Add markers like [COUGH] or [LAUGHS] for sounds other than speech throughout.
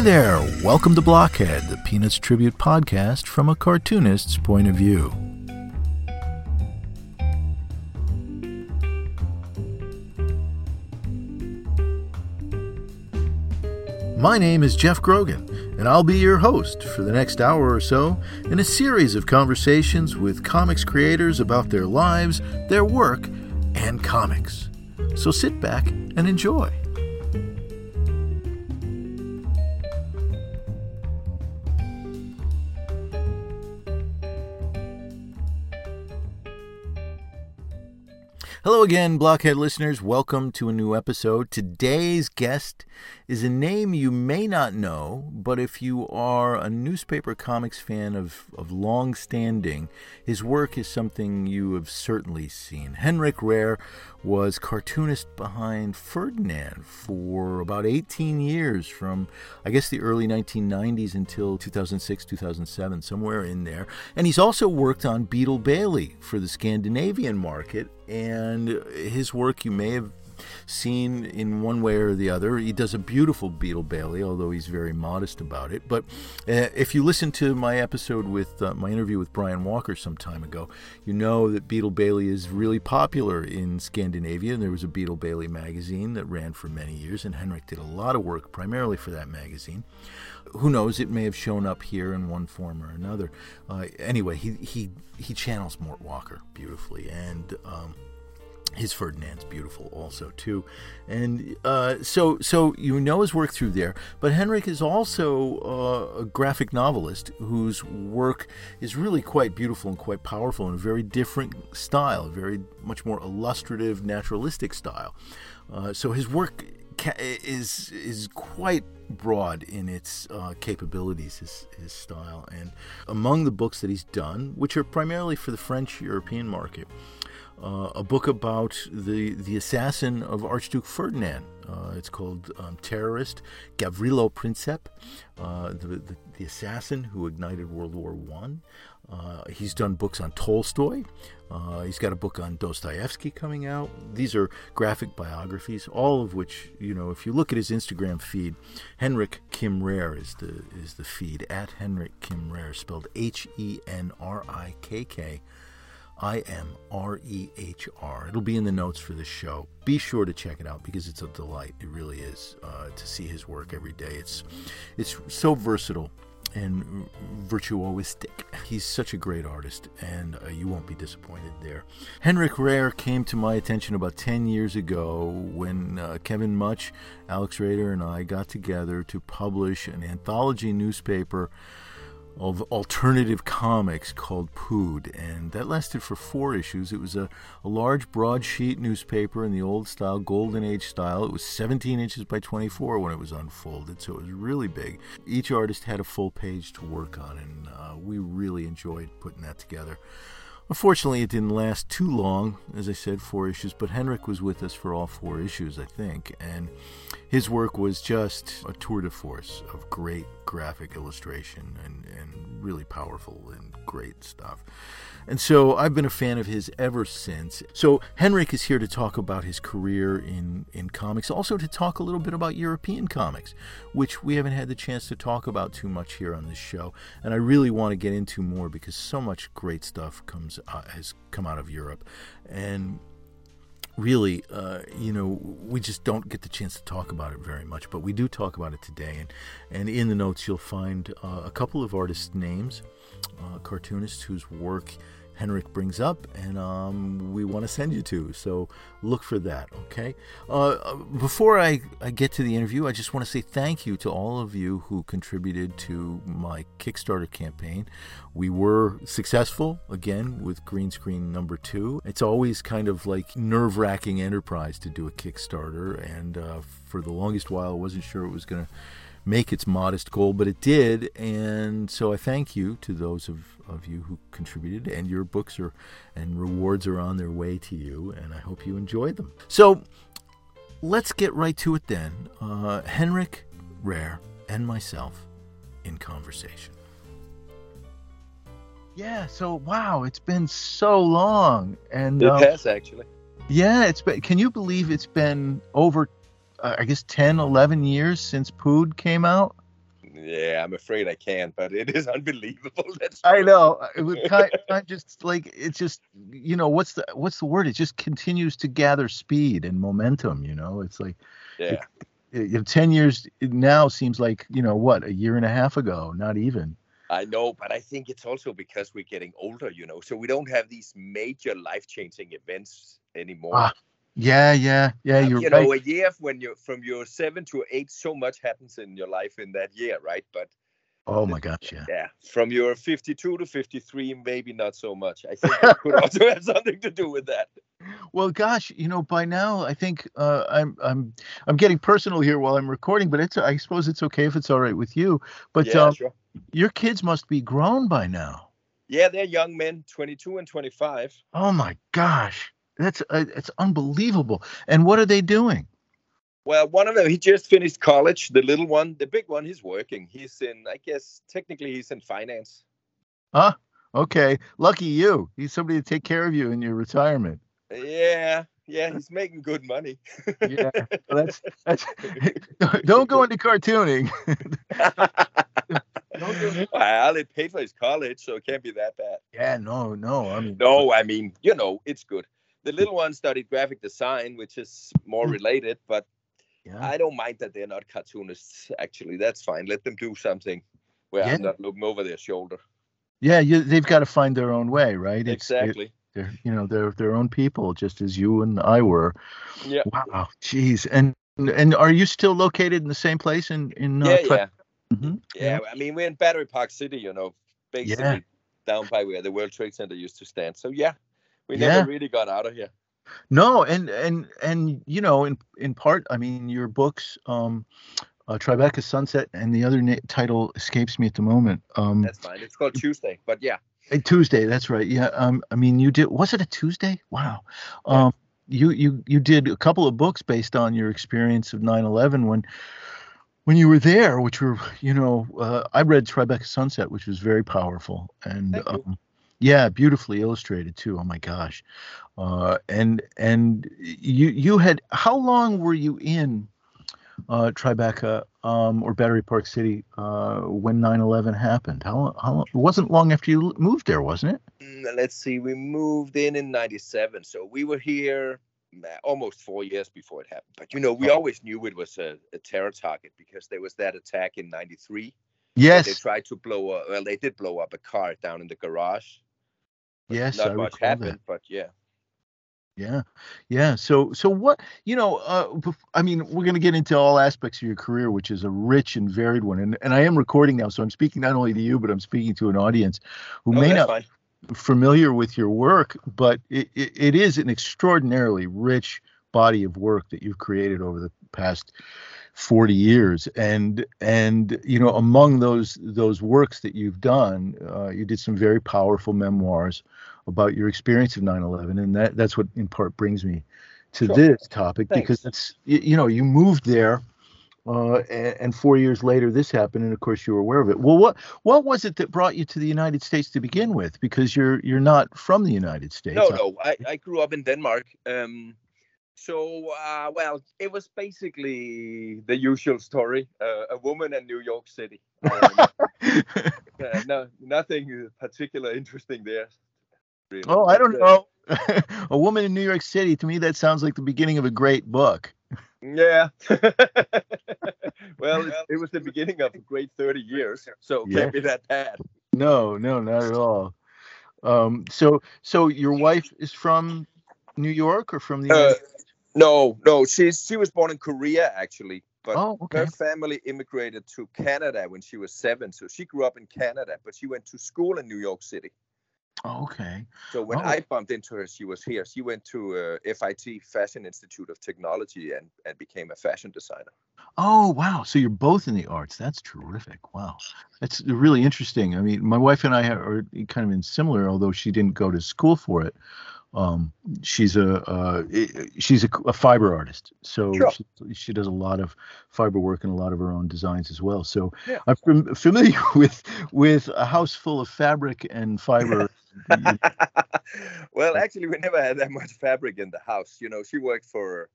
Hey there, welcome to Blockhead, the Peanuts Tribute podcast from a cartoonist's point of view. My name is Jeff Grogan, and I'll be your host for the next hour or so in a series of conversations with comics creators about their lives, their work, and comics. So sit back and enjoy. Hello again, Blockhead listeners. Welcome to a new episode. Today's guest is a name you may not know, but if you are a newspaper comics fan of, of long standing, his work is something you have certainly seen. Henrik Rehr was cartoonist behind Ferdinand for about 18 years, from I guess the early 1990s until 2006, 2007, somewhere in there. And he's also worked on Beetle Bailey for the Scandinavian market, and his work you may have seen in one way or the other. He does a beautiful Beetle Bailey, although he's very modest about it. But uh, if you listen to my episode with uh, my interview with Brian Walker some time ago, you know that Beetle Bailey is really popular in Scandinavia. And there was a Beetle Bailey magazine that ran for many years, and Henrik did a lot of work primarily for that magazine. Who knows? It may have shown up here in one form or another. Uh, anyway, he he he channels Mort Walker beautifully, and um, his Ferdinand's beautiful also too, and uh, so so you know his work through there. But Henrik is also uh, a graphic novelist whose work is really quite beautiful and quite powerful in a very different style, very much more illustrative, naturalistic style. Uh, so his work ca- is is quite broad in its uh, capabilities, his, his style, and among the books that he's done, which are primarily for the French European market uh, a book about the the assassin of Archduke Ferdinand. Uh, it's called um, Terrorist Gavrilo Princip, uh, the, the, the assassin who ignited World War One. Uh, he's done books on Tolstoy. Uh, he's got a book on Dostoevsky coming out. These are graphic biographies, all of which you know. If you look at his Instagram feed, Henrik Kim Rehr is the is the feed at Henrik Kim Rehr, spelled H E N R I K K I M R E H R. It'll be in the notes for the show. Be sure to check it out because it's a delight. It really is uh, to see his work every day. It's it's so versatile and virtuoistic. He's such a great artist, and uh, you won't be disappointed there. Henrik Rehr came to my attention about 10 years ago when uh, Kevin Mutch, Alex Rader, and I got together to publish an anthology newspaper of alternative comics called Pood, and that lasted for four issues. It was a, a large broadsheet newspaper in the old style, Golden Age style. It was 17 inches by 24 when it was unfolded, so it was really big. Each artist had a full page to work on, and uh, we really enjoyed putting that together. Unfortunately, it didn't last too long, as I said, four issues, but Henrik was with us for all four issues, I think, and his work was just a tour de force of great graphic illustration and, and really powerful and great stuff. And so I've been a fan of his ever since. So Henrik is here to talk about his career in, in comics, also to talk a little bit about European comics, which we haven't had the chance to talk about too much here on this show. And I really want to get into more because so much great stuff comes uh, has come out of Europe. And really, uh, you know, we just don't get the chance to talk about it very much, but we do talk about it today. And, and in the notes, you'll find uh, a couple of artists' names, uh, cartoonists whose work Henrik brings up, and um, we want to send you to. So look for that, okay? Uh, before I, I get to the interview, I just want to say thank you to all of you who contributed to my Kickstarter campaign. We were successful again with Green Screen number two. It's always kind of like nerve wracking enterprise to do a Kickstarter, and uh, for the longest while, I wasn't sure it was going to make its modest goal, but it did. And so I thank you to those of, of you who contributed, and your books are and rewards are on their way to you, and I hope you enjoyed them. So let's get right to it then. Uh, Henrik Rehr and myself in conversation. Yeah, so wow, it's been so long. And it um, has actually. Yeah, it's been can you believe it's been over uh, I guess 10, 11 years since Pood came out? Yeah, I'm afraid I can't, but it is [LAUGHS] unbelievable. That's I know. It would [LAUGHS] kind, kind just like it's just you know what's the what's the word? It just continues to gather speed and momentum. You know, it's like yeah. It, it, ten years now seems like you know what a year and a half ago, not even. I know, but I think it's also because we're getting older, you know, so we don't have these major life-changing events anymore. Ah, yeah, yeah, yeah. Um, you're you right. know, a year when you're from your seven to eight, so much happens in your life in that year, right? But oh my gosh, yeah. Yeah, from your 52 to 53, maybe not so much. I think it could [LAUGHS] also have something to do with that. Well, gosh, you know, by now I think uh, I'm I'm I'm getting personal here while I'm recording, but it's I suppose it's okay if it's all right with you. But yeah, um, sure. your kids must be grown by now. Yeah, they're young men, 22 and 25. Oh my gosh, that's uh, it's unbelievable. And what are they doing? Well, one of them he just finished college. The little one, the big one, he's working. He's in, I guess, technically he's in finance. Huh? Okay, lucky you. He's somebody to take care of you in your retirement. Yeah, yeah, he's making good money. yeah, well, that's that's. [LAUGHS] don't go into cartooning. [LAUGHS] well, it paid for his college, so it can't be that bad. Yeah, no, no. I mean, no, I mean, you know, it's good. The little one studied graphic design, which is more hmm. related, but yeah. I don't mind that they're not cartoonists. Actually, that's fine. Let them do something where yeah. I'm not looking over their shoulder. Yeah, you, they've got to find their own way, right? It's, exactly. It, they're you know they're their own people just as you and I were. Yeah. Wow. Jeez. And and are you still located in the same place in in? Uh, yeah, yeah. Mm-hmm. yeah. Yeah. I mean, we're in Battery Park City, you know, basically down by where the World Trade Center used to stand. So yeah, we never yeah. really got out of here. No, and and and you know, in in part, I mean, your books, um, uh, Tribeca Sunset, and the other na- title escapes me at the moment. Um, That's fine. It's called Tuesday, but yeah. Tuesday, that's right. Yeah. Um, I mean, you did. Was it a Tuesday? Wow. Um, you you you did a couple of books based on your experience of 9/11 when when you were there, which were you know uh, I read Tribeca Sunset, which was very powerful and um, yeah, beautifully illustrated too. Oh my gosh. Uh, and and you you had how long were you in uh, Tribeca um, or Battery Park City uh, when 9/11 happened? How how it wasn't long after you moved there, wasn't it? Mm, let's see, we moved in in '97, so we were here almost four years before it happened. But you know, we oh. always knew it was a, a terror target because there was that attack in '93. Yes, they tried to blow up. Well, they did blow up a car down in the garage. Yes, not I much happened, that. but yeah. Yeah, yeah. So, so what you know? Uh, I mean, we're going to get into all aspects of your career, which is a rich and varied one. And and I am recording now, so I'm speaking not only to you, but I'm speaking to an audience who oh, may not fine. familiar with your work, but it, it, it is an extraordinarily rich body of work that you've created over the past 40 years and and you know among those those works that you've done uh, you did some very powerful memoirs about your experience of 9/11, and that that's what in part brings me to sure. this topic Thanks. because it's you know you moved there. Uh, and, and, four years later, this happened, and of course you were aware of it. Well, what what was it that brought you to the United States to begin with? Because you're you're not from the United States. No, no, I, I grew up in Denmark. Um, so, uh, well, it was basically the usual story: uh, a woman in New York City. Um, [LAUGHS] uh, no, nothing particular interesting there. Really. Oh, I don't know. [LAUGHS] a woman in New York City. To me, that sounds like the beginning of a great book. Yeah. [LAUGHS] well, it, it, was the beginning of a great 30 years, so yeah. can't be that bad. No, no, not at all. Um, so, so your wife is from New York or from the? Uh, no, no. She's she was born in Korea actually, but oh, okay. her family immigrated to Canada when she was seven. So she grew up in Canada, but she went to school in New York City. Oh, okay. So when oh. I bumped into her, she was here. She went to uh, FIT Fashion Institute of Technology and, and became a fashion designer. Oh, wow. So you're both in the arts. That's terrific. Wow. That's really interesting. I mean, my wife and I are kind of in similar, although she didn't go to school for it. Um, she's a uh, she's a, a, fiber artist, so sure. she, she, does a lot of fiber work and a lot of her own designs as well. So yeah. I'm familiar [LAUGHS] with with a house full of fabric and fiber [LAUGHS] well, actually, we never had that much fabric in the house. You know, she worked for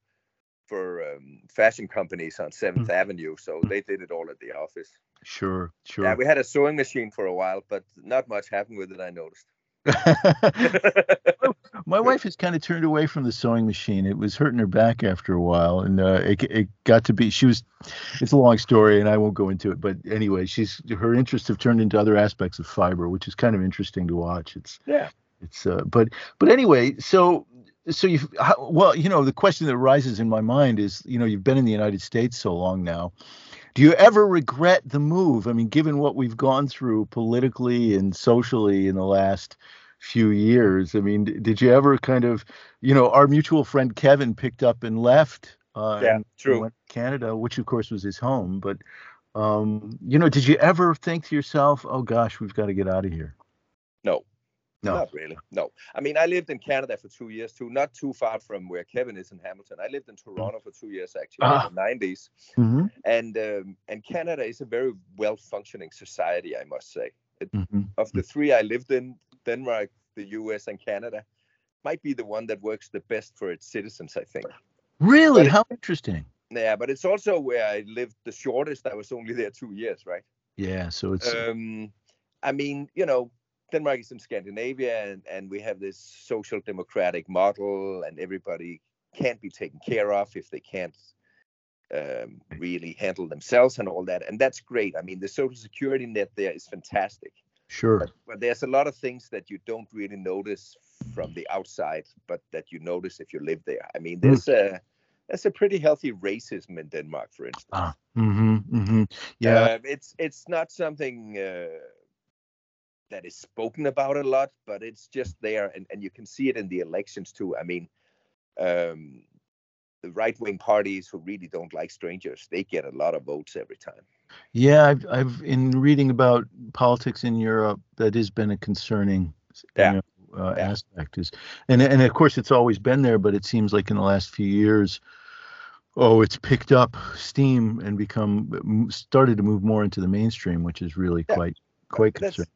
for um, fashion companies on 7th Mm. Avenue, so they did it all at the office. Sure, sure. Yeah, we had a sewing machine for a while, but not much happened with it. I noticed. [LAUGHS] My wife has kind of turned away from the sewing machine. It was hurting her back after a while, and uh, it it got to be. She was. It's a long story, and I won't go into it. But anyway, she's her interests have turned into other aspects of fiber, which is kind of interesting to watch. It's Yeah. It's uh, but but anyway, so so you well, you know, the question that rises in my mind is, you know, you've been in the United States so long now. Do you ever regret the move? I mean, given what we've gone through politically and socially in the last few years, I mean, did you ever kind of, you know, our mutual friend Kevin picked up and left. Uh, Yeah, and true. Canada, which of course was his home. But, um, you know, did you ever think to yourself, "Oh gosh, we've got to get out of here"? No, No. not really. No, I mean, I lived in Canada for two years too, not too far from where Kevin is in Hamilton. I lived in Toronto for two years actually Ah. in the '90s, Mm-hmm. and um, and Canada is a very well functioning society, I must say. Mm-hmm. Of the three I lived in, Denmark, the U.S., and Canada, might be the one that works the best for its citizens, I think. Really? But it- How interesting. Yeah, but it's also where I lived the shortest. I was only there two years, right? Yeah. So it's Um, I mean, you know, Denmark is in Scandinavia, and, and we have this social democratic model, and everybody can't be taken care of if they can't um, really handle themselves and all that. And that's great. I mean, the social security net there is fantastic. sure. But, but there's a lot of things that you don't really notice from the outside, but that you notice if you live there. I mean, there's a there's a pretty healthy racism in Denmark, for instance. Ah, Mm-hmm. Mm-hmm. Yeah. Um, it's it's not something uh, that is spoken about a lot, but it's just there, and, and you can see it in the elections too. I mean, um, the right wing parties who really don't like strangers, they get a lot of votes every time. Yeah, I've, I've in reading about politics in Europe, that has been a concerning you know, uh, Yeah. aspect. Is and and of course it's always been there, but it seems like in the last few years, oh, it's picked up steam and become started to move more into the mainstream, which is really Yeah. quite quite That's- concerning.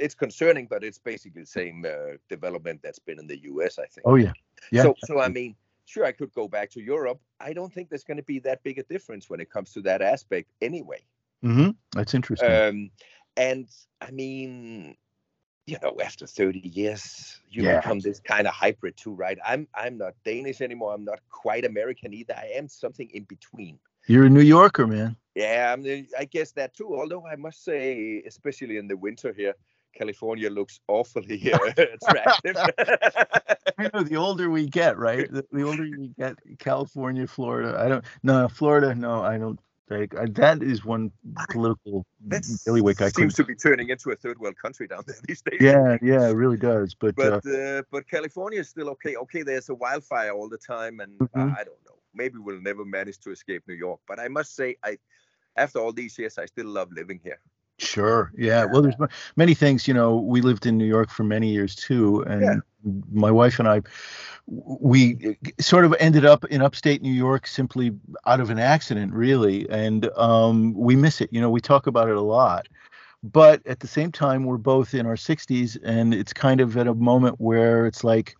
It's concerning, but it's basically the same uh, development that's been in the U.S. I think. Oh yeah, yeah. So, so I mean, sure, I could go back to Europe. I don't think there's going to be that big a difference when it comes to that aspect, anyway. hmm That's interesting. Um, and I mean, you know, after 30 years, you Yeah. become this kind of hybrid too, right? I'm I'm not Danish anymore. I'm not quite American either. I am something in between. You're a New Yorker, man. Yeah, I'm, the- I guess that too. Although I must say, especially in the winter here, California looks awfully uh, [LAUGHS] attractive. [LAUGHS] I know the older we get, right? The, the older you get, California, Florida. I don't. No, Florida. No, I don't. Like I, that is one political bailiwick I seems to be turning into a third world country down there these days. Yeah, yeah, it really does. But, uh, but uh, but California is still okay. Okay, there's a wildfire all the time, and uh, Mhm. I don't know. Maybe we'll never manage to escape New York. But I must say, I after all these years, I still love living here. Sure, yeah. Well, there's many things. You know, we lived in New York for many years too, and Yeah. my wife and I, we sort of ended up in upstate New York simply out of an accident, really, and um, we miss it. You know, we talk about it a lot. but at the same time we're both in our 60s and it's kind of at a moment where it's like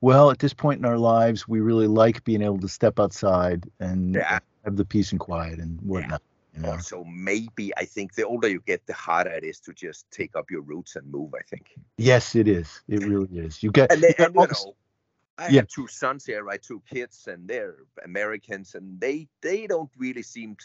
well at this point in our lives we really like being able to step outside and Yeah. have the peace and quiet and whatnot you know? Also, maybe I think the older you get, the harder it is to just take up your roots and move. I think. yes it is it really is you get And, then, you and you know, I Yeah. have two sons here, right? Two kids, and they're Americans, and they they don't really seem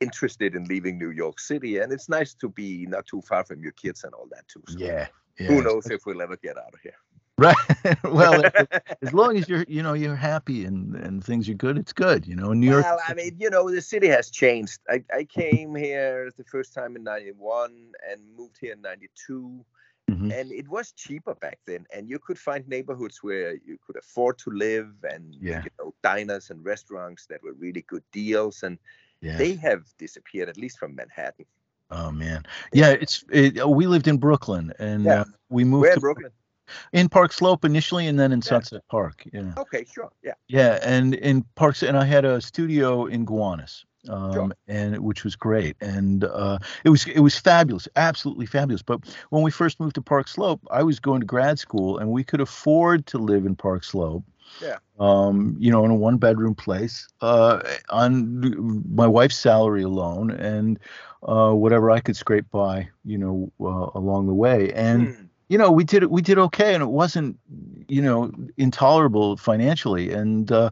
interested in leaving New York City. And it's nice to be not too far from your kids and all that too. So yeah, yeah Who knows if we'll ever get out of here? Right [LAUGHS] well [LAUGHS] as long as you're you know you're happy and and things are good it's good you know in new york Well, I mean, you know, the city has changed. I, I came here the first time in 91 and moved here in 92. Mhm. And it was cheaper back then. And you could find neighborhoods where you could afford to live and, Yeah. you know, diners and restaurants that were really good deals. And yeah they have disappeared, at least from Manhattan. oh man yeah it's it, we lived in brooklyn and Yeah. uh, we moved to Brooklyn? In park slope initially and then in Yeah. sunset park yeah Okay, sure. Yeah. Yeah, and in Parks, and I had a studio in Gowanus, um, Sure. and which was great, and uh, it was it was fabulous, absolutely fabulous. But when we first moved to Park Slope, I was going to grad school, and we could afford to live in Park Slope. Yeah. Um, you know, in a one bedroom place, uh, on my wife's salary alone, and uh, whatever I could scrape by, you know, uh, along the way, and Hmm. You know we did we did okay and it wasn't you know intolerable financially and uh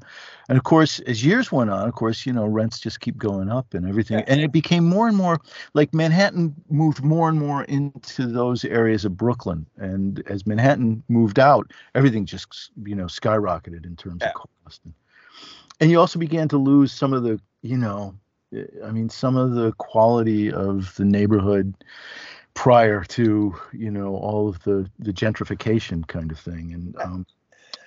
and of course as years went on of course you know rents just keep going up and everything Yeah. and it became more and more like manhattan moved more and more into those areas of brooklyn and as manhattan moved out everything just you know skyrocketed in terms Yeah. of cost and, and you also began to lose some of the you know i mean some of the quality of the neighborhood prior to you know all of the the gentrification kind of thing and um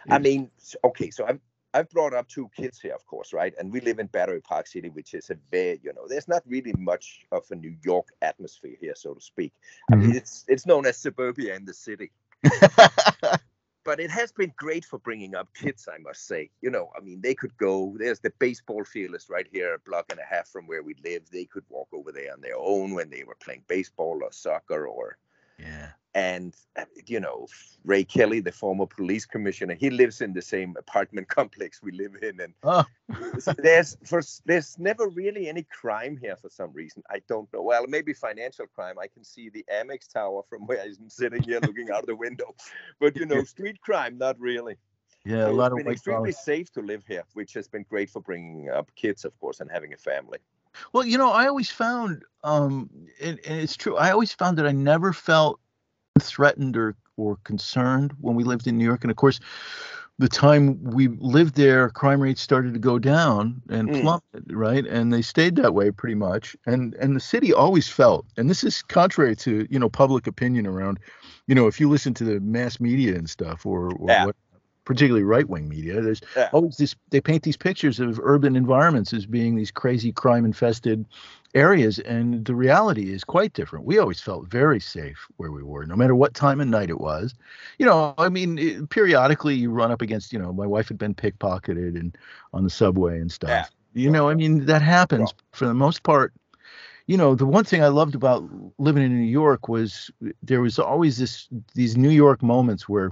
I mean, okay, so I've I've brought up two kids here, of course, right? And we live in Battery Park City, which is a very, you know, there's not really much of a New York atmosphere here, so to speak. I mean, it's it's known as suburbia in the city, [LAUGHS] but it has been great for bringing up kids, I must say. You know, I mean, they could go. There's the baseball field is right here, a block and a half from where we live. They could walk over there on their own when they were playing baseball or soccer or yeah. And you know ray kelly the former police commissioner he lives in the same apartment [LAUGHS] complex we live in and oh. there's for there's never really any crime here for some reason. I don't know. Well maybe financial crime. I can see the amex tower from where i'm [LAUGHS] sitting here looking out the window. But you know [LAUGHS] street crime not really. Yeah a lot it's of been extremely collar. safe to live here which has been great for bringing up kids of course and having a family well you know i always found um and, and it's true i always found that i never felt threatened or or concerned when we lived in new york and of course the time we lived there crime rates started to go down and Mm. plummeted right and they stayed that way pretty much and and the city always felt and this is contrary to you know public opinion around you know if you listen to the mass media and stuff or, or Yeah. what particularly right-wing media there's Yeah. always this they paint these pictures of urban environments as being these crazy crime infested areas and the reality is quite different we always felt very safe where we were no matter what time of night it was you know i mean it, periodically you run up against you know my wife had been pickpocketed and on the subway and stuff Yeah. you know i mean that happens for the most part you know the one thing i loved about living in new york was there was always this these new york moments where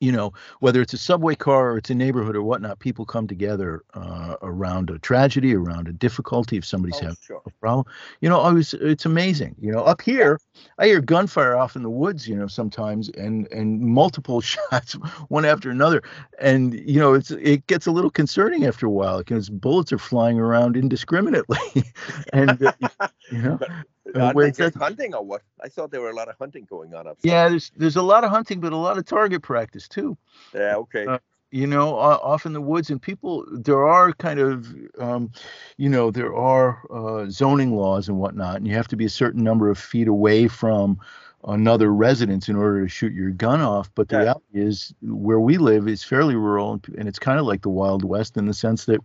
you know whether it's a subway car or it's a neighborhood or whatnot people come together uh, around a tragedy around a difficulty if somebody's oh, having sure a problem. You know, I was it's amazing. You know, up here I hear gunfire off in the woods, you know, sometimes and and multiple [LAUGHS] shots one after another. And you know, it's it gets a little concerning after a while because bullets are flying around indiscriminately. [LAUGHS] and uh, [LAUGHS] you know, Are [LAUGHS] whereas just hunting or what i thought there were a lot of hunting going on up there. yeah, there's there's a lot of hunting but a lot of target practice too. yeah okay Uh, you know, o- off in the woods, and people, there are kind of, um, you know, there are uh, zoning laws and whatnot, and you have to be a certain number of feet away from another residence in order to shoot your gun off. But the Yeah. reality is, where we live is fairly rural, and, and it's kind of like the Wild West in the sense that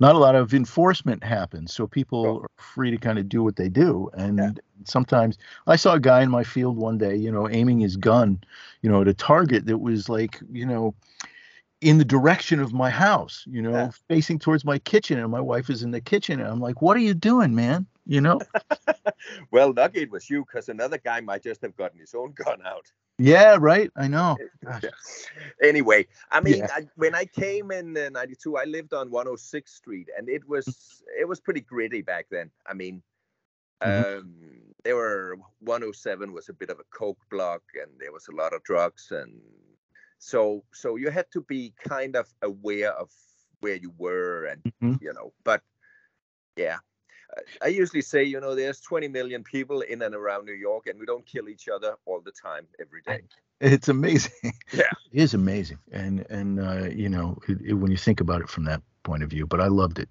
not a lot of enforcement happens, so people are free to kind of do what they do, and. Yeah. Sometimes I saw a guy in my field one day, you know, aiming his gun, you know, at a target that was like, you know, in the direction of my house, you know, Yeah. facing towards my kitchen, and my wife is in the kitchen, and I'm like, "What are you doing, man?" You know? [LAUGHS] Well, lucky it was you, because another guy might just have gotten his own gun out. yeah, right. I know. [LAUGHS] Gosh. Anyway, I mean, Yeah. I, when I came in uh, '92, I lived on 106th Street, and it was it was pretty gritty back then. I mean, Mhm. um, there were 107 was a bit of a coke block, and there was a lot of drugs, and so so you had to be kind of aware of where you were, and Mhm. you know, but yeah. I- usually say, you know, there's 20 million people in and around New York, and we don't kill each other all the time, every day. It's amazing. [LAUGHS] Yeah. it is amazing, and and uh, you know, it, it, when you think about it from that point of view, but I loved it.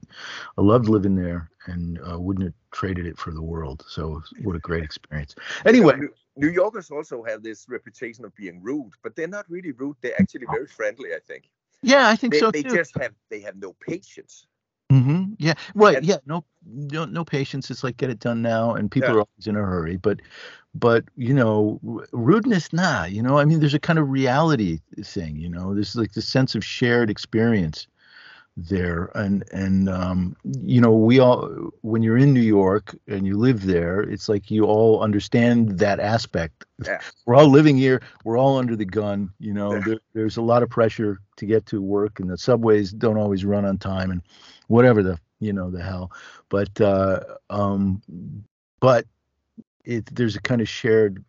I loved living there, and uh, wouldn't have traded it for the world. So what a great experience. Anyway, New- New Yorkers also have this reputation of being rude, but they're not really rude. They're actually very friendly. I think yeah, I think they, so too. they just have they have no patience. Hmm Yeah. Right. And- Yeah. No, no, no patience. It's like get it done now, and people Yeah. are always in a hurry. But, but you know, rudeness, nah. You know, I mean, there's a kind of reality thing. You know, there's like the sense of shared experience there and and um, you know we all when you're in New York and you live there it's like you all understand that aspect Yeah. [LAUGHS] we're all living here we're all under the gun you know Yeah. there, there's a lot of pressure to get to work and the subways don't always run on time and whatever the you know the hell but uh um but it there's a kind of shared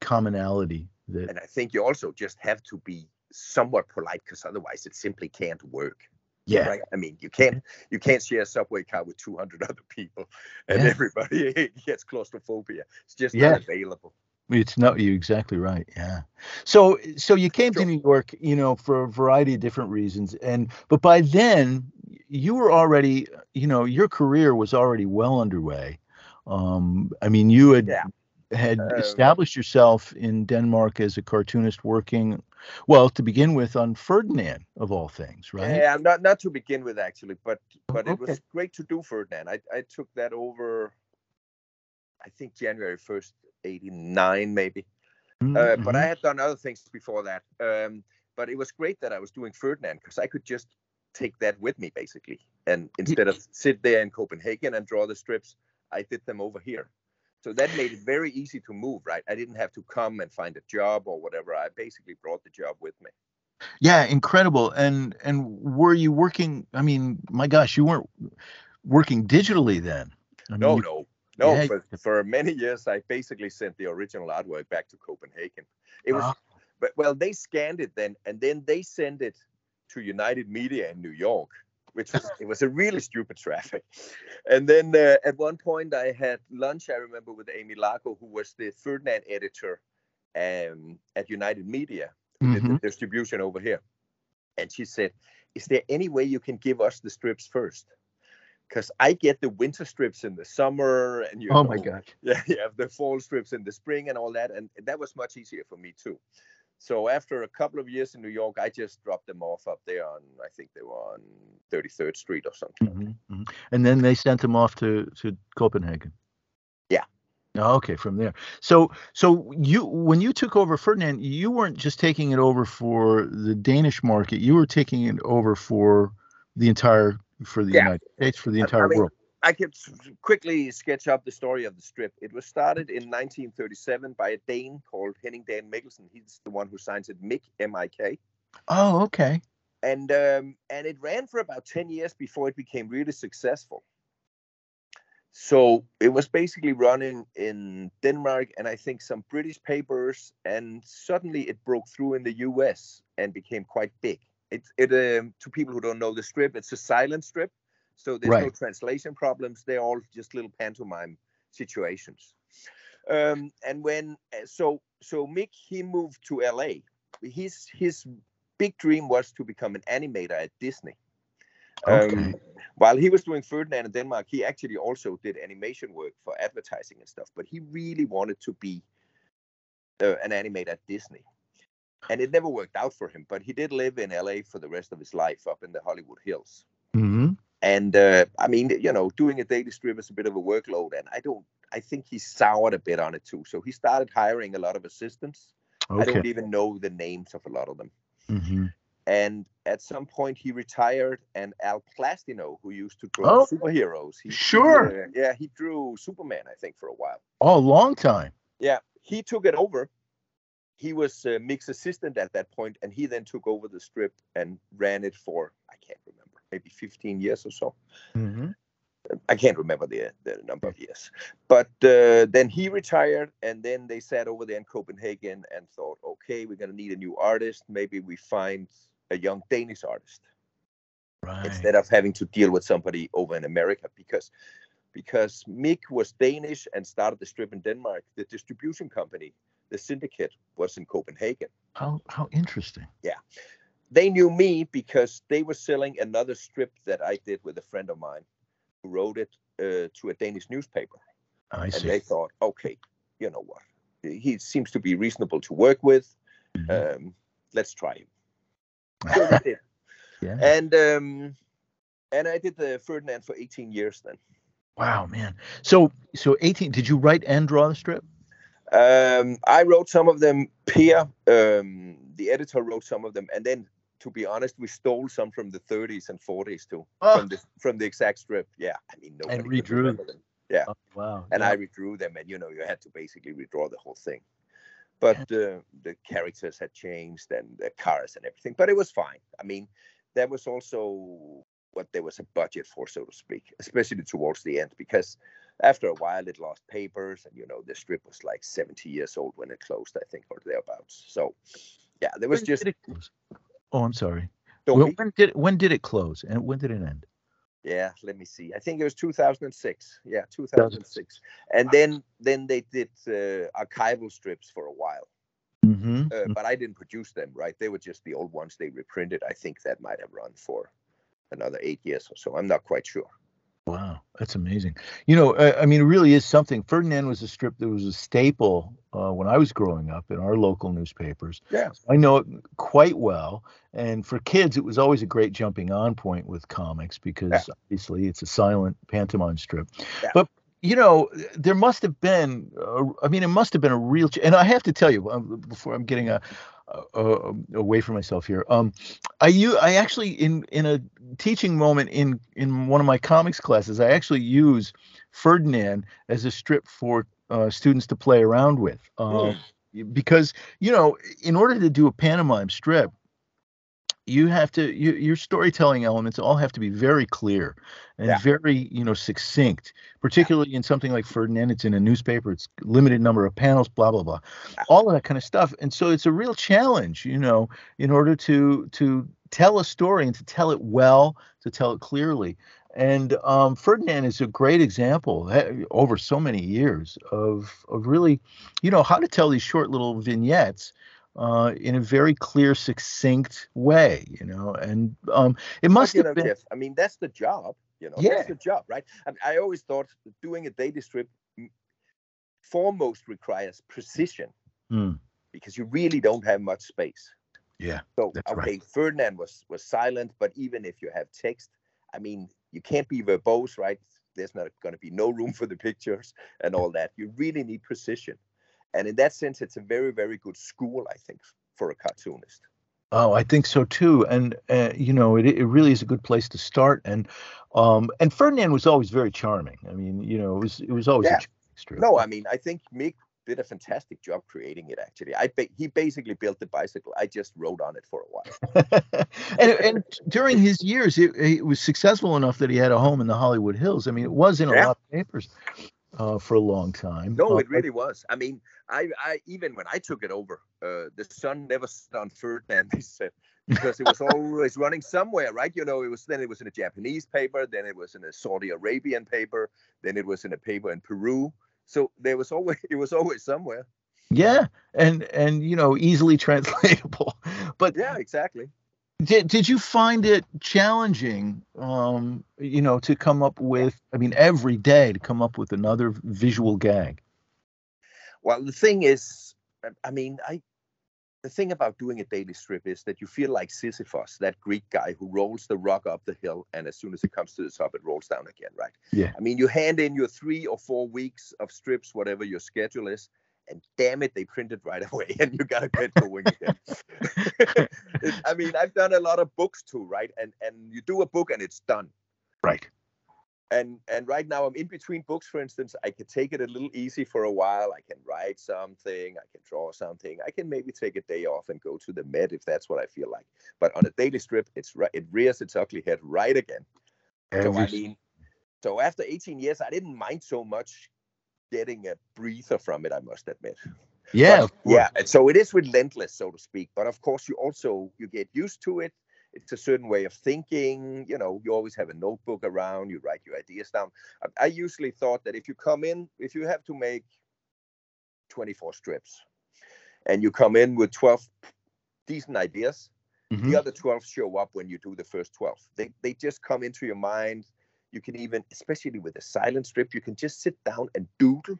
commonality that And I think you also just have to be somewhat polite because otherwise it simply can't work. yeah Right? I mean, you can't you can't share a subway car with 200 other people, and Yeah. everybody [LAUGHS] gets claustrophobia. It's just Yeah. not available. It's not you're exactly right. Yeah. So so you came to New York, you know, for a variety of different reasons. And but by then you were already, you know, your career was already well underway. Um, I mean, you had Yeah. had Um, established yourself in Denmark as a cartoonist working, well, to begin with, on Ferdinand of all things, right? Yeah, not not to begin with actually, but but it was great to do Ferdinand. I I took that over. I think January 1st, 89 maybe. Mhm, Uh, but I mhm. had done other things before that. Um, but it was great that I was doing Ferdinand because I could just take that with me basically. And instead of sit there in Copenhagen and draw the strips, I did them over here. So that made it very easy to move, right? I didn't have to come and find a job or whatever. I basically brought the job with me. Yeah, incredible. And and were you working? I mean, my gosh, you weren't working digitally then. I mean, No, no, no. Yeah, For, for many years, I basically sent the original artwork back to Copenhagen. It was, Ah. but well, they scanned it then, and then they sent it to United Media in New York, which was it was a really stupid traffic. And then uh, at one point, I had lunch. I remember with Amy Lago, who was the Ferdinand editor um, at United Media, did Mhm. the distribution over here, and she said, "Is there any way you can give us the strips first? Because I get the winter strips in the summer, and you Oh know, my gosh. [LAUGHS] yeah, you have the fall strips in the spring and all that, and that was much easier for me too. So after a couple of years in New York, I just dropped them off up there on, I think they were on 33rd Street or something. Mhm, mhm. And then they sent them off to to Copenhagen. Yeah. Oh, Okay, from there. So so you when you took over Ferdinand, you weren't just taking it over for the Danish market. You were taking it over for the entire for the Yeah. United States, for the I- I entire mean, world. I could quickly sketch up the story of the strip. It was started in 1937 by a Dane called Henning Dahl Mikkelsen. He's the one who signs it Mick M-I-K. Oh, okay. and um, and it ran for about 10 years before it became really successful so it was basically running in denmark and i think some british papers and suddenly it broke through in the us and became quite big it, it um, to people who don't know the strip it's a silent strip so there's no translation problems they're all just little pantomime situations um, and when uh, so so mick he moved to la his his big dream was to become an animator at Disney. Okay. Um, while he was doing Ferdinand in Denmark, he actually also did animation work for advertising and stuff. But he really wanted to be uh, an animator at Disney, and it never worked out for him. But he did live in LA for the rest of his life, up in the Hollywood Hills. hmm And uh, I mean, you know, doing a daily strip is a bit of a workload, and I don't. I think he soured a bit on it too. So he started hiring a lot of assistants. I don't even know the names of a lot of them. hmm And at some point, he retired, and Al Plastino, who used to draw Oh, superheroes, he, sure. uh, yeah, he drew Superman, I think, for a while. Oh, a long time. Yeah, he took it over. He was uh, Mick's assistant at that point, and he then took over the strip and ran it for I can't remember, maybe 15 years or so. hmm I can't remember the the number of years. But uh, then he retired, and then they sat over there in Copenhagen and thought, okay, we're gonna need a new artist. Maybe we find a young Danish artist Right. instead of having to deal with somebody over in America because because Mick was Danish and started the strip in Denmark. The distribution company, the syndicate, was in Copenhagen. How how interesting. They knew me because they were selling another strip that I did with a friend of mine who wrote it uh, to a Danish newspaper. I and see. they thought, okay, you know what? He seems to be reasonable to work with. Mhm. Um, let's try him. [LAUGHS] So yeah. And um, and I did the Ferdinand for 18 years then. Wow, man. So so 18. Did you write and draw the strip? Um, I wrote some of them. Pierre, um, the editor, wrote some of them, and then to be honest, we stole some from the 30s and 40s too, Oh. from the from the exact strip. Yeah, I mean, nobody And could redrew remember them. Yeah, Oh, wow. and yeah. I redrew them, and you know, you had to basically redraw the whole thing. But uh, the characters had changed and the cars and everything, but it was fine. I mean, that was also what there was a budget for, so to speak, especially towards the end, because after a while it lost papers, and you know, the strip was like 70 years old when it closed, I think, or thereabouts. So, yeah, there was just did it close? Oh, I'm sorry. Well, when did when did it close and when did it end? Yeah, let me see. I think it was 2006. Yeah, 2006. And then then they did uh, archival strips for a while, Mm-hmm. uh, but I didn't produce them. Right, they were just the old ones they reprinted. I think that might have run for another eight years or so. I'm not quite sure. Wow, that's amazing. You know, I, I mean, it really is something. Ferdinand was a strip that was a staple uh, when I was growing up in our local newspapers. Yeah. I know it quite well. And for kids, it was always a great jumping on point with comics because Yeah. obviously it's a silent pantomime strip. Yeah. But you know, there must have been. Uh, I mean, it must have been a real. Ch- and I have to tell you, um, before I'm getting a, a, a away from myself here, um, I you I actually in in a teaching moment in in one of my comics classes, I actually use Ferdinand as a strip for uh, students to play around with. Uh, Because you know, in order to do a pantomime strip, you have to you, your storytelling elements all have to be very clear and Yeah. very you know succinct. Particularly in something like Ferdinand, it's in a newspaper, it's limited number of panels, blah blah blah, Yeah. all of that kind of stuff. And so it's a real challenge, you know, in order to to tell a story and to tell it well, to tell it clearly. And um, Ferdinand is a great example over so many years of of really, you know, how to tell these short little vignettes uh, in a very clear, succinct way. You know, and um, it must have know, been. Jeff, I mean, that's the job. You know, Yeah. that's the job, right? I, I always thought doing a daily strip mm, foremost requires precision Hmm, because you really don't have much space. yeah, So okay, right. Ferdinand was was silent, but even if you have text, I mean, you can't be verbose, right? There's not going to be no room [LAUGHS] for the pictures and all that. You really need precision, and in that sense, it's a very very good school, I think, for a cartoonist. Oh, I think so too. And uh, you know, it it really is a good place to start. And um, and Ferdinand was always very charming. I mean, you know, it was it was always Yeah. a. No, I mean, I think Mick did a fantastic job creating it. Actually, I ba- he basically built the bicycle. I just rode on it for a while. [LAUGHS] and and during his years, it, it was successful enough that he had a home in the Hollywood Hills. I mean, it was in a Yeah. lot of papers uh, for a long time. No, Uh, it really was. I mean, I, I even when I took it over, uh, the sun never set on Ferdinand. [LAUGHS] They said because it was [LAUGHS] always running somewhere, right? You know, it was then it was in a Japanese paper, then it was in a Saudi Arabian paper, then it was in a paper in Peru. So there was always [LAUGHS] it was always somewhere. yeah, and and you know, easily translatable. But Yeah, exactly. Did did you find it challenging, um, you know, to come up with? I mean, every day to come up with another visual gag. Well, the thing is, I- I mean, I the thing about doing a daily strip is that you feel like Sisyphus, that Greek guy who rolls the rock up the hill, and as soon as it comes to the top, it rolls down again, right? Yeah. I mean, you hand in your three or four weeks of strips, whatever your schedule is, and damn it, they print it right [LAUGHS] away, and you gotta get going again. It- I mean, I've done a lot of books too, right? And and you do a book and it's done Right. and and right now i'm in between books for instance i can take it a little easy for a while i can write something i can draw something i can maybe take a day off and go to the med if that's what i feel like but on a daily strip it's right it rears its ugly head right again so i mean so after 18 years i didn't mind so much getting a breather from it i must admit yeah. But, yeah so it is relentless so to speak but of course you also you get used to it it's a certain way of thinking you know you always have a notebook around you write your ideas down I, I usually thought that if you come in if you have to make 24 strips and you come in with 12 decent ideas Mhm. the other 12 show up when you do the first 12 they, they just come into your mind you can even especially with a silent strip you can just sit down and doodle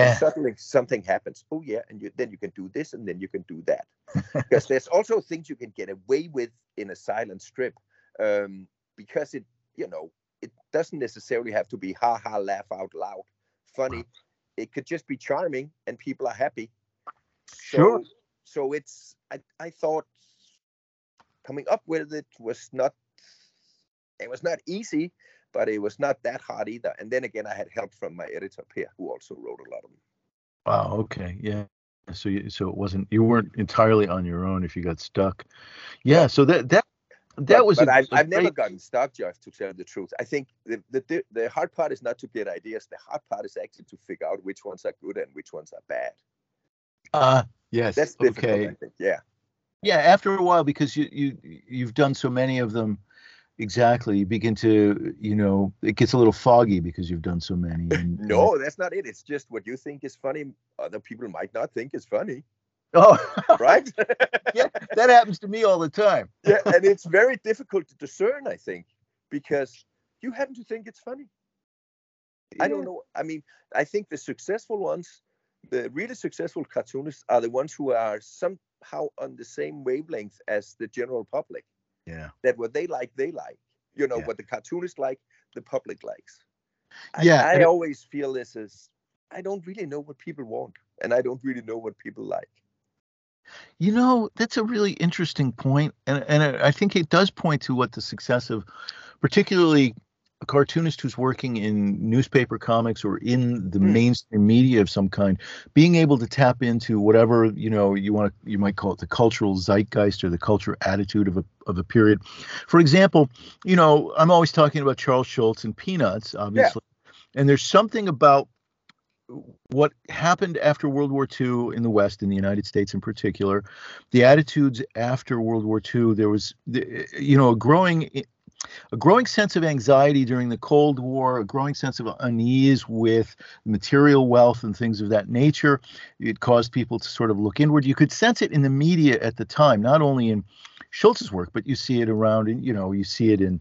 and Yeah. suddenly something happens. Oh yeah, and you, then you can do this, and then you can do that. [LAUGHS] because there's also things you can get away with in a silent strip, um, because it, you know, it doesn't necessarily have to be ha ha laugh out loud, funny. It could just be charming, and people are happy. So, Sure. So it's I I thought coming up with it was not it was not easy, but it was not that hard either. And then again, I had help from my editor Per, who also wrote a lot of them. Wow. Okay. Yeah. So you, so it wasn't you weren't entirely on your own if you got stuck. Yeah. So that that that but, was. But I've, I've never gotten stuck, Jeff. To tell the truth, I think the, the the hard part is not to get ideas. The hard part is actually to figure out which ones are good and which ones are bad. Uh, yes. That's difficult. okay. I think. Yeah. Yeah. After a while, because you you you've done so many of them. Exactly. You begin to, you know, it gets a little foggy because you've done so many. [LAUGHS] And, No, that's not it. It's just what you think is funny, other people might not think is funny, Oh, right? [LAUGHS] yeah, that happens to me all the time. [LAUGHS] yeah, and it's very difficult to discern, I think, because you happen to think it's funny. I don't know. I mean, I think the successful ones, the really successful cartoonists, are the ones who are somehow on the same wavelength as the general public. Yeah. That what they like, they like. You know, Yeah. what the cartoonist like, the public likes. Yeah, I, it- always feel this is I don't really know what people want, and I don't really know what people like. You know, that's a really interesting point, and and I I think it does point to what the success of, particularly a cartoonist who's working in newspaper comics or in the Hmm. mainstream media of some kind, being able to tap into whatever you know you want to you might call it the cultural zeitgeist or the cultural attitude of a of a period. For example, you know, I'm always talking about Charles Schulz and Peanuts, obviously, and there's something about what happened after World War II in the West, in the United States in particular, the attitudes after World War II, there was, the- you know, a growing, a growing sense of anxiety during the Cold War, a growing sense of unease with material wealth and things of that nature. It caused people to sort of look inward. You could sense it in the media at the time, not only in Schulz's work, but you see it around, you know, you see it in,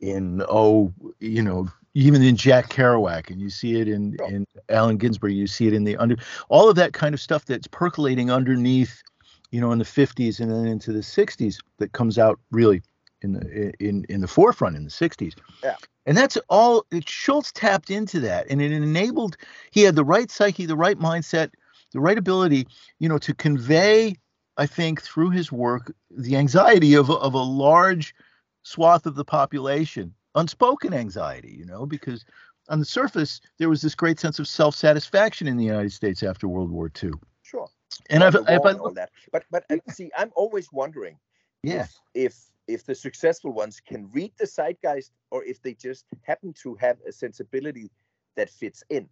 in oh, you know, even in Jack Kerouac, and you see it in in Allen Ginsberg, you see it in the under all of that kind of stuff that's percolating underneath, you know, in the 50s and then into the 60s that comes out really in the in in the forefront in the 60s. Yeah. And that's all it, Schulz tapped into that and it enabled he had the right psyche, the right mindset, the right ability, you know, to convey I think through his work the anxiety of a- of a large swath of the population, unspoken anxiety, you know, because on the surface there was this great sense of self-satisfaction in the United States after World War II. Sure. And I've, I've, wall that. But but uh, see, I'm always wondering yeah, if if if the successful ones can read the zeitgeist or if they just happen to have a sensibility that fits in.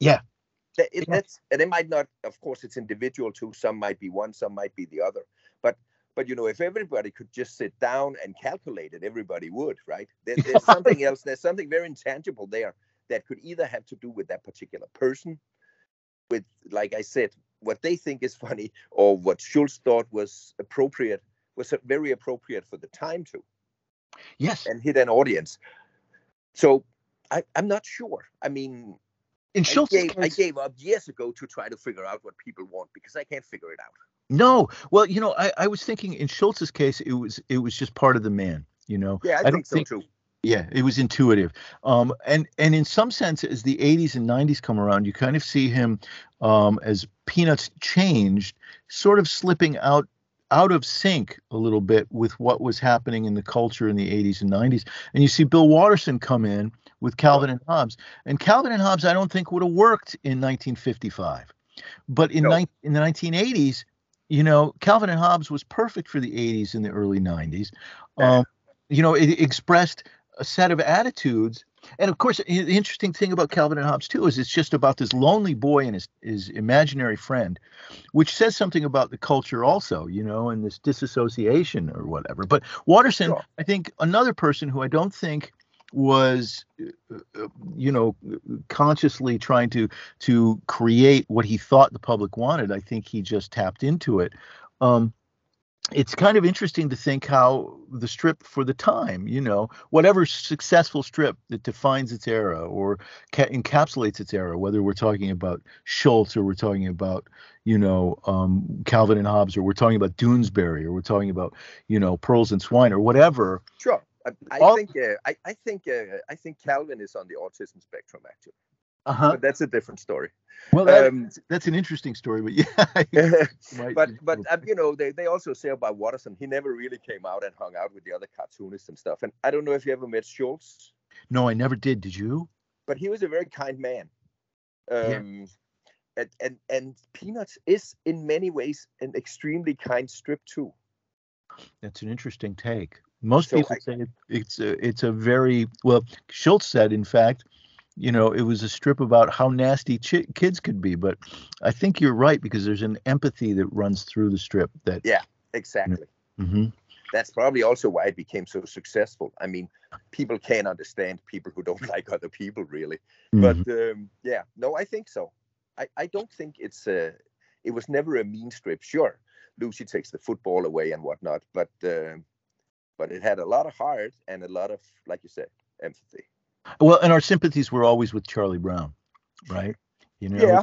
Yeah. That, it, Yeah. That's and it might not. Of course, it's individual too. Some might be one, some might be the other. But but you know, if everybody could just sit down and calculate it, everybody would, right? There, there's something else. There's something very intangible there that could either have to do with that particular person, with like I said, what they think is funny, or what Schulz thought was appropriate was very appropriate for the time too, yes. and hit an audience. So I, I'm not sure. I mean, In I gave, I gave up years ago to try to figure out what people want because I can't figure it out. No, well, you know, I, I was thinking in Schulz's case, it was it was just part of the man. You know, Yeah, I, I think don't so think- too. yeah, it was intuitive. Um, and and in some sense, as the '80s and '90s come around, you kind of see him um, as Peanuts changed, sort of slipping out out of sync a little bit with what was happening in the culture in the 80s and 90s. And you see Bill Watterson come in with Calvin and Hobbes. And Calvin and Hobbes, I don't think would have worked in 1955. But in, No. nine in the 1980s, you know, Calvin and Hobbes was perfect for the 80s and the early 90s. Um, you know, it expressed a set of attitudes. And of course, the interesting thing about Calvin and Hobbes too is it's just about this lonely boy and his his imaginary friend, which says something about the culture also, you know, and this disassociation or whatever. But Watterson, Sure. I think another person who I don't think was uh, uh, you know consciously trying to to create what he thought the public wanted i think he just tapped into it um it's kind of interesting to think how the strip for the time, you know, whatever successful strip that defines its era or ca- encapsulates its era, whether we're talking about Schulz or we're talking about, you know, um, Calvin and Hobbes or we're talking about Doonesbury or we're talking about, you know, Pearls and Swine or whatever. Sure. I, I All- think uh, I, I think uh, I think Calvin is on the autism spectrum actually. Uh-huh. but that's a different story. Well, that, Um, that's an interesting story, but yeah. [LAUGHS] but but uh, you know they, they also say about Watterson he never really came out and hung out with the other cartoonists and stuff. And I don't know if you ever met Schulz, no, I never did. Did you? but he was a very kind man. Yeah. Um, and, and and Peanuts is in many ways an extremely kind strip too. That's an interesting take. Most So people I- say it, it's a, it's a very well. Schulz said, in fact, you know, it was a strip about how nasty chi- kids could be. But I think you're right because there's an empathy that runs through the strip. That Yeah. Exactly. Mhm. That's probably also why it became so successful. I mean, people can't understand people who don't [LAUGHS] like other people really. But Mhm. um, yeah, no, I think so. I, I don't think it's a. It was never a mean strip. Sure, Lucy takes the football away and whatnot, but uh, but it had a lot of heart and a lot of, like you said, empathy. Well, and our sympathies were always with Charlie Brown, right? You know. Yeah,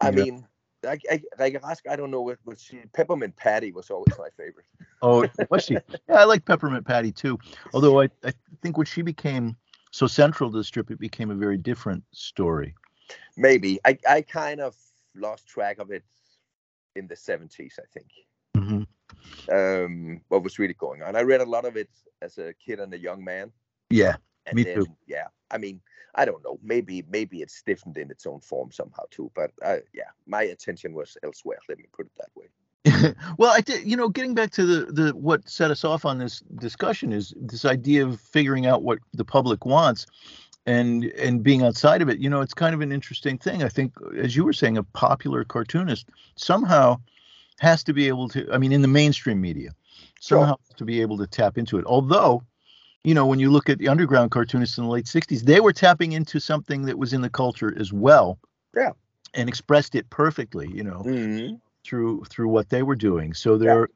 I Yeah. mean, I, I, Rikke Rask, I don't know what, what she. Peppermint Patty was always my favorite. Oh, was she? [LAUGHS] Yeah, I like Peppermint Patty too. Although I, I think when she became so central to the strip, it became a very different story. Maybe I, I kind of lost track of it in the 70s. I think. hmm Um, what was really going on? I read a lot of it as a kid and a young man. Yeah. And Me then, too. Yeah, I mean, I don't know. Maybe maybe it's stiffened in its own form somehow too. But uh, yeah, my attention was elsewhere. Let me put it that way. [LAUGHS] well, I did. You know, getting back to the the what set us off on this discussion is this idea of figuring out what the public wants, and and being outside of it. You know, it's kind of an interesting thing. I think, as you were saying, a popular cartoonist somehow has to be able to. I mean, in the mainstream media, Sure. somehow to be able to tap into it. Although, you know, when you look at the underground cartoonists in the late '60s, they were tapping into something that was in the culture as well. Yeah. And expressed it perfectly. You know Mhm. through through what they were doing. So they're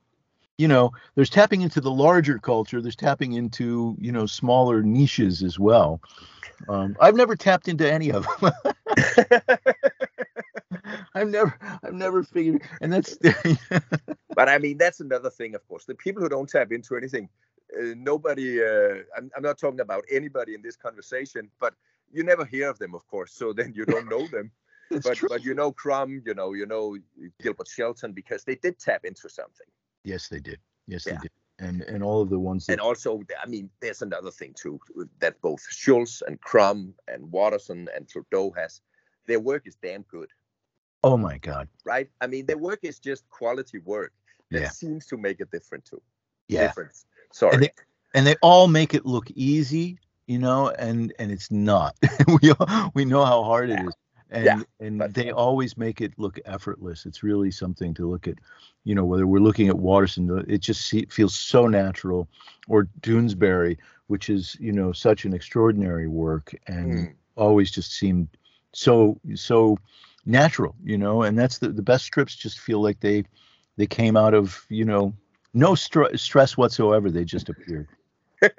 you know, there's tapping into the larger culture, there's tapping into, you know, smaller niches as well. Um, I've never tapped into any of them. [LAUGHS] I've never I've never figured and that's [LAUGHS] but I mean, that's another thing, of course. The people who don't tap into anything, uh, nobody. Uh, I'm, I'm not talking about anybody in this conversation, but you never hear of them, of course. So then you don't know them. [LAUGHS] but true. but you know Crumb, you know you know Gilbert Shelton because they did tap into something. Yes, they did. Yes, Yeah. they did. And and all of the ones that And also, I mean, there's another thing too that both Schulz and Crumb and Watterson and Trudeau has. Their work is damn good, oh my god. right? I mean, their work is just quality work that Yeah. seems to make a difference too. Yeah. Difference. Sorry. they- and they all make it look easy, you know, and and it's not. [LAUGHS] we all, we know how hard it Yeah. is, and Yeah, and they always make it look effortless. It's really something to look at, you know, whether we're looking at Watterson, the- it just feels so natural, or Doonesbury, which is you know such an extraordinary work, and Mm. always just seemed so so natural, you know, and that's the the best strips just feel like they they came out of you know no str- stress whatsoever. They just appeared. [LAUGHS]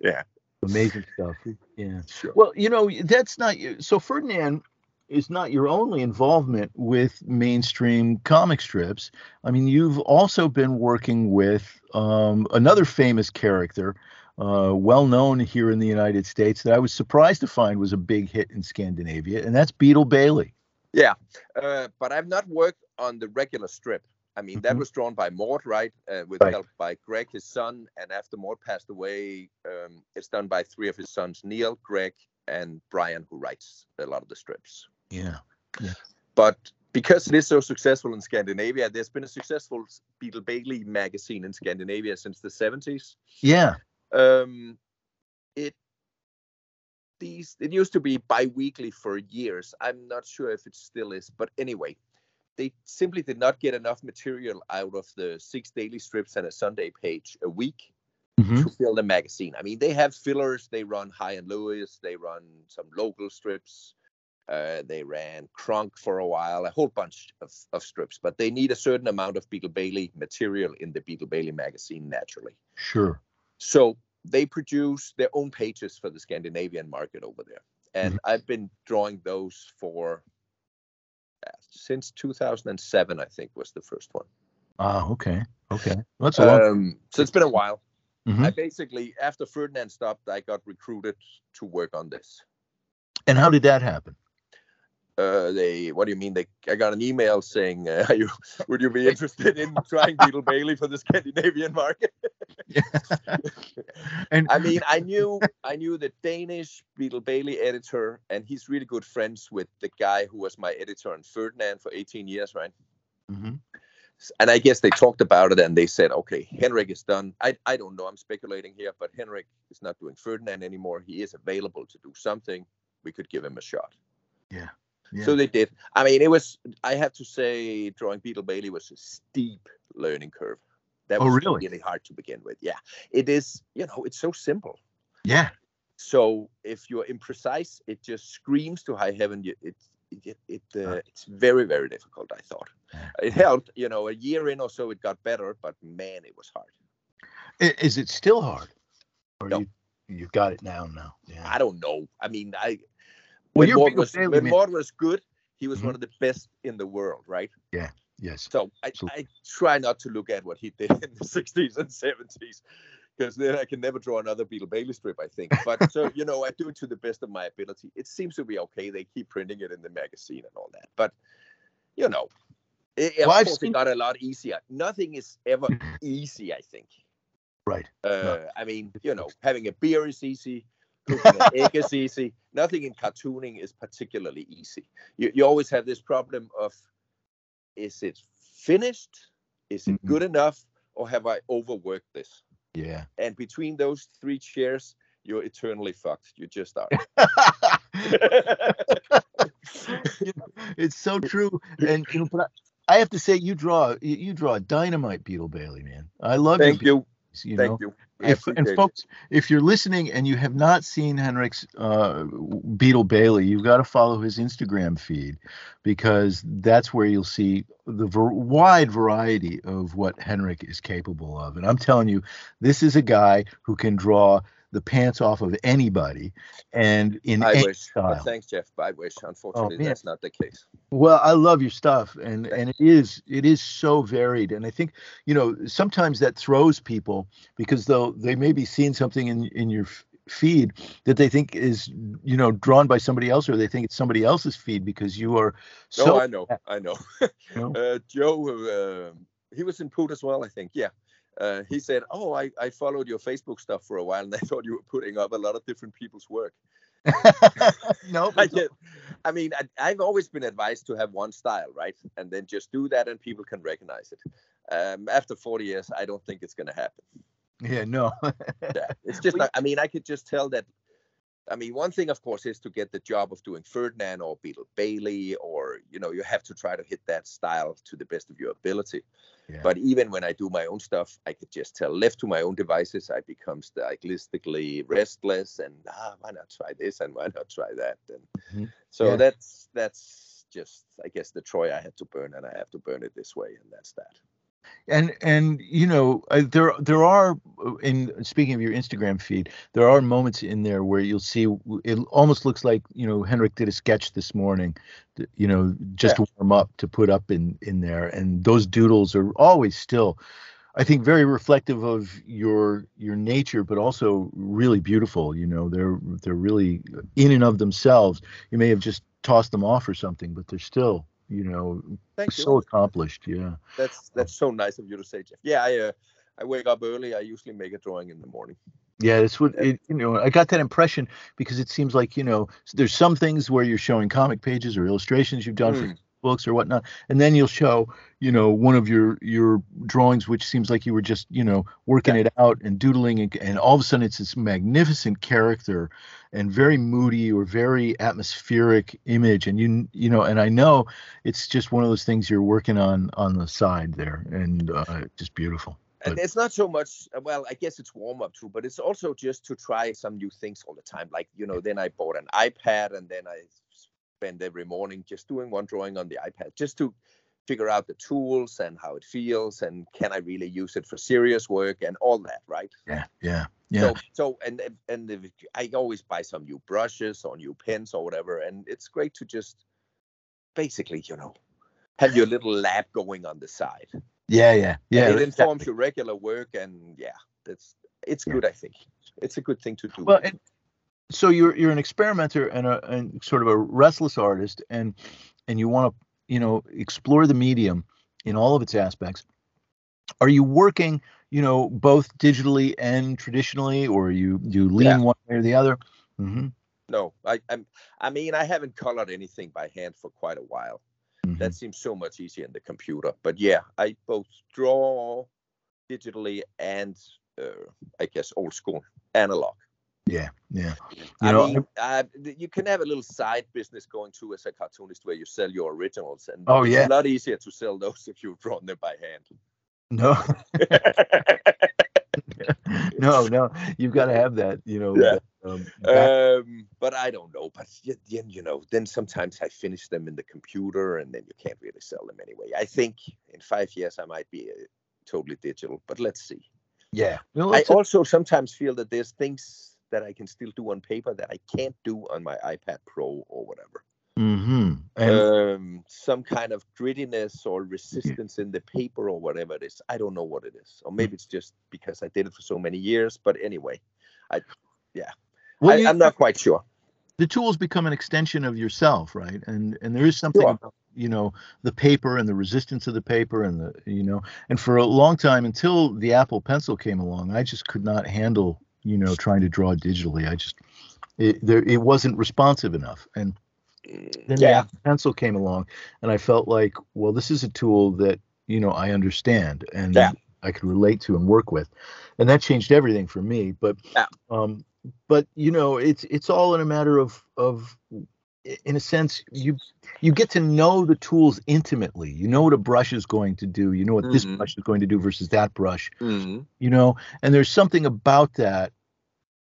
Yeah. Amazing stuff. Yeah. Sure. Well, you know, that's not so Ferdinand is not your only involvement with mainstream comic strips. I mean, you've also been working with um, another famous character, uh, well known here in the United States, that I was surprised to find was a big hit in Scandinavia, and that's Beetle Bailey. Yeah, uh, but I've not worked on the regular strip. I mean, that Mhm. was drawn by Mort, right? Uh, with Right. help by Greg, his son. And after Mort passed away, um, it's done by three of his sons, Neil, Greg, and Brian, who writes a lot of the strips. Yeah. But because it is so successful in Scandinavia, there's been a successful Beetle Bailey magazine in Scandinavia since the 70s. Yeah. Um, it these it used to be bi-weekly for years. I'm not sure if it still is, but anyway, they simply did not get enough material out of the six daily strips and a Sunday page a week Mhm. to fill the magazine. I mean, they have fillers. They run Hi and Lois. They run some local strips. Uh, they ran Crunk for a while, a whole bunch of, of strips, but they need a certain amount of Beetle Bailey material in the Beetle Bailey magazine naturally. Sure. So they produce their own pages for the Scandinavian market over there. And Mm-hmm. I've been drawing those for since 2007, I think was the first one. Ah, okay. Okay. That's a long. Um, so it's been a while. Mhm. I basically, after Ferdinand stopped, I got recruited to work on this. And how did that happen? Uh, they what do you mean? They i got an email saying uh, [LAUGHS] you would you be [LAUGHS] interested in trying beetle bailey for the scandinavian market? [LAUGHS] And i mean i knew i knew the danish beetle bailey editor and he's really good friends with the guy who was my editor on ferdinand for 18 years right? Mm-hmm. and i guess they talked about it and they said okay henrik is done. I, I don't know i'm speculating here but henrik is not doing ferdinand anymore. He is available to do something. We could give him a shot. Yeah so they did. I mean, it was. I have to say, drawing Beetle Bailey was a steep learning curve. That oh, was really? really hard to begin with. Yeah, it is. You know, it's so simple. Yeah. So if you're imprecise, it just screams to high heaven. It it it, uh, it's very very difficult. I thought [LAUGHS] it helped. You know, a year in or so, it got better, but man, it was hard. Is it still hard? Or no. you you've got it now now? Yeah. I don't know. I mean, I well, when, Mort was, when Mort was good, he was mm-hmm. one of the best in the world, right? Yeah. Yes. So I, I try not to look at what he did in the [LAUGHS] 60s and 70s because then I can never draw another Beetle Bailey strip, I think. But so, you know, I do it to the best of my ability. It seems to be okay. They keep printing it in the magazine and all that. But, you know, it, well, of course, seen... it got a lot easier. Nothing is ever [LAUGHS] easy, I think. Right. Uh, no. I mean, you know, having a beer is easy egg is easy. Nothing in cartooning is particularly easy. You, you always have this problem of is it finished? Is it mm-hmm. good enough? Or have I overworked this? Yeah. And between those three chairs, you're eternally fucked. You just are. [LAUGHS] [LAUGHS] it's so true. And you know, I, have to say, you draw you draw a dynamite Beetle Bailey, man. I love Thank you. You Thank know? you. If, and folks, if you're listening and you have not seen Henrik's uh, Beetle Bailey, you've got to follow his Instagram feed because that's where you'll see the ver- wide variety of what Henrik is capable of. And I'm telling you, this is a guy who can draw the pants off of anybody and in I wish. style. thanks, Jeff. I wish. Unfortunately, oh, that's not the case. Well, I love your stuff, and and it is it is so varied, and I think you know sometimes that throws people because they'll they may be seeing something in in your feed that they think is you know drawn by somebody else or they think it's somebody else's feed because you are so no, i know i know, you know? [LAUGHS] uh, joe uh, he was in poot as well i think yeah uh, he said, "Oh, I, I followed your Facebook stuff for a while, and I [LAUGHS] thought you were putting up a lot of different people's work." [LAUGHS] no, I, get, I mean, I, have always been advised to have one style, right, and then just do that, and people can recognize it. Um, after 40 years, I don't think it's going to happen. Yeah, no. [LAUGHS] yeah, it's just. Not, I mean, I could just tell that I mean, one thing, of course, is to get the job of doing Ferdinand or Beetle Bailey, or you know, you have to try to hit that style to the best of your ability. Yeah. But even when I do my own stuff, I could just tell left to my own devices, I become stylistically restless, and ah, why not try this and why not try that? And mm-hmm. so yeah. that's that's just, I guess, the Troy I had to burn, and I have to burn it this way, and that's that and and you know uh, there there are uh, in speaking of your instagram feed there are moments in there where you'll see it almost looks like you know henrik did a sketch this morning you know just yeah. to warm up to put up in in there. And those doodles are always still i think very reflective of your your nature but also really beautiful you know. They're they're really in and of themselves. You may have just tossed them off or something but they're still you know, Thank so you. accomplished. Yeah. That's that's so nice of you to say, Jeff. Yeah, I uh, I wake up early. I usually make a drawing in the morning. Yeah, that's what it, you know. I got that impression because it seems like you know, there's some things where you're showing comic pages or illustrations you've done mm. for hmm. Books or whatnot, and then you'll show you know one of your your drawings which seems like you were just you know working yeah. it out and doodling and, and all of a sudden it's this magnificent character and very moody or very atmospheric image and you you know and i know it's just one of those things you're working on on the side there and uh, just beautiful but, and it's not so much well i guess it's warm up too but it's also just to try some new things all the time like you know then i bought an ipad and then i spend every morning just doing one drawing on the ipad just to figure out the tools and how it feels and can I really use it for serious work and all that, right? Yeah, yeah, yeah. So, so and and I always buy some new brushes or new pens or whatever, and it's great to just basically, you know, have your little lab going on the side. Yeah, yeah, yeah. And it informs your regular work, and yeah, that's it's good. I think it's a good thing to do. Well, and, so you're you're an experimenter and a and sort of a restless artist, and and you want to you know explore the medium in all of its aspects. Are you working, you know, both digitally and traditionally, or you you lean Yeah. one way or the other? hmm No, I I'm, I mean I haven't colored anything by hand for quite a while. That seems so much easier in the computer. But yeah, I both draw digitally and uh, I guess old school analog. Yeah, yeah. You I know, mean, uh, you can have a little side business going too as a cartoonist where you sell your originals, and Oh, it's yeah. a lot easier to sell those [LAUGHS] if you've drawn them by hand. no, [LAUGHS] no, no. You've got to have that. You know. Yeah. um, um, but I don't know. But then you know, then sometimes I finish them in the computer, and then you can't really sell them anyway. I think in five years I might be uh, totally digital, but let's see. yeah. No, I also sometimes feel that there's things that I can still do on paper that I can't do on my iPad Pro or whatever. Mhm. And um, some kind of grittiness or resistance in the paper or whatever it is. I don't know what it is, or maybe it's just because I did it for so many years. But anyway, well, I, I'm not quite sure. the tools become an extension of yourself, right? And and there is something Sure. about you know the paper and the resistance of the paper and the you know and for a long time until the Apple Pencil came along, I just could not handle you know trying to draw digitally. I just it there it wasn't responsive enough and then the Yeah, Apple Pencil came along, and I felt like, well, this is a tool that you know I understand and Yeah. I could relate to and work with, and that changed everything for me. But Yeah. um, but you know, it's it's all in a matter of of in a sense you you get to know the tools intimately. You know what a brush is going to do. You know what this Mhm. brush is going to do versus that brush. Mhm. You know, and there's something about that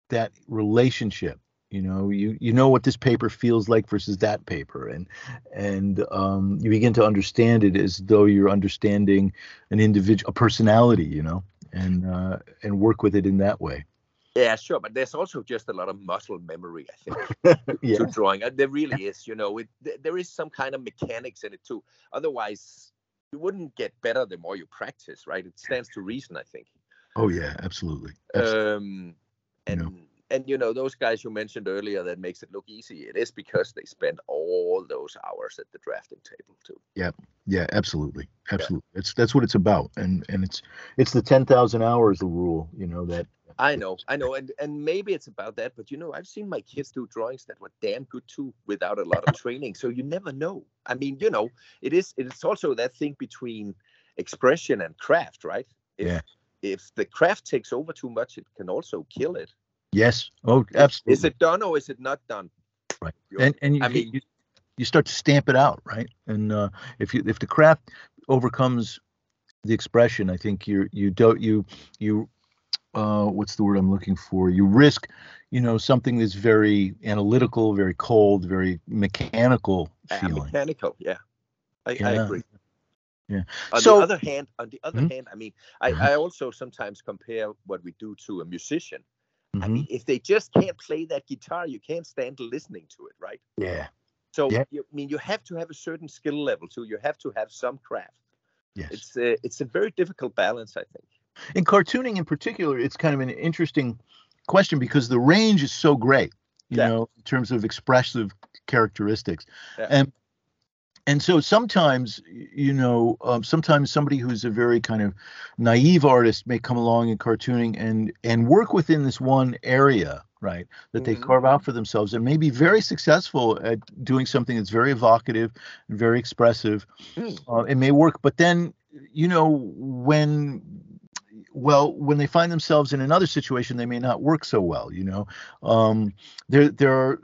that relationship you know you you know what this paper feels like versus that paper and and um, you begin to understand it as though you're understanding an individual a personality you know and uh, and work with it in that way yeah, sure. But there's also just a lot of muscle memory, I think, [LAUGHS] yeah to drawing. Uh, There really is. You know, it, th- there is some kind of mechanics in it too. Otherwise, you wouldn't get better the more you practice, right? It stands to reason, I think. oh yeah absolutely, absolutely. um and know. and you know those guys you mentioned earlier that makes it look easy it is because they spend all those hours at the drafting table too. Yeah. Yeah, absolutely. Absolutely. That's that's what it's about. And and it's it's the 10,000 hours rule you know that i know i know. And and maybe it's about that but you know i've seen my kids do drawings that were damn good too without a lot of training. So you never know. I mean you know it is it's also that thing between expression and craft right? If, Yeah. If the craft takes over too much it can also kill it. Yes. Oh absolutely is it done or is it not done? Right. You're- and and you, I mean- you you start to stamp it out right? And uh, if you if the craft overcomes the expression i think you you don't you you uh what's the word i'm looking for? You risk you know something that's very analytical very cold very mechanical Uh, feeling. mechanical yeah. I, I agree Yeah. on So- the other hand on the other Mhm. hand i mean I, Mhm. I also sometimes compare what we do to a musician i Mhm. mean if they just can't play that guitar you can't stand listening to it right yeah so Yeah. you, i mean you have to have a certain skill level too you have to have some craft yes it's a, it's a very difficult balance i think in cartooning in particular it's kind of an interesting question because the range is so great you Yeah. know in terms of expressive characteristics Yeah. and and so sometimes you know um, sometimes somebody who's a very kind of naive artist may come along in cartooning and and work within this one area right that they Mhm. carve out for themselves and may be very successful at doing something that's very evocative and very expressive Hmm. uh, it may work but then you know when well when they find themselves in another situation they may not work so well you know um there there are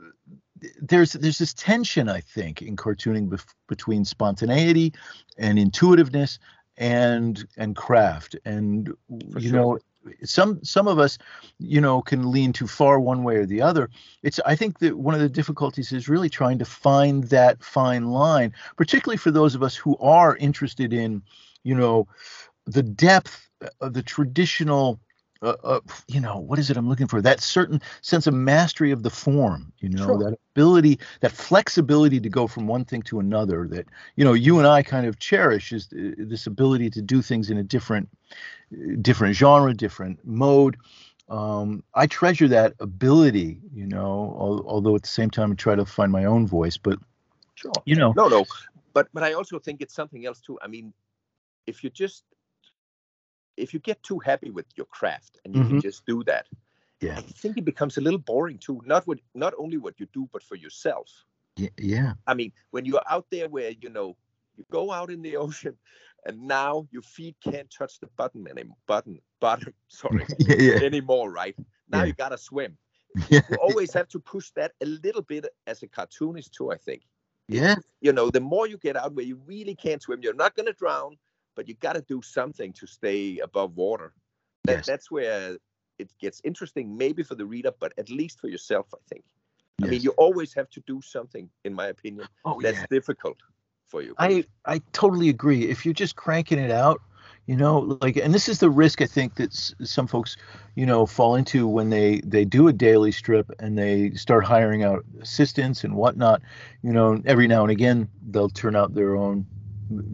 there's there's this tension i think in cartooning bef- between spontaneity and intuitiveness and and craft and For you sure. know some some of us you know can lean too far one way or the other it's i think that one of the difficulties is really trying to find that fine line particularly for those of us who are interested in you know the depth of the traditional uh, uh, you know what is it i'm looking for that certain sense of mastery of the form you know Sure. that ability that flexibility to go from one thing to another that you know you and i kind of cherish is uh, this ability to do things in a different different genre different mode um, I treasure that ability, you know, al- although at the same time I try to find my own voice. But Sure. you know, No, no. But but I also think it's something else too. I mean, if you just if you get too happy with your craft and you can Mhm. just do that, yeah, I think it becomes a little boring too. Not what not only what you do, but for yourself. yeah, yeah, I mean, when you're out there where you know you go out in the [LAUGHS] ocean and now your feet can't touch the button anymore button bottom [LAUGHS] sorry [LAUGHS] yeah, yeah, anymore, right? Now Yeah. you gotta swim. You always have to push that a little bit as a cartoonist too, I think. yeah, You know, the more you get out where you really can't swim, you're not gonna drown, but you gotta do something to stay above water. That, Yes. That's where it gets interesting, maybe for the reader, but at least for yourself, I think. I mean, you always have to do something, in my opinion, oh that's yeah. difficult for you. I I totally agree. If you're just cranking it out, you know, like, and this is the risk I think that some folks, you know, fall into when they they do a daily strip and they start hiring out assistants and whatnot. You know, every now and again they'll turn out their own,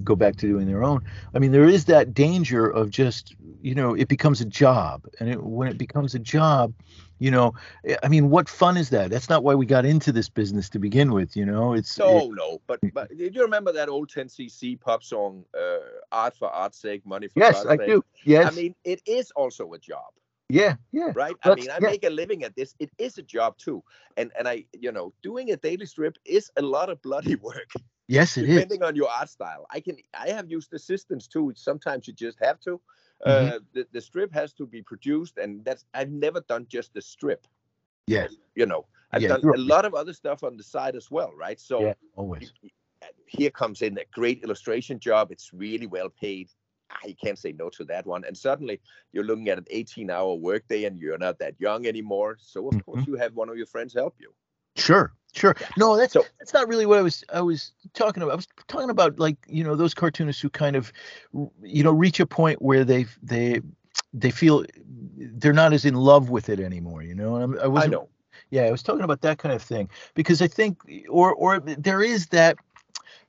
go back to doing their own. I mean, there is that danger of just, you know, it becomes a job, and it, when it becomes a job. You know, I- I mean, what fun is that? That's not why we got into this business to begin with. You know, it's it- No, no, but but did you remember that old 10cc pop song, uh, "Art for Art's sake, Money for yes, God's I sake"? do. Yes, I mean, it is also a job. Yeah, yeah. right? I mean, I yeah. make a living at this. It is a job too, and and I, you know, doing a daily strip is a lot of bloody [LAUGHS] work, Yes, it is. depending on your art style. I can, I have used assistants too. Sometimes you just have to. Mm-hmm. Uh, the, the strip has to be produced, and that's I've never done just the strip. Yeah, You know, I've Yeah, done a lot of other stuff on the side as well, right? So yeah, always. here comes in a great illustration job. It's really well paid. Ah, you can't say no to that one. And suddenly you're looking at an 18 hour workday and you're not that young anymore. So of course you have one of your friends help you. Sure, sure. Yeah. No, that's So- that's not really what I was I was talking about. I was talking about like you know those cartoonists who kind of you know reach a point where they they they feel they're not as in love with it anymore. You know, and I'm, I I wasn't. know. Yeah, I was talking about that kind of thing because I think, or or there is that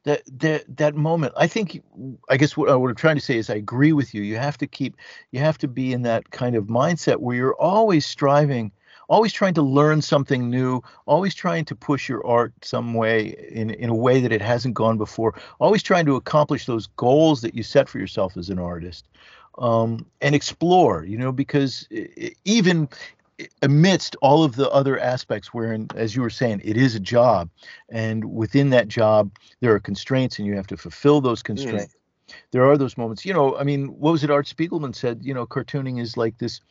that that that moment. I think, I guess what, what I'm trying to say is, I agree with you. You have to keep, you have to be in that kind of mindset where you're always striving, always trying to learn something new, always trying to push your art some way in in a way that it hasn't gone before, always trying to accomplish those goals that you set for yourself as an artist um, and explore, you know, because even amidst all of the other aspects wherein as you were saying it is a job and within that job there are constraints and you have to fulfill those constraints there are those moments you know i mean what was it art spiegelman said you know cartooning is like this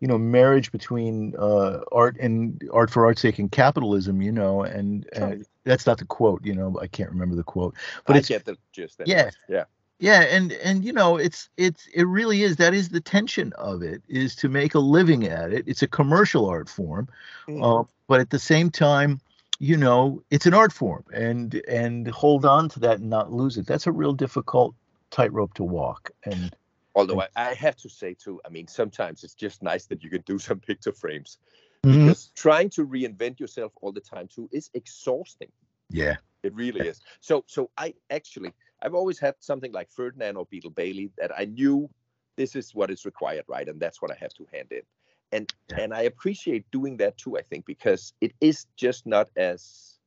you know marriage between uh, art and art for art's sake and capitalism you know and uh, that's not the quote you know i can't remember the quote but But I it's get the gist. Yeah. Yeah. Yeah and and you know it's it's it really is that is the tension of it is to make a living at it it's a commercial art form Mhm. uh, but at the same time you know it's an art form and and hold on to that and not lose it that's a real difficult tightrope to walk and Although I, I have to say too, I mean, sometimes it's just nice that you can do [LAUGHS] some picture frames Mhm. because trying to reinvent yourself all the time too is exhausting. yeah It really is. So, so I actually, I've always had something like Ferdinand or Beetle Bailey that I knew this is what is required, right? And that's what I have to hand in. And Yeah. and I appreciate doing that too. I think because it is just not as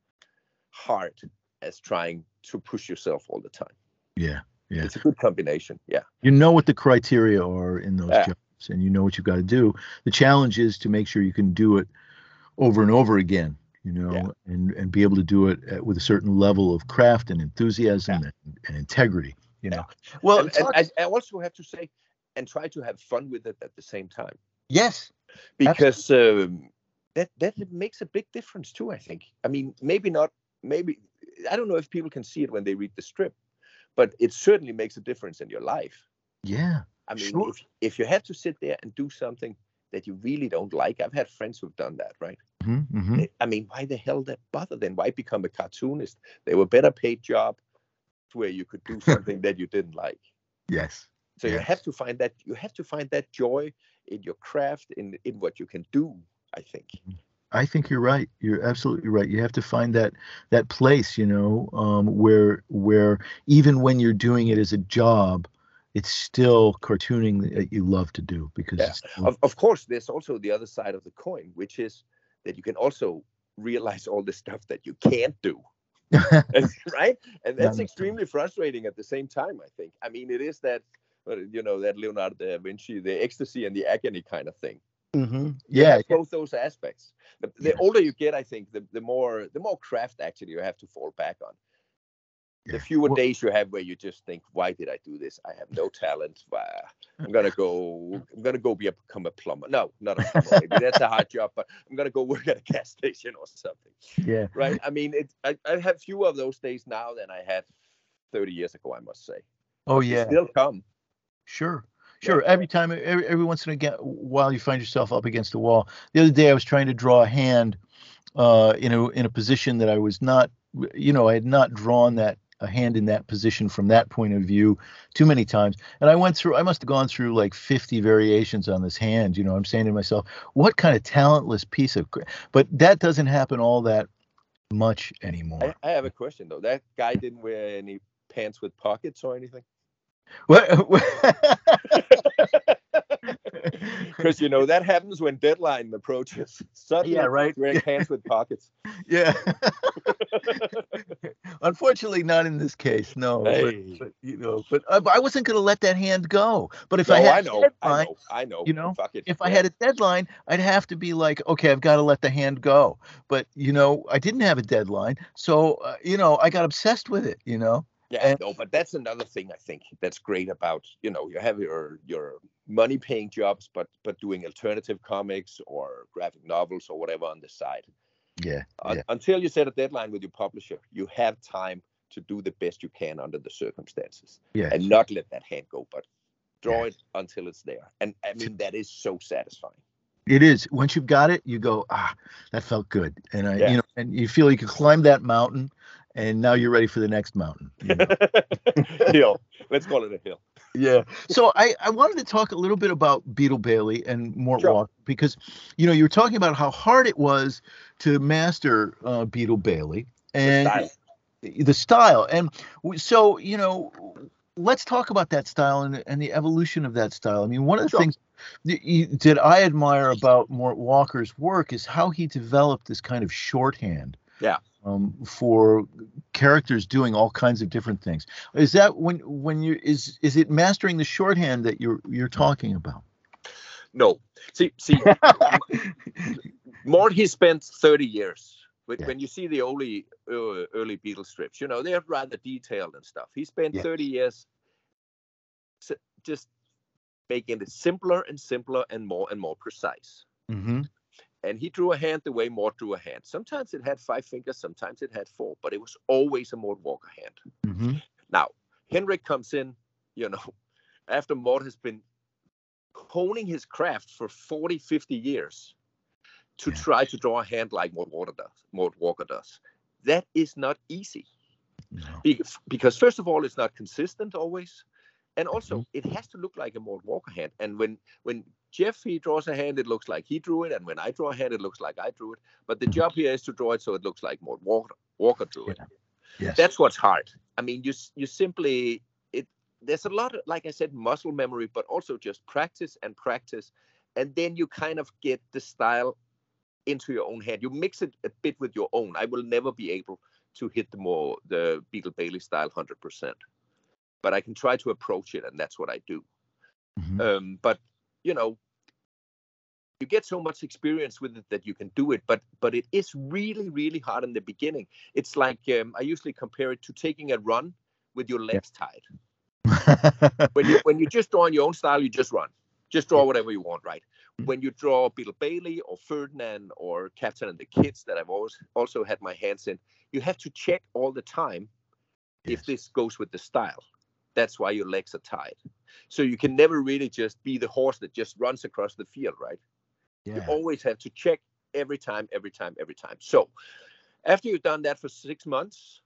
hard as trying to push yourself all the time. yeah Yeah. It's a good combination. Yeah. you know what the criteria are in those Yeah. jobs and you know what you've got to do the challenge is to make sure you can do it over and over again you know Yeah. and and be able to do it at, with a certain level of craft and enthusiasm and, and integrity you know well and, and I, I also have to say, and try to have fun with it at the same time yes because um, that that makes a big difference too. I think. I mean, maybe not. Maybe I don't know if people can see it when they read the strip, but it certainly makes a difference in your life. yeah I mean, Sure. if if you have to sit there and do something that you really don't like, I've had friends who've done that, right? Mhm, mhm. I mean, why the hell that bother then? Why become a cartoonist? They were better paid job where you could do something that you didn't like. [LAUGHS] yes So you have to find that you have to find that joy in your craft, in in what you can do. I think. I think you're right. You're absolutely right. You have to find that that place, you know, um, where where even when you're doing it as a job, it's still cartooning that you love to do because Yeah. Of, of course, there's also the other side of the coin, which is that you can also realize all the stuff that you can't do. [LAUGHS] [LAUGHS] Right? And that's extremely frustrating at the same time, I think. I mean, it is that, uh, you know, that Leonardo da Vinci, the ecstasy and the agony kind of thing. Mhm. It yeah, both those aspects. The, the Yeah. older you get, I think, the, the more the more craft actually you have to fall back on. The fewer Well- days you have where you just think, "Why did I do this? I have no talent. Why- I'm gonna go. I'm gonna go be a, become a plumber. No, not a plumber. Maybe that's a hard job, but I'm gonna go work at a gas [LAUGHS] station or something. yeah. Right? I mean, it. I, I have fewer of those days now than I had 30 years ago. I must say. Oh They yeah. still come. Sure. Sure. Every time, every, every once in a while, you find yourself up against a wall. The other day, I was trying to draw a hand, uh, in a in a position that I was not, you know, I had not drawn that a hand in that position from that point of view too many times. And I went through. I must have gone through like 50 variations on this hand. You know, I'm saying to myself, what kind of talentless piece of. cra-" But that doesn't happen all that much anymore. I, I have a question though. That guy didn't wear any pants with pockets or anything. What- [LAUGHS] [LAUGHS] Because you know that happens when deadline approaches. [LAUGHS] Suddenly, Yeah, right. Wearing [LAUGHS] pants with pockets. Yeah. Unfortunately, not in this case. No. Hey. But, you know, but, uh, but I wasn't going to let that hand go. But if no, I had I a know, I know, I know. you know, Fuck it. if I had a deadline, I'd have to be like, okay, I've got to let the hand go. But you know, I didn't have a deadline, so uh, you know, I got obsessed with it. You know. Yeah, no, but that's another thing I think that's great about you know you have your your money paying jobs, but but doing alternative comics or graphic novels or whatever on the side. Yeah. Yeah. Until you set a deadline with your publisher, you have time to do the best you can under the circumstances Yeah. and not let that hand go, but draw Yeah. it until it's there. And I mean that is so satisfying. It is. Once you've got it, you go, ah, that felt good, and I, Yeah. you know, and you feel you can climb that mountain, and now you're ready for the next mountain. you know? [LAUGHS] hill. Let's call it a hill. Yeah. So I, I wanted to talk a little bit about Beetle Bailey and Mort Sure. Walker because, you know, you were talking about how hard it was to master uh, Beetle Bailey and style. the style. And so, you know, let's talk about that style and, and the evolution of that style. I mean, one of the Sure. things that, that I admire about Mort Walker's work is how he developed this kind of shorthand. Yeah. Um, for characters doing all kinds of different things. Is that when when you is is it mastering the shorthand that you're you're talking about? No. See, see, [LAUGHS] Mort, he spent 30 years. When, Yeah. when you see the early uh, early Beatles strips, you know, they're rather detailed and stuff. He spent Yeah. 30 years just making it simpler and simpler and more and more precise. Mm-hmm. And he drew a hand the way Mort drew a hand. Sometimes it had five fingers, sometimes it had four, but it was always a Mort Walker hand. Mm-hmm. Now, Henrik comes in, you know, [LAUGHS] after Mort has been honing his craft for 40, 50 years to Yeah. try to draw a hand like Mort Walker does. Mort Walker does. That is not easy No. Because, first of all, it's not consistent always. And also, Mm-hmm. it has to look like a Mort Walker hand. And when when Jeff he draws a hand, it looks like he drew it, and when I draw a hand, it looks like I drew it. But the job here is to draw it so it looks like Mort Walker, Walker drew it. Yes. That's what's hard. I mean, you you simply it. There's a lot of, like I said, muscle memory, but also just practice and practice, and then you kind of get the style into your own head. You mix it a bit with your own. I will never be able to hit the more the Beetle Bailey style hundred percent, but I can try to approach it, and that's what I do. Mhm. Um, but you know, you get so much experience with it that you can do it. But but it is really really hard in the beginning. It's like um, I usually compare it to taking a run with your legs tied. [LAUGHS] When you when you just draw in your own style, you just run, just draw whatever you want, right? Mm. When you draw Beetle Bailey or Ferdinand or Captain and the Kids that I've always also had my hands in, you have to check all the time if this goes with the style. That's why your legs are tied. So you can never really just be the horse that just runs across the field, right? You always have to check every time, every time, every time. So after you've done that for six months,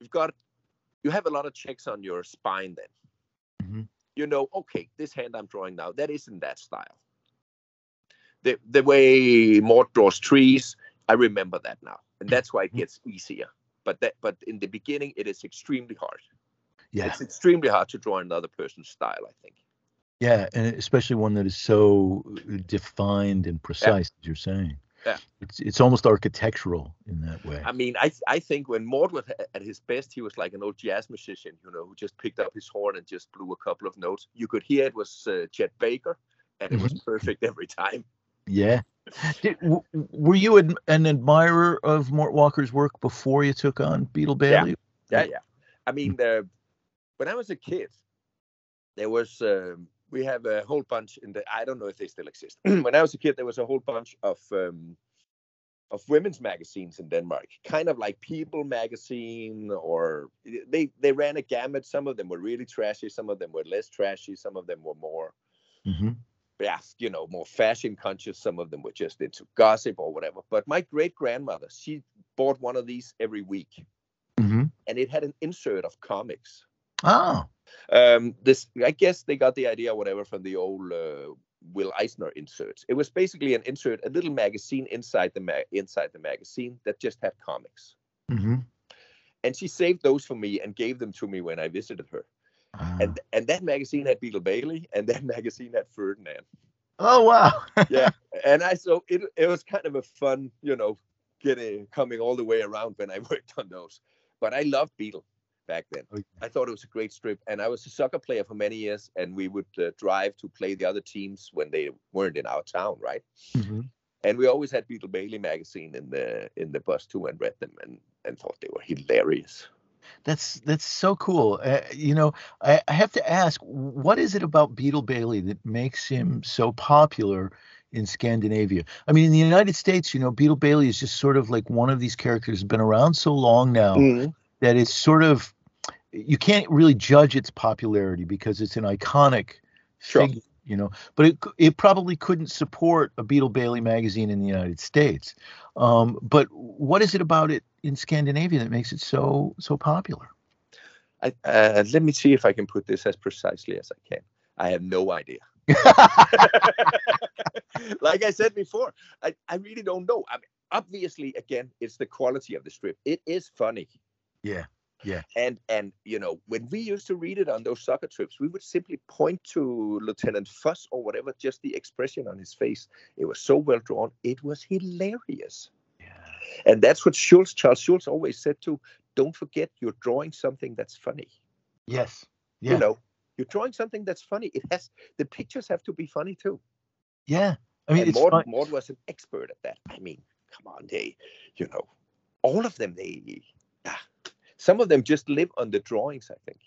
you've got you have a lot of checks on your spine then. Mhm. You know, okay, this hand I'm drawing now, that isn't that style. The the way Mort draws trees, I remember that now. And that's why it gets easier. But that but in the beginning it is extremely hard. Yeah. It's extremely hard to draw another person's style, I think. Yeah, and especially one that is so defined and precise, as you're saying. Yeah. It's it's almost architectural in that way. I mean, I I think when Mort was at his best, he was like an old jazz musician, you know, who just picked up his horn and just blew a couple of notes. You could hear it was uh, Chet Baker, and it was perfect every time. Yeah. Did, w- were you an, an admirer of Mort Walker's work before you took on Beetle Bailey? Yeah, yeah. I mean, uh, when I was a kid, there was um, we have a whole bunch in the. I don't know if they still exist. [CLEARS THROAT] when I was a kid, there was a whole bunch of um, of women's magazines in Denmark, kind of like People magazine, or they they ran a gamut. Some of them were really trashy, some of them were less trashy, some of them were more. hmm Yeah, you know, more fashion conscious. Some of them were just into gossip or whatever. But my great grandmother, she bought one of these every week, hmm and it had an insert of comics. Oh. Um, this, I guess, they got the idea, whatever, from the old uh, Will Eisner inserts. It was basically an insert, a little magazine inside the ma- inside the magazine that just had comics. hmm And she saved those for me and gave them to me when I visited her. Ah. And and that magazine had Beetle Bailey, and that [LAUGHS] magazine had Ferdinand. oh wow. [LAUGHS] Yeah, and I so it it was kind of a fun, you know, getting coming all the way around when I [LAUGHS] worked on those. But I loved Beetle back then. Okay. I thought it was a great strip, and I was a soccer player for many years, and we would uh, drive to play the other teams when they weren't in our town, right? Mhm. And we always had Beetle Bailey magazine in the in the bus too, and read them, and and thought they were hilarious. That's that's so cool. Uh, you know, I, I have to ask, what is it about Beetle Bailey that makes him so popular in Scandinavia? I mean, in the United States, you know, Beetle Bailey is just sort of like one of these characters who's been around so long now that it's sort of you can't really judge its popularity because it's an iconic Sure. figure, you know. But it it probably couldn't support a Beetle Bailey magazine in the United States. Um, but what is it about it in Scandinavia that makes it so so popular? I, uh, let me see if I can put this as precisely as I can. I have no idea. [LAUGHS] [LAUGHS] like I said before, I, I really don't know. I mean, obviously, again, it's the quality of the strip. It is funny. Yeah, yeah. And and you know, when we used to read it on those soccer trips, we would simply point to Lieutenant Fuzz or whatever, just the expression on his face. It was so well drawn. It was hilarious. Yeah. And that's what Schulz, Charles Schulz always said too. Don't forget you're drawing something that's funny. Yes. Yeah. You know, you're drawing something that's funny. It has the pictures have to be funny too. yeah. I mean, and it's was an expert at that. I mean, come on, they, you know, all of them, they. Some of them just live on the drawings, I think.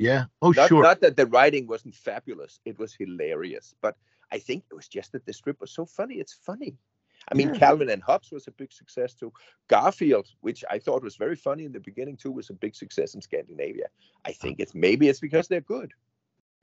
Yeah. Oh, Not, sure. not that the writing wasn't fabulous, it was hilarious. But I think it was just that the strip was so funny. It's funny. I mean, Yeah. Calvin and Hobbes was a big success too. Garfield, which I thought was very funny in the beginning too, was a big success in Scandinavia. I think it's maybe it's because they're good. [LAUGHS]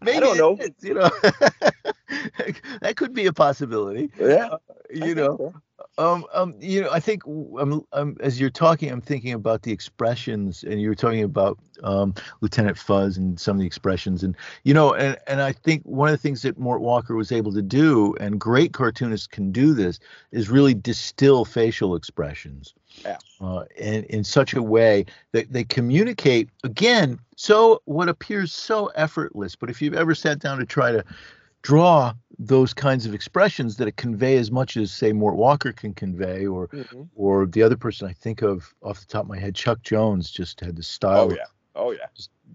Maybe I don't know. is, you know, [LAUGHS] [LAUGHS] that could be a possibility. Yeah, I You know, so. um, um, you know, I think um, um, as you're talking, I'm thinking about the expressions, and you were talking about um, Lieutenant Fuzz and some of the expressions, and you know, and and I think one of the things that Mort Walker was able to do, and great cartoonists can do this, is really distill facial expressions. Yeah. Uh, in, in such a way that they communicate again so what appears so effortless but if you've ever sat down to try to draw those kinds of expressions that convey as much as say Mort Walker can convey or Mhm. or the other person I think of off the top of my head Chuck Jones just had the style Oh yeah. Oh yeah.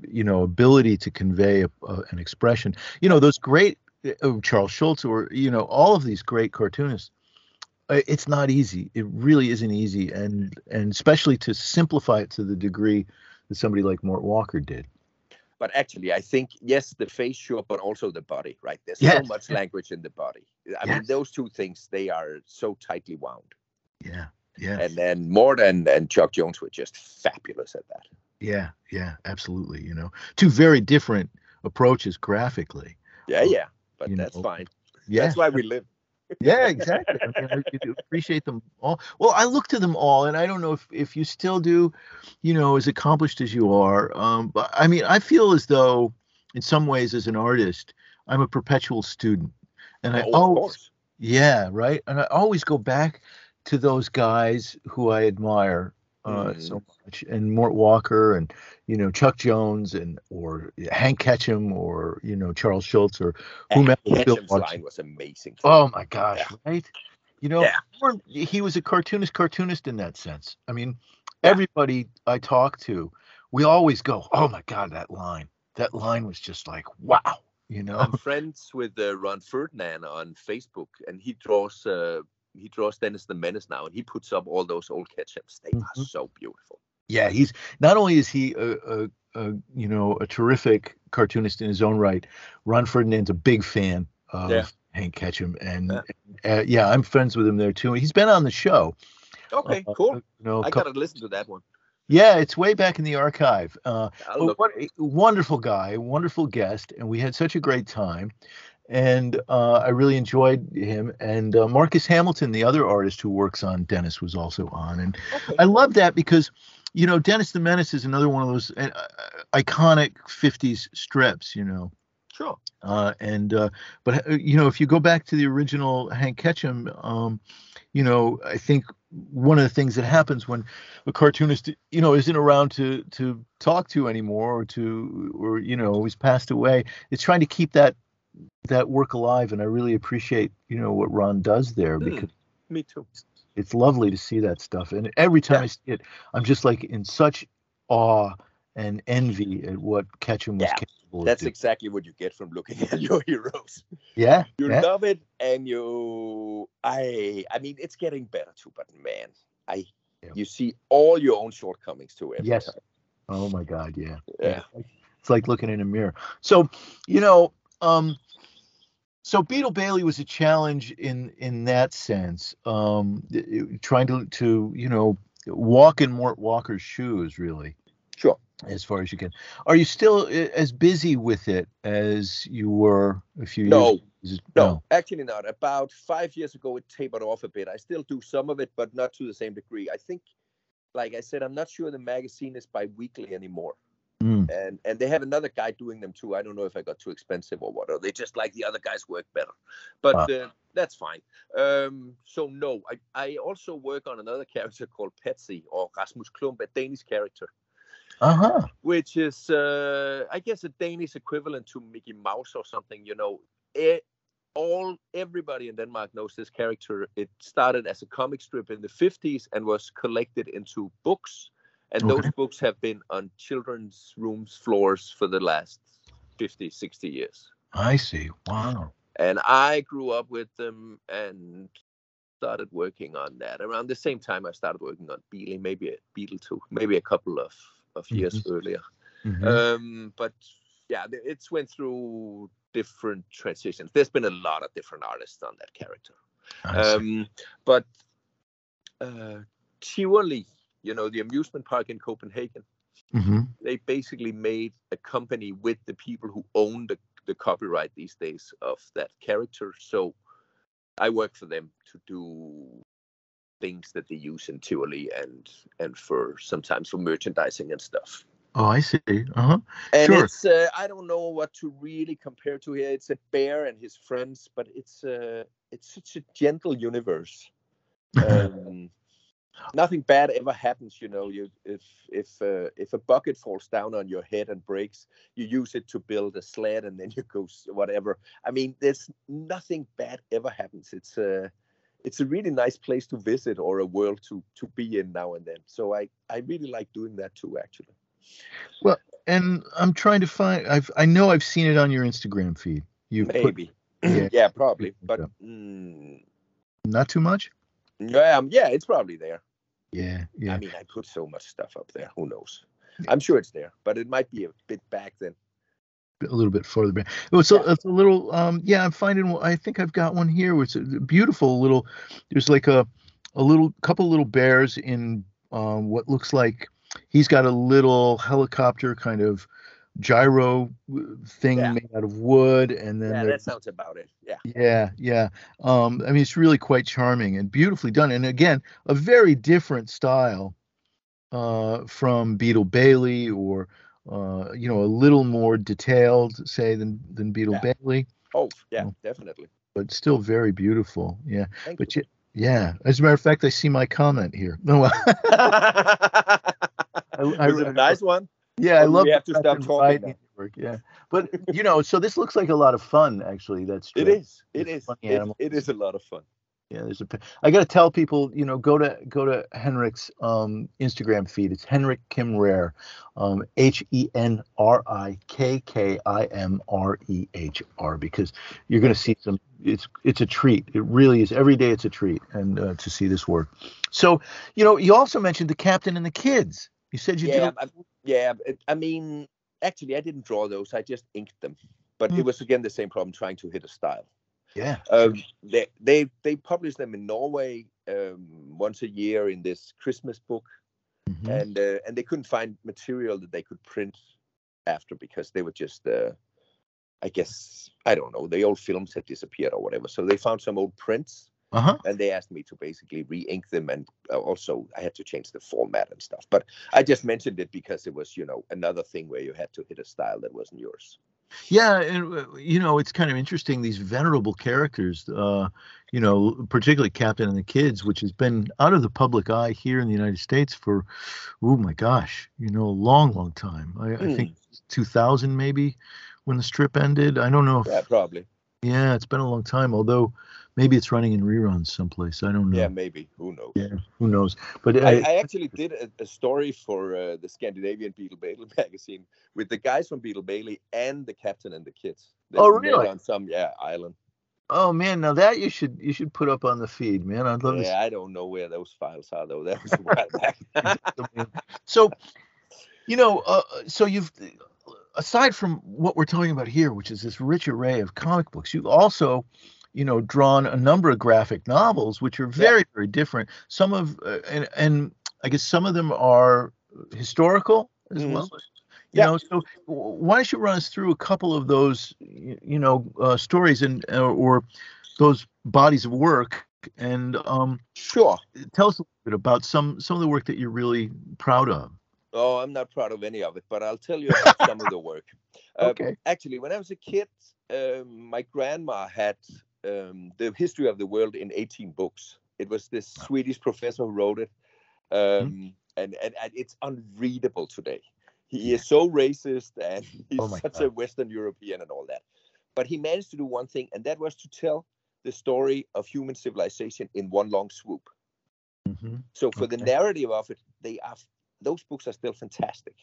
you know ability to convey a, a, an expression you know those great uh, Charles Schulz or you know all of these great cartoonists uh, it's not easy it really isn't easy and and especially to simplify it to the degree that somebody like Mort Walker did But actually, I think yes, the face sure, but also the body, right? There's Yes. so much language in the body. I mean, those two things they are so tightly wound. yeah yeah And then Mort and, and Chuck Jones were just fabulous at that. yeah yeah absolutely you know two very different approaches graphically Yeah, yeah. But you that's know, fine. yeah That's why we live. Yeah exactly. I, mean, I appreciate them all. Well i look to them all and i don't know if, if you still do you know as accomplished as you are um, but i mean i feel as though in some ways as an artist i'm a perpetual student and i Oh, always yeah right? And i always go back to those guys who i admire uh, mm. so much, and Mort Walker, and you know Chuck Jones, and or Hank Ketcham, or you know Charles Schulz, or whomever. Ketcham's line was amazing. Oh my gosh, yeah. right? You know, yeah. he was a cartoonist, cartoonist in that sense. I mean, yeah. everybody I talk to, we always go, "Oh my God, that line! That line was just like wow." You know, I'm friends with uh, Ron Ferdinand on Facebook, and he draws uh, he draws Dennis the Menace now, and he puts up all those old Ketchams. They mm-hmm. are so beautiful. Yeah, he's not only is he a, a, a, you know a terrific cartoonist in his own right. Ron Ferdinand's a big fan of yeah. Hank Ketcham, and yeah. Uh, yeah. I'm friends with him there too. He's been on the show. Okay, uh, cool. You know, I gotta listen to that one. Yeah, it's way back in the archive. Uh, what a wonderful guy, wonderful guest, and we had such a great time. And uh, I really enjoyed him. And uh, Marcus Hamilton, the other artist who works on Dennis, was also on. And okay. I love that because, you know, Dennis the Menace is another one of those uh, iconic 50s strips, you know. Sure. Uh, and uh, but uh, you know, if you go back to the original Hank Ketcham, um, you know, I think one of the things that happens when a cartoonist, you know, isn't around to to talk to anymore, or to, or you know, he's passed away, it's trying to keep that that work alive. And I really appreciate, you know, what Ron does there mm, because me too. It's lovely to see that stuff, and every time yeah. I see it, I'm just like in such awe and envy at what Ketcham was yeah. capable that's exactly what you get from looking [LAUGHS] at your heroes. Yeah, you yeah. love it, and you, I, I mean, it's getting better too. But man, I, yeah. you see all your own shortcomings too. yes. Time. Oh my God, yeah. yeah. It's like looking in a mirror. So, you know, um, so Beetle Bailey was a challenge in in that sense, um, trying to to you know walk in Mort Walker's shoes, really. Sure as far as you can. Are you still eh, as busy with it as you were a few no, years? No, no, actually not. About five years ago, it tapered off a bit. I still do some of it, but not to the same degree. I think, like I said, I'm not sure the magazine is bi-weekly anymore. Mm. And and they have another guy doing them too. I don't know if I got too expensive or what, or they just like the other guys work better. But ah. uh, that's fine. Um, so no, I, I also work on another [LAUGHS] character called Petzi or Rasmus Klump, a Danish character uh-huh. which is, uh, I guess, a Danish equivalent to Mickey Mouse or something. You know, it, all everybody in Denmark knows this character. It started as a comic strip in the 50s and was collected into books, and okay. those books have been on children's rooms floors for the last 50, 60 years. I see. Wow. And I grew up with them and started working on that around the same time I started working on Beetle, maybe a Beetle too, maybe a couple of of years mm-hmm. earlier. Mm-hmm. Um, but yeah, it's went through different transitions. There's been a lot of different artists on that character. Um, but uh, Tivoli, you know, the amusement park in Copenhagen, mm-hmm. they basically made a company with the people who own the, the copyright these days of that character. So I work for them to do things that they use in Tivoli and and for sometimes for merchandising and stuff. Oh, I see. Uh huh. And sure. it's uh, I don't know what to really compare to here. It's a bear and his friends, but it's uh it's such a gentle universe. [LAUGHS] Um, nothing bad ever happens, you know. You if if uh, if a bucket falls down on your head and breaks, you use it to build a sled, and then [LAUGHS] you go whatever. I mean, there's nothing bad ever happens. It's a it's a really nice place to visit or a world to to be in now and then. So I I really like doing that too, actually. Well, and I'm trying to find. I've I know I've seen it on your Instagram feed. You maybe. Put, yeah, [CLEARS THROAT] yeah, probably, but mm, not too much. Yeah, um, yeah, it's probably there. Yeah, yeah. I mean, I put so much stuff up there. Who knows? I'm sure it's there, but it might be a bit back then a little bit further back. Oh, it's, yeah. a, it's a little, um, yeah, I'm finding, I think I've got one here. It's a beautiful little, there's like a, a little couple little bears in um, what looks like he's got a little helicopter kind of gyro thing yeah. made out of wood and then yeah that sounds about it yeah yeah yeah um i mean it's really quite charming and beautifully done and again a very different style uh from beetle bailey or uh, you know, a little more detailed, say, than than Beetle yeah. Bailey. Oh, yeah, um, definitely. But still very beautiful. Yeah. Thank but you. Yeah. As a matter of fact, I see my comment here. No. [LAUGHS] [LAUGHS] I, I, Was it a nice one? Yeah, I love. We have to stop talking. Yeah, but you know, so this looks like a lot of fun. Actually, that's true. It is. It is. It, it is a lot of fun. Yeah, there's a. I got to tell people, you know, go to go to Henrik's um, Instagram feed. It's Henrik Kim Rehr, um, H E N R I K K I M R E H R, because you're going to see some. It's it's a treat. It really is. Every day it's a treat, and uh, to see this work. So, you know, you also mentioned the captain and the kids. You said you yeah, did. I, yeah. I mean, actually, I didn't draw those. I just inked them, but mm. it was again the same problem trying to hit a style. Yeah. Um, they they they publish them in Norway um, once a year in this Christmas book, mm-hmm. and uh, and they couldn't find material that they could print after because they were just uh, I guess I don't know the old films had disappeared or whatever. So they found some old prints. Uh-huh. And they asked me to basically re-ink them, and uh, also I had to change the format and stuff. But I just mentioned it because it was, you know, another thing where you had to hit a style that wasn't yours. Yeah, and uh, you know it's kind of interesting these venerable characters, uh, you know, particularly Captain and the Kids, which has been out of the public eye here in the United States for, oh my gosh, you know, a long, long time. I, mm. I think hmm. 2000 maybe when the strip ended. I don't know. If, yeah, probably. Yeah, it's been a long time. Although maybe it's running in reruns someplace. I don't know. Yeah, maybe. Who knows? Yeah, who knows? But I, I, I actually did a, a story for uh, the Scandinavian Beetle Bailey [LAUGHS] magazine with the guys from Beetle Bailey and the captain and the kids. They oh, really? On some yeah island. Oh man, now that you should you should put up on the feed, man. I'd love yeah, to. I don't know where those files are though. That was a while [LAUGHS] back. [LAUGHS] so, you know, uh, so you've aside from what we're talking about here, which is this rich array of comic books, you've also, you know, drawn a number of graphic novels, which are very, yeah. very different. Some of, uh, and, and I guess some of them are historical as mm-hmm. well. You yeah. know, so why don't you run us through a couple of those, you know, uh, stories and uh, or those bodies of work, and um, sure, tell us a little bit about some some of the work that you're really proud of. Oh, I'm not proud of any of it, but I'll tell you about some of the work. [LAUGHS] Uh, okay. Actually, when I was a kid, um, my grandma had um, the history of the world in 18 books. It was this Swedish professor who wrote it, um, mm-hmm. and, and, and it's unreadable today. He is so racist [LAUGHS] and he's oh such God. a Western European and all that. But he managed to do one thing, and that was to tell the story of human civilization in one long swoop. Mm-hmm. So for okay. the narrative of it, they are those books are still fantastic.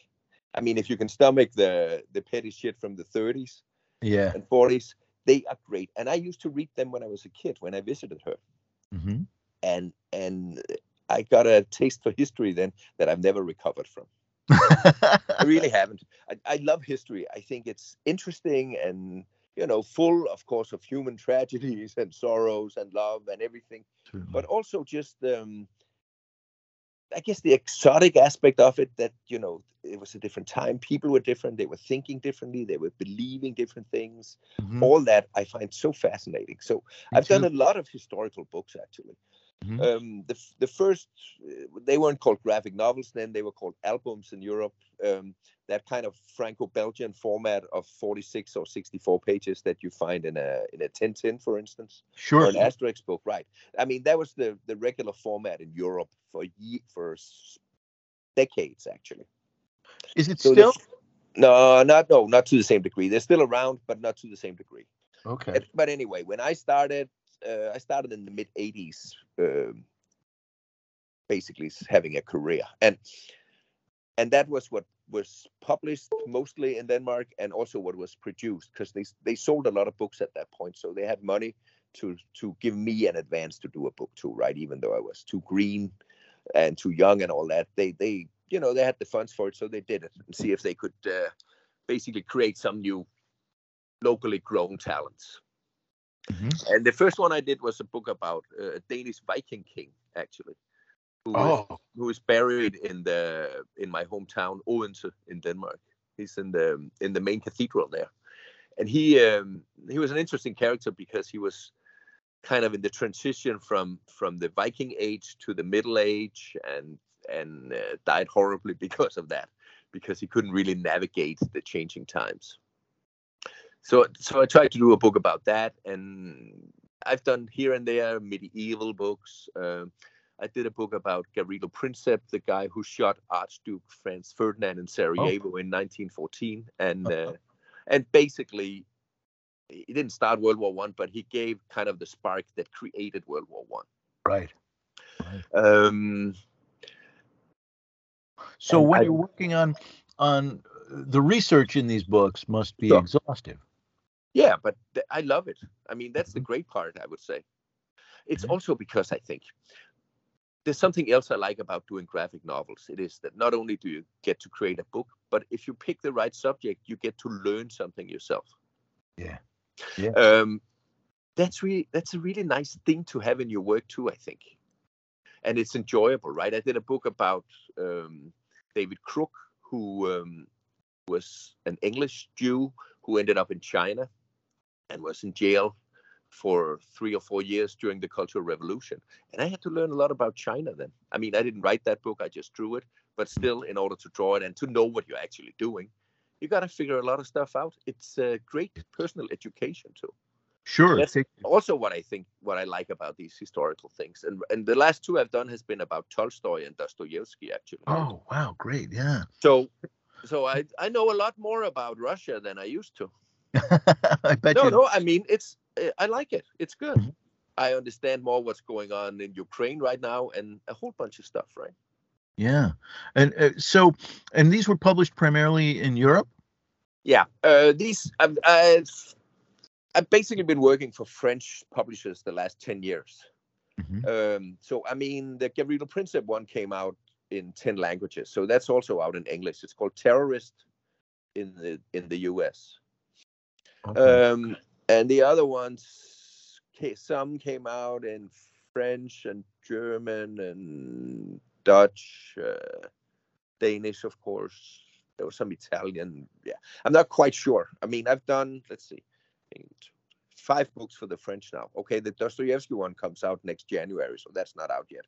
I mean, if you can stomach the the petty shit from the 30s, yeah, and 40s, they are great. And I used to read them when I was a kid when I visited her, mm-hmm. and and I got a taste for history then that I've never recovered from. [LAUGHS] I really haven't. I, I love history. I think it's interesting and you know full, of course, of human tragedies and sorrows and love and everything, but also just um, I guess the exotic aspect of it that you know it was a different time. People were different. They were thinking differently. They were believing different things. Mm-hmm. All that I find so fascinating. So Me I've too. done a lot of historical books actually. Mm-hmm. Um, the the first uh, they weren't called graphic novels then they were called albums in Europe. Um, that kind of Franco-Belgian format of 46 or 64 pages that you find in a in a Tintin, for instance, sure, or an Asterix book, right? I mean that was the the regular format in Europe for ye- for decades actually. Is it so still? No, not no, not to the same degree. They're still around, but not to the same degree. Okay. But anyway, when I started, uh, I started in the mid '80s, um, basically having a career, and and that was what was published mostly in Denmark, and also what was produced because they they sold a lot of books at that point, so they had money to to give me an advance to do a book too, right? Even though I was too green and too young and all that, they they you know they had the funds for it, so they did it and see if they could uh, basically create some new locally grown talents. Mm-hmm. And the first one I did was a book about uh, a Danish Viking king, actually, who, oh. is, who is buried in the in my hometown Odense in Denmark. He's in the in the main cathedral there, and he um, he was an interesting character because he was kind of in the transition from from the Viking age to the Middle Age, and and uh, died horribly [LAUGHS] because of that, because he couldn't really navigate the changing times so so I tried to do a book about that, and I've done here and there medieval books. Um, I did a book about Gavrilo Princip, the guy who shot Archduke Franz Ferdinand in Sarajevo oh. in 1914, and uh, and basically he didn't start World War One, but he gave kind of the spark that created World War One. Right. right. Um, so when I, you're working on on the research in these books must be exhaustive. Yeah, but th- I love it. I mean, that's the mm-hmm. great part, I would say. It's mm-hmm. also because I think there's something else I like about doing graphic novels. It is that not only do you get to create a book, but if you pick the right subject, you get to learn something yourself. Yeah. Yeah. Um, that's really that's a really nice thing to have in your work too. I think, and it's enjoyable, right? I did a book about um, David Crook, who um, was an English Jew who ended up in China and was in jail for three or four years during the Cultural Revolution. And I had to learn a lot about China then. I mean, I didn't write that book, I just drew it. But still, in order to draw it and to know what you're actually doing, you got to figure a lot of stuff out. It's a great personal education too. Sure. That's also what I think, what I like about these historical things. And and the last two I've done has been about Tolstoy and Dostoevsky, actually. Oh wow, great, yeah. So, so I I know a lot more about Russia than I used to. [LAUGHS] I bet no, you. No, I mean it's eh, I like it. It's good. Mm-hmm. I understand more what's going on in Ukraine right now and a whole bunch of stuff, right? Yeah, and uh, so and these were published primarily in Europe. Yeah, uh, these I've, I've I've basically been working for French publishers the last ten years. Mm-hmm. Um, so I mean, the Gavrilo Princip one came out in ten languages, so that's also out in English. It's called Terrorist in the in the U.S. Okay. Um, and the other ones, some came out in French and German and Dutch, uh, Danish, of course. There was some Italian. Yeah, I'm not quite sure. I mean, I've done. Let's see, five books for the French now. Okay, the Dostoevsky one comes out next January, so that's not out yet.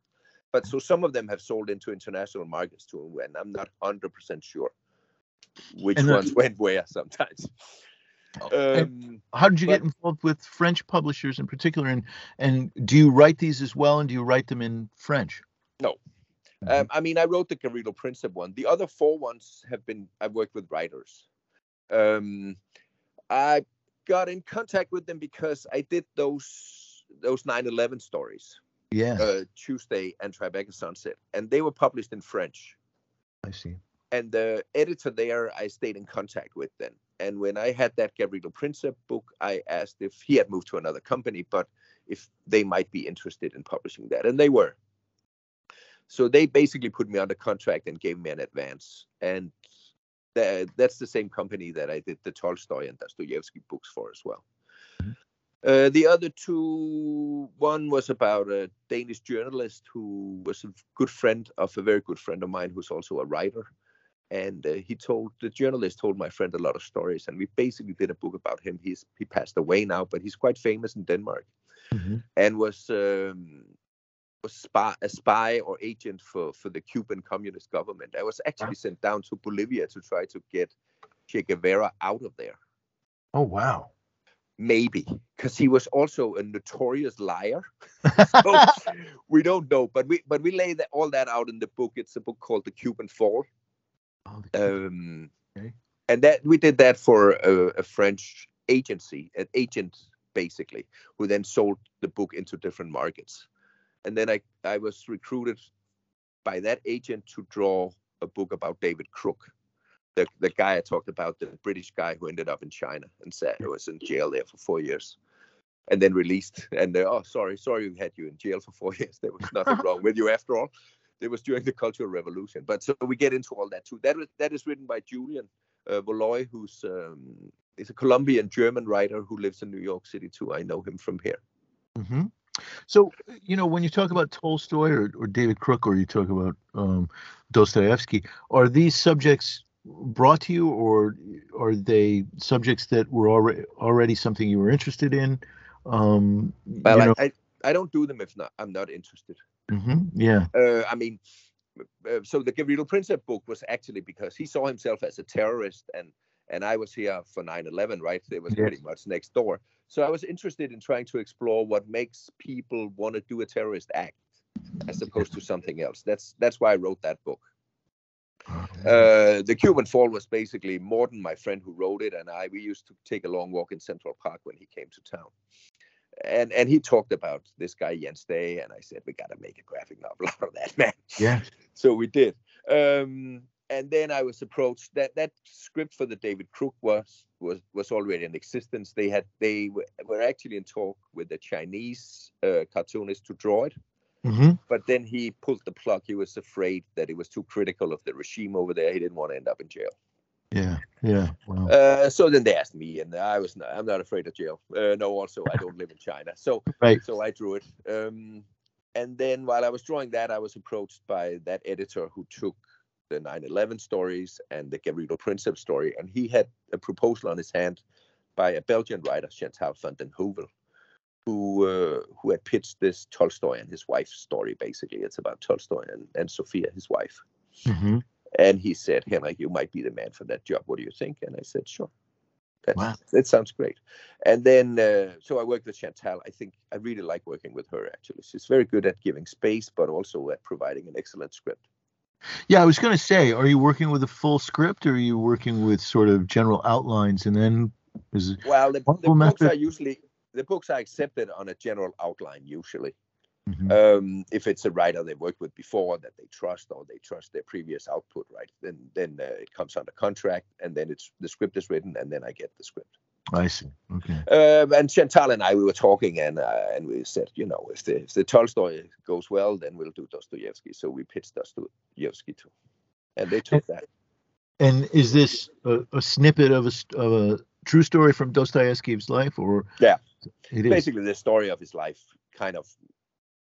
But so some of them have sold into international markets too, and I'm not 100% sure which ones went where sometimes. Um, how did you but, get involved with French publishers in particular? And and do you write these as well? And do you write them in French? No. Mm-hmm. Um, I mean, I wrote the Gavrilo Princip one. The other four ones have been I've worked with writers. Um, I got in contact with them because I did those those 9/11 stories. Yeah. Uh, Tuesday and Tribeca Sunset, and they were published in French. I see. And the editor there, I stayed in contact with then. And when I had that Gabriel Princip book, I asked if he had moved to another company, but if they might be interested in publishing that, and they were. So they basically put me under contract and gave me an advance, and that, that's the same company that I did the Tolstoy and Dostoevsky books for as well. Mm-hmm. Uh, the other two, one was about a Danish journalist who was a good friend of a very good friend of mine who's also a writer and uh, he told the journalist told my friend a lot of stories and we basically did a book about him. He's he passed away now but he's quite famous in denmark. Mm-hmm. and was um, was spy, a spy or agent for for the cuban communist government. I was actually wow. sent down to bolivia to try to get che guevara out of there. Oh wow. Maybe because he was also a notorious liar. [LAUGHS] So we don't know but we but we lay that, all that out in the book. It's a book called the cuban fall um, okay. And that we did that for a, a French agency, an agent basically, who then sold the book into different markets. And then I, I was recruited by that agent to draw a book about David Crook, the, the guy I talked about, the British guy who ended up in China and said he was in jail there for four years and then released. And they, oh, sorry, sorry, we had you in jail for four [LAUGHS] years. There was nothing [LAUGHS] wrong with you after all. It was during the Cultural Revolution. But so we get into all that too. That was that is written by Julian uh, Voloj, who's um, is a Colombian German writer who lives in New York City too. I know him from here. Mm-hmm. So, you know, when you talk about Tolstoy or, or David Crook, or you talk about um, Dostoevsky, are these subjects brought to you, or are they subjects that were already already something you were interested in? Um, well, you know, I, I, I don't do them if not I'm not interested. Mm-hmm. Yeah. Uh, I mean, uh, so the Gavrilo Princip book was actually because he saw himself as a terrorist, and and I was here for 9/11, right? It was yes. pretty much next door. So I was interested in trying to explore what makes people want to do a terrorist act as opposed to something else. That's that's why I wrote that book. Uh, the Cuban Fall was basically Morton, my friend who wrote it, and I. We used to take a long walk in Central Park when he came to town, and and he talked about this guy Jens Day, and I said we got to make a graphic novel [LAUGHS] out of that man. Yeah. [LAUGHS] So we did. Um, and then I was approached that that script for the David Crook was was was already in existence. They had they were actually in talk with the Chinese uh, cartoonist to draw it, Mm-hmm. but then he pulled the plug. He was afraid that it was too critical of the regime over there. He didn't want to end up in jail. Yeah. Yeah. Wow. Uh, so then they asked me, and I was not, I'm not afraid of jail. Uh, no, also I don't live in China, so right. so I drew it. Um, and then while I was drawing that, I was approached by that editor who took the 9/11 stories and the Gavrilo Princip story, and he had a proposal on his hand by a Belgian writer, Chantal van den Heuvel, who uh, who had pitched this Tolstoy and his wife story. Basically, it's about Tolstoy and, and Sophia, his wife. Mm-hmm. And he said, Henrik, you might be the man for that job. What do you think? And I said, sure. That, Wow. that sounds great. And then, uh, so I worked with Chantal. I think I really like working with her, actually. She's very good at giving space, but also at providing an excellent script. Yeah, I was going to say, are you working with a full script, or are you working with sort of general outlines, and then is it? Well, the, the books are usually, the books are accepted on a general outline, usually. Mhm. um, if it's a writer they've worked with before that they trust or they trust their previous output, right? Then then uh, it comes under contract, and then it's the script is written, and then I get the script. I see. Okay. Um, and Chantal and I we were talking, and uh, and we said, you know, if the if the Tolstoy goes well, then we'll do Dostoevsky. So we pitched Dostoevsky too, and they took that. And is this a, a snippet of a of a true story from Dostoevsky's life, or Yeah. it is? Basically, the story of his life, kind of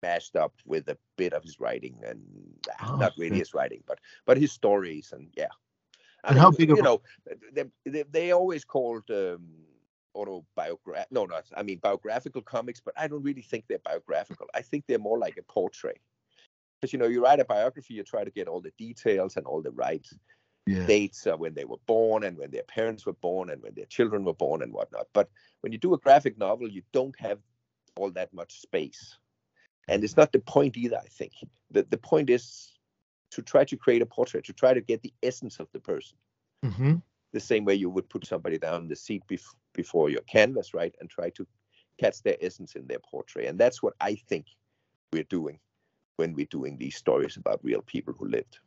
mashed up with a bit of his writing, and uh, Oh, not really okay. his writing, but but his stories, and yeah. I And how big you a- know, they, they, they always called um, autobiograph. No, not I mean biographical comics, but I don't really think they're biographical. I think they're more like a portrait. Because you know, you write a biography, you try to get all the details and all the right yeah. dates of when they were born and when their parents were born and when their children were born and whatnot. But when you do a graphic novel, you don't have all that much space. And it's not the point either, I think. The, the point is to try to create a portrait, to try to get the essence of the person, hmm the same way you would put somebody down in the seat bef- before your canvas, right? And try to catch their essence in their portrait. And that's what I think we're doing when we're doing these stories about real people who lived.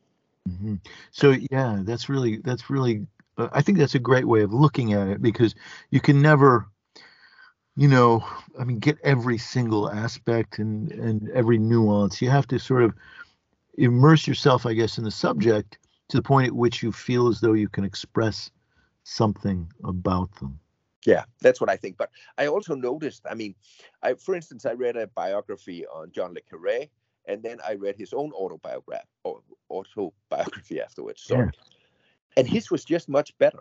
hmm So yeah, that's really that's really. Uh, I think that's a great way of looking at it because you can never, you know, I mean, get every single aspect and and every nuance. You have to sort of immerse yourself, I guess, in the subject to the point at which you feel as though you can express something about them. Yeah, that's what I think. But I also noticed, I mean, I for instance, I read a biography on John Le Carre, and then I read his own autobiography or autobiography afterwards. Sorry. And his was just much better.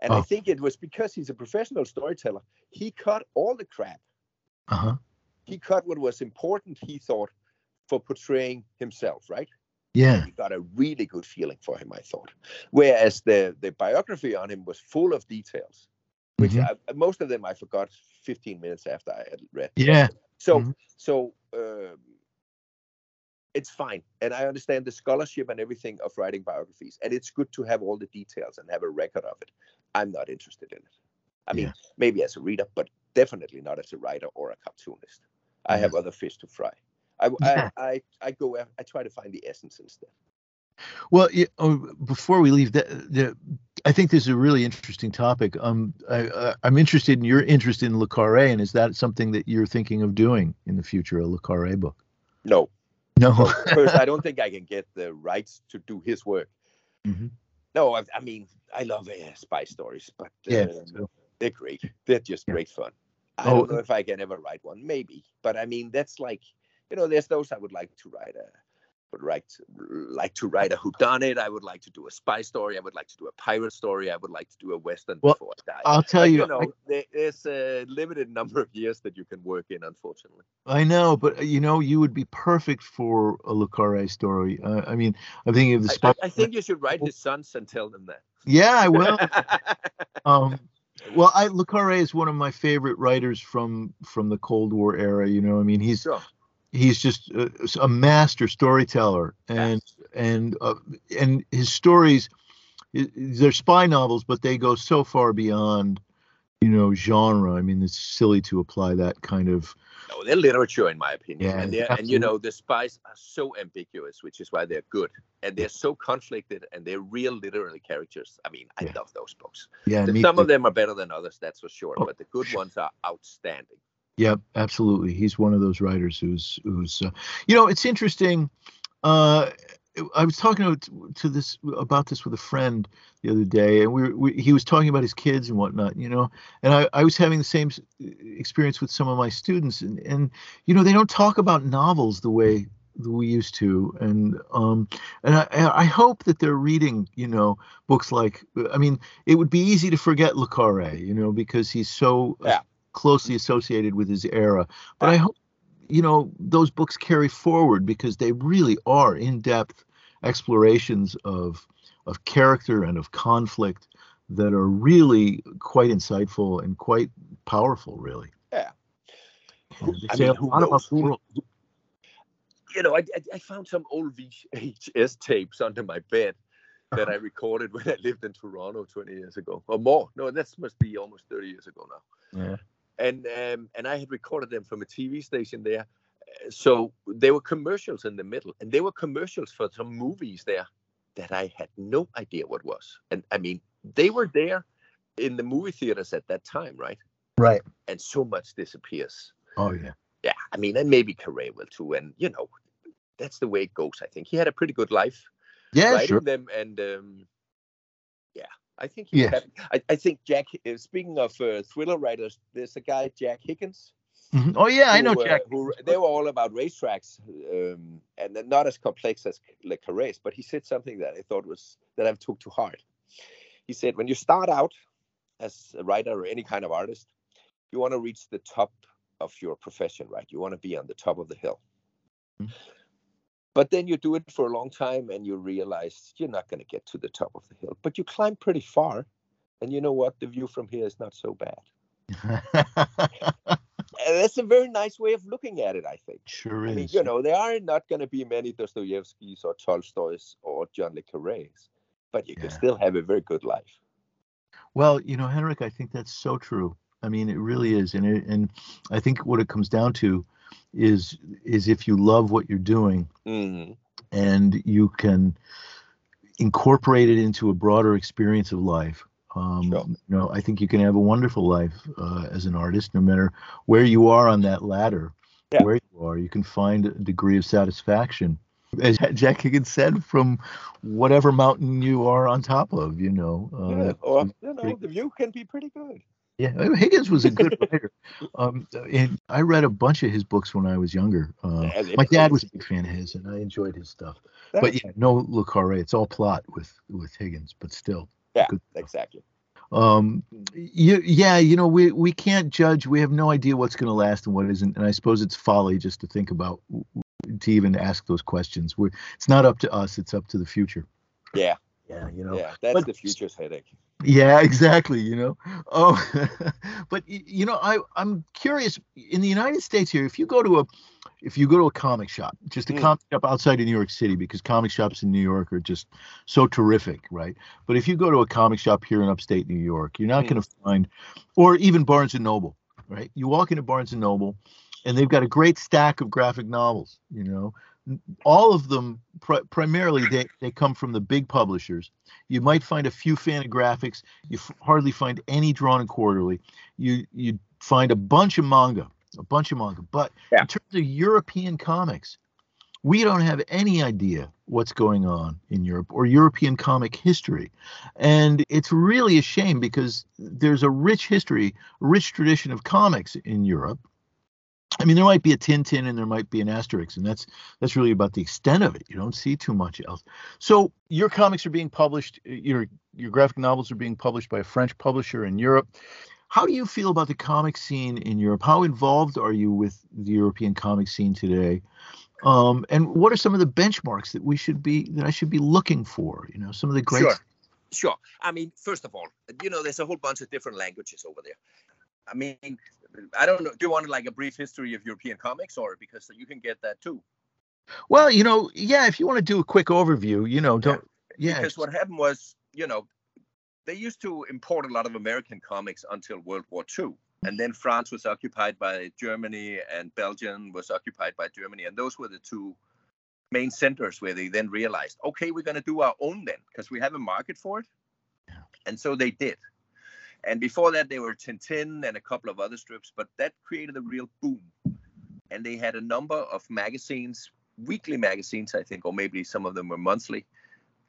And I Oh. think it was because he's a professional storyteller. He cut all the crap. Uh huh. He cut what was important, he thought, for portraying himself, right? Yeah. You got a really good feeling for him, I thought. Whereas the the biography on him was full of details, which Mhm. I, most of them I forgot 15 minutes after I had read. Yeah. So Mhm. so um, it's fine, and I understand the scholarship and everything of writing biographies, and it's good to have all the details and have a record of it. I'm not interested in it. I mean, Yeah. maybe as a reader, but definitely not as a writer or a cartoonist. I have other fish to fry. I, Yeah. I, I, I go. I try to find the essence instead. Well, oh, before we leave, that, the, I think this is a really interesting topic. Um, I, I'm interested in your interest in Le Carre, and is that something that you're thinking of doing in the future, a Le Carre book? No, No. [LAUGHS] First, I don't think I can get the rights to do his work. Mhm. No, I, I mean, I love uh, spy stories, but Yeah, um, so- they're great. They're just Yeah. great fun. I Oh, don't know if I can ever write one, maybe, but I mean, that's like, you know, there's those I would like to write a, would write like to write a whodunit. I would like to do a spy story. I would like to do a pirate story. I would like to do a western Well, before I die. I'll tell But, you, you know, I, there's a limited number of years that you can work in, unfortunately. I know, but uh, you know, you would be perfect for a Le Carre story. Uh, I mean, I'm thinking of the I, I, spy. I think you should write his sons and tell them that. yeah, I will. [LAUGHS] Um, well, I Le Carre is one of my favorite writers from from the Cold War era. You know, I mean, he's Sure. He's just a, a master storyteller, and and uh, and his stories, they're spy novels, but they go so far beyond, you know, genre. I mean, it's silly to apply that kind of No, they're literature, in my opinion. Yeah, and they're, and you know, the spies are so ambiguous, which is why they're good. And they're so conflicted, and they're real literary characters. I mean, I Yeah. love those books. yeah. me Some of them are better than others, that's for sure. Oh, But the good ones are outstanding. Yep, absolutely. He's one of those writers who's who's uh, you know, it's interesting. Uh, I was talking to, to this about this with a friend the other day, and we, we he was talking about his kids and whatnot, you know, and I, I was having the same experience with some of my students, and, and you know they don't talk about novels the way we used to, and um and I I hope that they're reading you know books like I mean it would be easy to forget Le Carre, you know, because he's so Yeah. Closely associated with his era, but I hope you know those books carry forward because they really are in-depth explorations of of character and of conflict that are really quite insightful and quite powerful really Yeah. I mean, a who lot about knows? the world. You know, I, I, I found some old VHS tapes under my bed that uh-huh. I recorded [LAUGHS] when I lived in Toronto 20 years ago or more. No, that must be almost 30 years ago now. yeah and um, and I had recorded them from a TV station there. Uh, So there were commercials in the middle, and there were commercials for some movies there that I had no idea what was. And I mean, they were there in the movie theaters at that time, right? right And so much disappears. oh yeah Yeah, I mean, and maybe Carre will too. And you know, that's the way it goes. I think he had a pretty good life yeah writing sure them, and um, I think he Yeah. had. I, I think Jack. Uh, speaking of uh, thriller writers, there's a guy Jack Higgins Mhm. oh yeah i know who, uh, jack who they were all about racetracks, um, and not as complex as like Le Carre's. But he said something that I thought was that I've took to heart. He said, when you start out as a writer or any kind of artist, you want to reach the top of your profession, right? You want to be on the top of the hill. Mhm. But then you do it for a long time, and you realize you're not going to get to the top of the hill. But you climb pretty far, and you know what? The view from here is not so bad. [LAUGHS] And that's a very nice way of looking at it, I think. sure I is mean, you know, there are not going to be many Dostoevskys or Tolstoys or John le Carre's, but you can still have a very good life. Well, you know, Henrik, I think that's so true. I mean, it really is, and it, and I think what it comes down to is is if you love what you're doing Mhm. and you can incorporate it into a broader experience of life. Um, Sure. You know, I think you can have a wonderful life uh, as an artist, no matter where you are on that ladder. Yeah. Where you are, you can find a degree of satisfaction, as [LAUGHS] Jack Higgins said, from whatever mountain you are on top of. You know, yeah, uh, or, you know, the view can be pretty good. Yeah, Higgins was a good [LAUGHS] writer. Um, and I read a bunch of his books when I was younger. Uh, Yeah, my dad was a big fan of his, and I enjoyed his stuff. But yeah, no Le Carre. It's all plot with with Higgins, but still. yeah, good exactly. Um, you, yeah, you know, we we can't judge. We have no idea what's going to last and what isn't. And I suppose it's folly just to think about to even ask those questions. We're, it's not up to us. It's up to the future. Yeah, Yeah, you know. yeah, that's but- the future's headache. Yeah, exactly. You know, oh, [LAUGHS] but you know, I I'm curious. In the United States here, if you go to a if you go to a comic shop, just a Mm. comic shop outside of New York City, because comic shops in New York are just so terrific, right? But if you go to a comic shop here in upstate New York, you're not Mm. going to find, or even Barnes and Noble, right? You walk into Barnes and Noble, and they've got a great stack of graphic novels. You know, all of them pri- primarily they, they come from the big publishers you might find a few Fantagraphics you f- hardly find any drawn and quarterly you you find a bunch of manga a bunch of manga but Yeah. in terms of european comics we don't have any idea what's going on in Europe or European comic history. And it's really a shame because there's a rich history, rich tradition of comics in Europe. I mean, there might be a Tintin and there might be an Asterix, and that's that's really about the extent of it. You don't see too much else. So your comics are being published, your your graphic novels are being published by a French publisher in Europe. How do you feel about the comic scene in Europe? How involved are you with the European comic scene today? Um, and what are some of the benchmarks that we should be that I should be looking for? You know, some of the great Sure. Sure. I mean, first of all, you know, there's a whole bunch of different languages over there. I mean, I don't know. Do you want like a brief history of European comics, or because you can get that too? Well, you know, yeah. If you want to do a quick overview, you know, don't. Yeah. Because what happened was, you know, they used to import a lot of American comics until World War II, and then France was occupied by Germany, and Belgium was occupied by Germany, and those were the two main centers where they then realized, okay, we're going to do our own then because we have a market for it. And so they did. And before that, they were Tintin and a couple of other strips, but that created a real boom. And they had a number of magazines, weekly magazines, I think, or maybe some of them were monthly,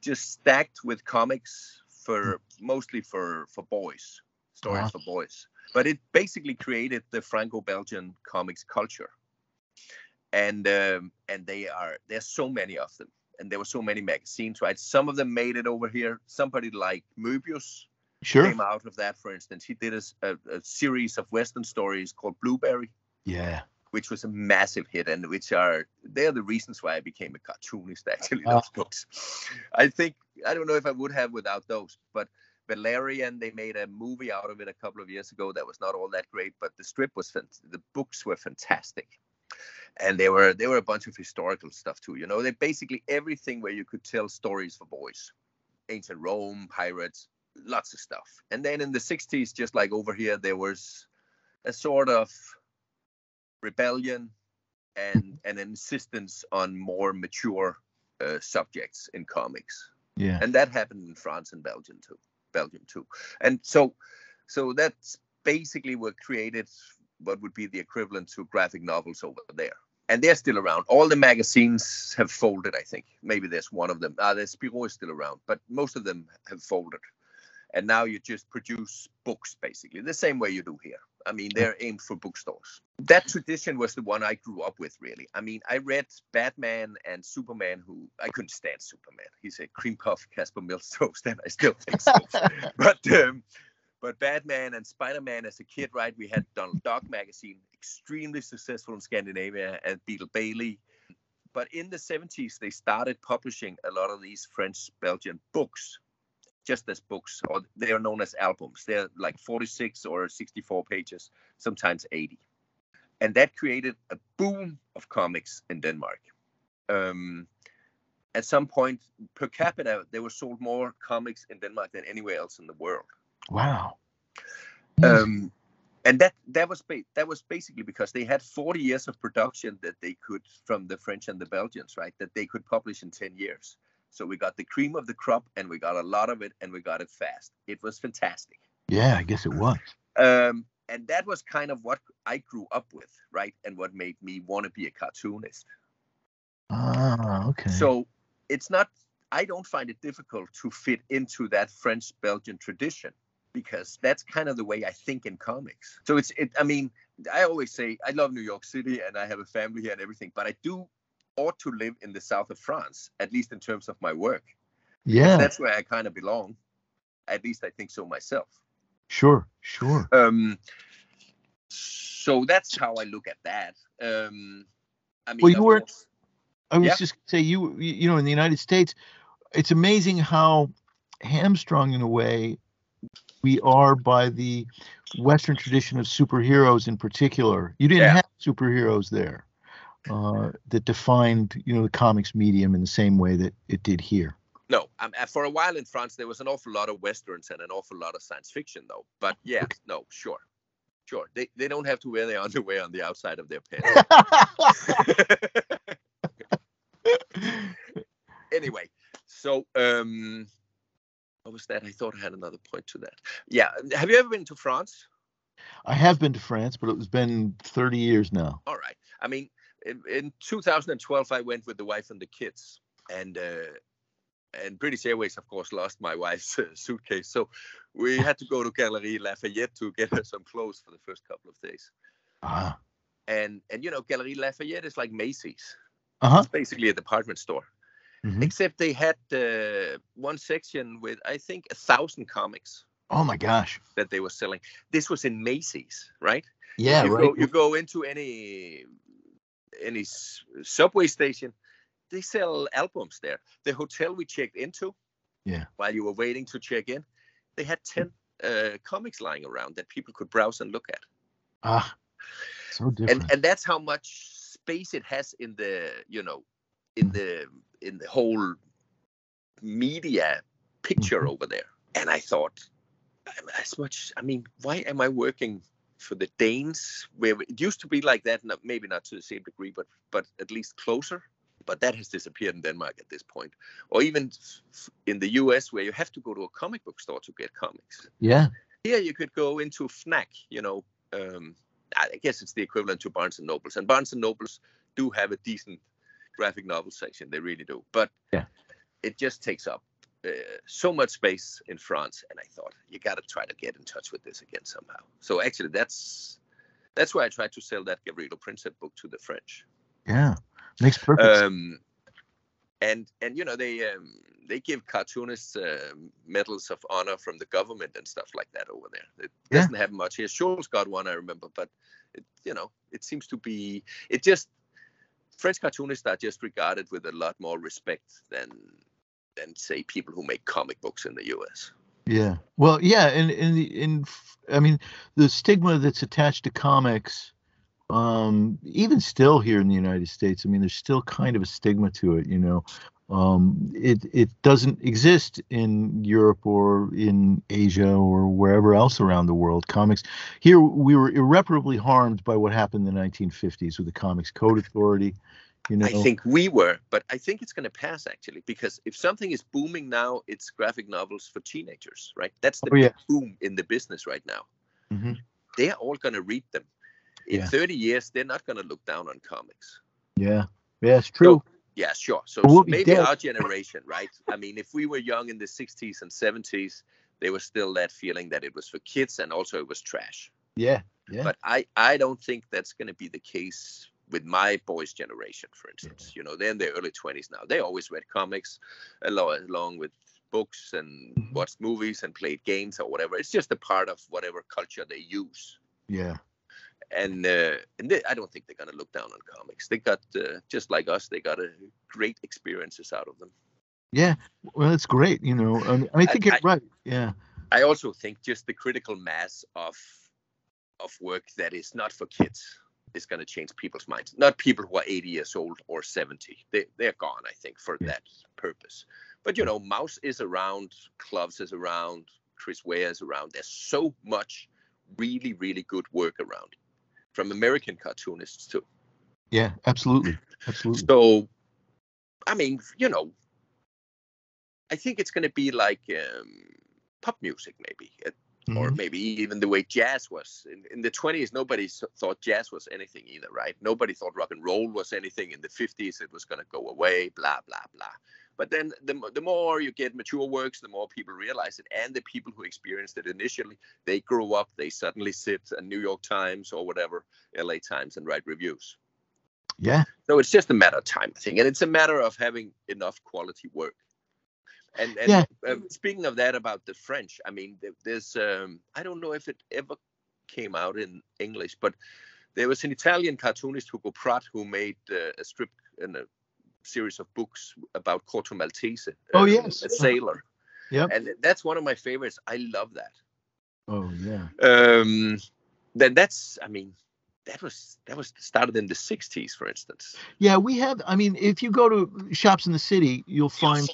just stacked with comics for mostly for for boys, stories uh-huh. for boys. But it basically created the Franco-Belgian comics culture and um, and they are there's so many of them and there were so many magazines right some of them made it over here somebody like Moebius sure. came out of that for instance he did a, a, a, series of western stories called blueberry yeah which was a massive hit and which are they're the reasons why i became a cartoonist [LAUGHS] actually those uh. books i think i don't know if i would have without those but Valerian, they made a movie out of it a couple of years ago that was not all that great, but the strip was fantastic. the books were fantastic and they were they were a bunch of historical stuff too. You know, they basically everything where you could tell stories for boys, ancient Rome, pirates, lots of stuff. And then in the 60s, just like over here, there was a sort of rebellion and an insistence on more mature uh, subjects in comics. Yeah. And that happened in France and Belgium too. Belgium too. And so so that's basically what created what would be the equivalent to graphic novels over there and they're still around. All the magazines have folded, I think. Maybe there's one of them. Uh, the Spirou is still around, but most of them have folded. And now you just produce books, basically, the same way you do here. I mean, they're aimed for bookstores. That tradition was the one I grew up with, really. I mean, I read Batman and Superman, who I couldn't stand Superman. He's a cream puff Casper Milquetoast, [LAUGHS] and I still think so. [LAUGHS] but um, but Batman and Spider Man as a kid, right? We had Donald Duck magazine, extremely successful in Scandinavia, and Beetle Bailey. But in the 70s, they started publishing a lot of these French Belgian books, just as books, or they are known as albums. They're like 46 or 64 pages, sometimes 80. And that created a boom of comics in Denmark. Um, at some point, per capita, there were sold more comics in Denmark than anywhere else in the world. Wow. Um, and that that was ba- that was basically because they had 40 years of production that they could from the French and the Belgians, right? That they could publish in 10 years. So we got the cream of the crop, and we got a lot of it, and we got it fast. It was fantastic. Yeah, I guess it was. Um, and that was kind of what I grew up with, right? And what made me want to be a cartoonist. Ah, okay. So it's not. I don't find it difficult to fit into that French Belgian tradition because that's kind of the way I think in comics. So it's it. I mean, I always say I love New York City and I have a family here and everything, but I do ought to live in the south of France, at least in terms of my work. Yeah, that's where I kind of belong. At least I think so myself. Sure, sure. Um, so that's how I look at that. Um, I mean, well, you were. I was yeah. just say you you know in the United States, it's amazing how hamstrung in a way we are by the Western tradition of superheroes in particular. You didn't yeah. have superheroes there uh, that defined, you know, the comics medium in the same way that it did here. No, um, uh, for a while in France, there was an awful lot of westerns and an awful lot of science fiction, though. But yeah, okay. no, sure, sure. They they don't have to wear their [LAUGHS] underwear on the outside of their pants. [LAUGHS] anyway, so um, what was that? I thought I had another point to that. Yeah. Have you ever been to France? I have been to France, but it's been 30 years now. All right. I mean, in, in 2012, I went with the wife and the kids, and uh, and British Airways, of course, lost my wife's uh, suitcase, so we [LAUGHS] had to go to Galeries Lafayette to get her some clothes for the first couple of days. Uh-huh. And and you know, Galeries Lafayette is like Macy's. Uh-huh. It's basically a department store. Mm-hmm. Except they had uh, one section with I think a thousand comics. Oh my gosh! That they were selling. This was in Macy's, right? Yeah, you right. Go, you go into any any subway station, they sell albums there. The hotel we checked into, Yeah. While you were waiting to check in, they had ten uh, comics lying around that people could browse and look at. Ah, so different. And and that's how much space it has in the you know in the in the whole media picture Mhm. over there. And I thought, as much. I mean, why am I working for the Danes? Where it used to be like that, maybe not to the same degree, but but at least closer. But that has disappeared in Denmark at this point, or even in the U.S., where you have to go to a comic book store to get comics. yeah. Here you could go into Fnac, you know. Um, I guess it's the equivalent to Barnes and Nobles, and Barnes and Nobles do have a decent graphic novel section. They really do, but Yeah. it just takes up uh, so much space in France. And I thought you got to try to get in touch with this again somehow. So actually, that's that's why I tried to sell that Gavrilo Princip book to the French. Yeah. Makes perfect. Um, and and you know they um, they give cartoonists uh, medals of honor from the government and stuff like that over there. It Yeah. doesn't have much here. Schulz got one, I remember, but it, you know it seems to be it just French cartoonists are just regarded with a lot more respect than than say people who make comic books in the U.S. Yeah. Well, yeah, and in in I mean the stigma that's attached to comics um even still here in the United States, I mean there's still kind of a stigma to it, you know. Um it it doesn't exist in Europe or in Asia or wherever else around the world. Comics here we were irreparably harmed by what happened in the 1950s with the Comics Code Authority, you know. I think we were, but I think it's going to pass actually because if something is booming now, it's graphic novels for teenagers, right? That's the Oh, yeah. boom in the business right now. Mhm. They're all going to read them. In Yeah. 30 years, they're not going to look down on comics. Yeah. Yeah, it's true. Yeah, sure. So, we'll so maybe dead. our generation, right? I mean, if we were young in the 60s and 70s, there was still that feeling that it was for kids and also it was trash. yeah. Yeah. But I, I don't think that's going to be the case with my boys' generation, for instance. You know, they're in their early 20s now. They always read comics along, along with books and Mhm. watched movies and played games or whatever. It's just a part of whatever culture they use. yeah. And uh, and they, I don't think they're going to look down on comics. They got, uh, just like us, they got uh, great experiences out of them. Yeah, well, it's great, you know. And I think I- you're right. Yeah, I also think just the critical mass of of work that is not for kids is going to change people's minds. Not people who are 80 years old or 70. They they're gone, I think, for that purpose. But you know, Maus is around, Clubs is around, Chris Ware is around. There's so much really really good work around from American cartoonists too. yeah, absolutely, absolutely. So, I mean, you know, I think it's going to be like um, pop music, maybe, uh, or maybe even the way jazz was in, in the 20s. Nobody thought jazz was anything either, right? Nobody thought rock and roll was anything. In the 50s, it was going to go away, blah blah blah. But then the, the more you get mature works, the more people realize it. And the people who experienced it initially, they grow up, they suddenly sit at New York Times or whatever, LA Times, and write reviews. Yeah, So it's just a matter of time, I think, and it's a matter of having enough quality work. And, and Yeah. um, speaking of that, about the French, I mean, there's um, I don't know if it ever came out in English, but there was an Italian cartoonist Hugo Pratt who made uh, a strip and a series of books about Corto Maltese. Oh, uh, yes. a sailor. Yeah, And that's one of my favorites. I love that. Oh yeah. Um, then that's, I mean, that was that was started in the 60s, for instance. Yeah, we have. I mean, if you go to shops in the city, you'll find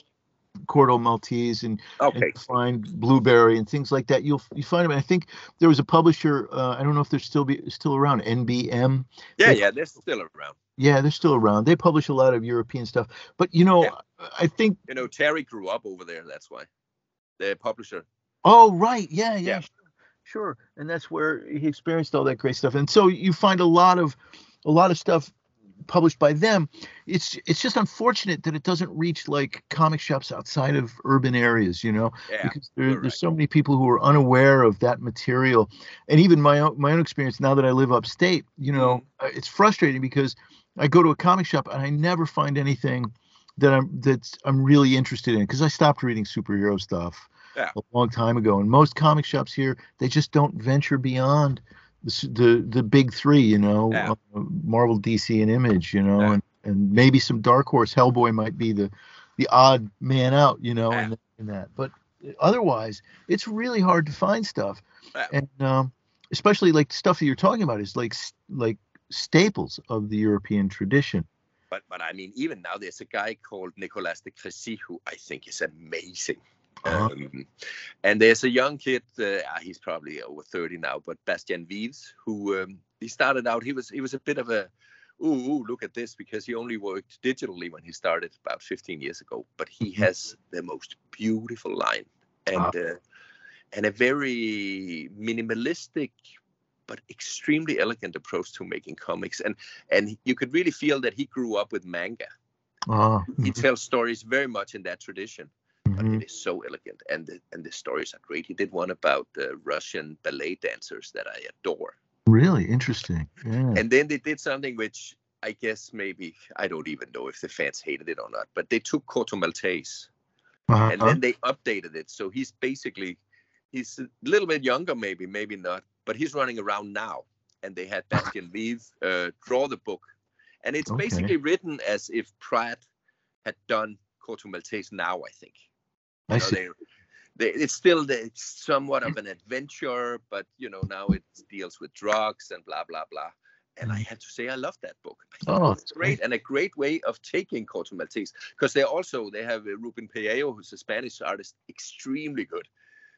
Corto Maltese and, and Okay. you'll find Blueberry and things like that. You'll you find them. I think there was a publisher. Uh, I don't know if they're still be still around. NBM. Yeah, They- yeah, they're still around. Yeah, they're still around. They publish a lot of European stuff. But you know, Yeah. I think. You know, Terry grew up over there. That's why. The publisher. Oh right, yeah, yeah. Yeah. Sure, sure. And that's where he experienced all that great stuff. And so you find a lot of a lot of stuff published by them. It's it's just unfortunate that it doesn't reach like comic shops outside of urban areas, you know, Yeah. because there, there's right. so many people who are unaware of that material. And even my own my own experience now that I live upstate, you know, Mm-hmm. uh, it's frustrating because I go to a comic shop and I never find anything that I'm that's I'm really interested in because I stopped reading superhero stuff Yeah. a long time ago. And most comic shops here, they just don't venture beyond the the, big three, you know, Yeah. uh, Marvel, DC, and Image, you know, Yeah. and, and maybe some Dark Horse. Hellboy might be the the odd man out, you know, Yeah. and, in that. But otherwise, it's really hard to find stuff, and um, especially like stuff that you're talking about is like like staples of the European tradition. But but I mean, even now there's a guy called Nicolas de Crécy who I think is amazing. Uh-huh. Um, and there's a young kid, uh, ah, he's probably over 30 now, but Bastien Vives, who um, he started out, he was he was a bit of a ooh, ooh, look at this because he only worked digitally when he started about 15 years ago. But he mm-hmm. has the most beautiful line and uh, and a very minimalistic but extremely elegant approach to making comics. And and you could really feel that he grew up with manga. Uh, he mm-hmm. tells stories very much in that tradition. But it mm-hmm. so elegant, and the, and the stories are great. He did one about the Russian ballet dancers that I adore. Really interesting. Yeah. And then they did something which I guess maybe I don't even know if the fans hated it or not, but they took Corto Maltese uh-huh. and then they updated it. So he's basically he's a little bit younger, maybe, maybe not, but he's running around now. And they had [LAUGHS] Bastien Vives uh, draw the book, and it's okay. basically written as if Pratt had done Corto Maltese now. I think. I know, see. They, it's still the, it's somewhat of an adventure, but you know now it deals with drugs and blah blah blah. And I mm. have to say, I love that book. Oh, it's great and a great way of taking Corto Maltese because they also they have uh, Ruben Peyo, who's a Spanish artist, extremely good,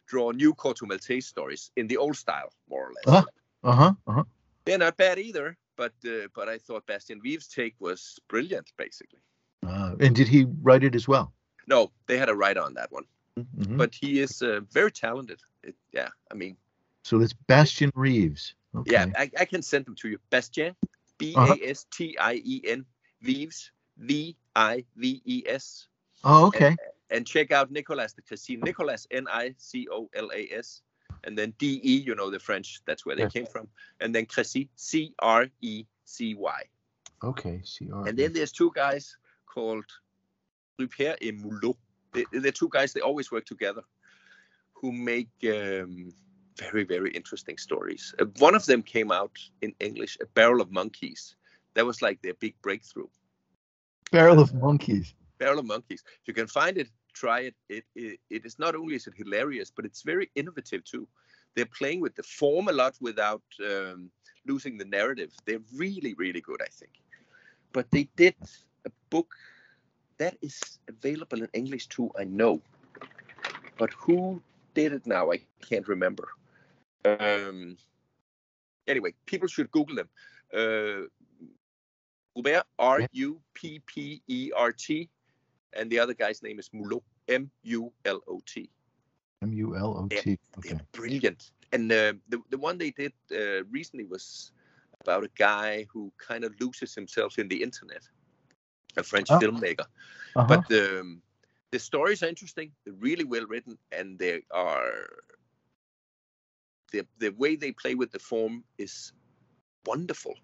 draw new Corto Maltese stories in the old style, more or less. Uh huh. Uh huh. Uh-huh. They're not bad either, but uh, but I thought Bastien Vives's take was brilliant, basically. Uh, and did he write it as well? No, they had a write on that one, mm-hmm. but he is uh, very talented. It, yeah, I mean. So that's Bastien Vives. Okay. Yeah, I, I, can send them to you. Bastien, B A S T I E N, Vives, V I V E S. Oh, okay. And, and check out Nicolas de Crécy. Nicolas, N I C O L A S. And then D E, you know the French, that's where they came from. And then Crécy, C R E C Y. Okay, C R. And then there's two guys called Ruppert et Mulot. They, they're two guys, they always work together, who make. Um, very very interesting stories. Uh, one of them came out in English, A Barrel of Monkeys. That was like their big breakthrough. Barrel of Monkeys. Barrel of Monkeys. If you can find it, try it. It, it. it is not only is it hilarious, but it's very innovative too. They're playing with the form a lot without um, losing the narrative. They're really really good, I think. But they did a book that is available in English too. I know, but who did it now? I can't remember. Um, anyway, people should Google them. Uh, Ruppert, R U P P E R T, and the other guy's name is Mulot, M U L O T. M U L O T. They're brilliant. And uh, the the one they did uh, recently was about a guy who kind of loses himself in the internet, a French oh. filmmaker. Uh-huh. But um, the stories are interesting. They're really well written, and they are the the way they play with the form is wonderful,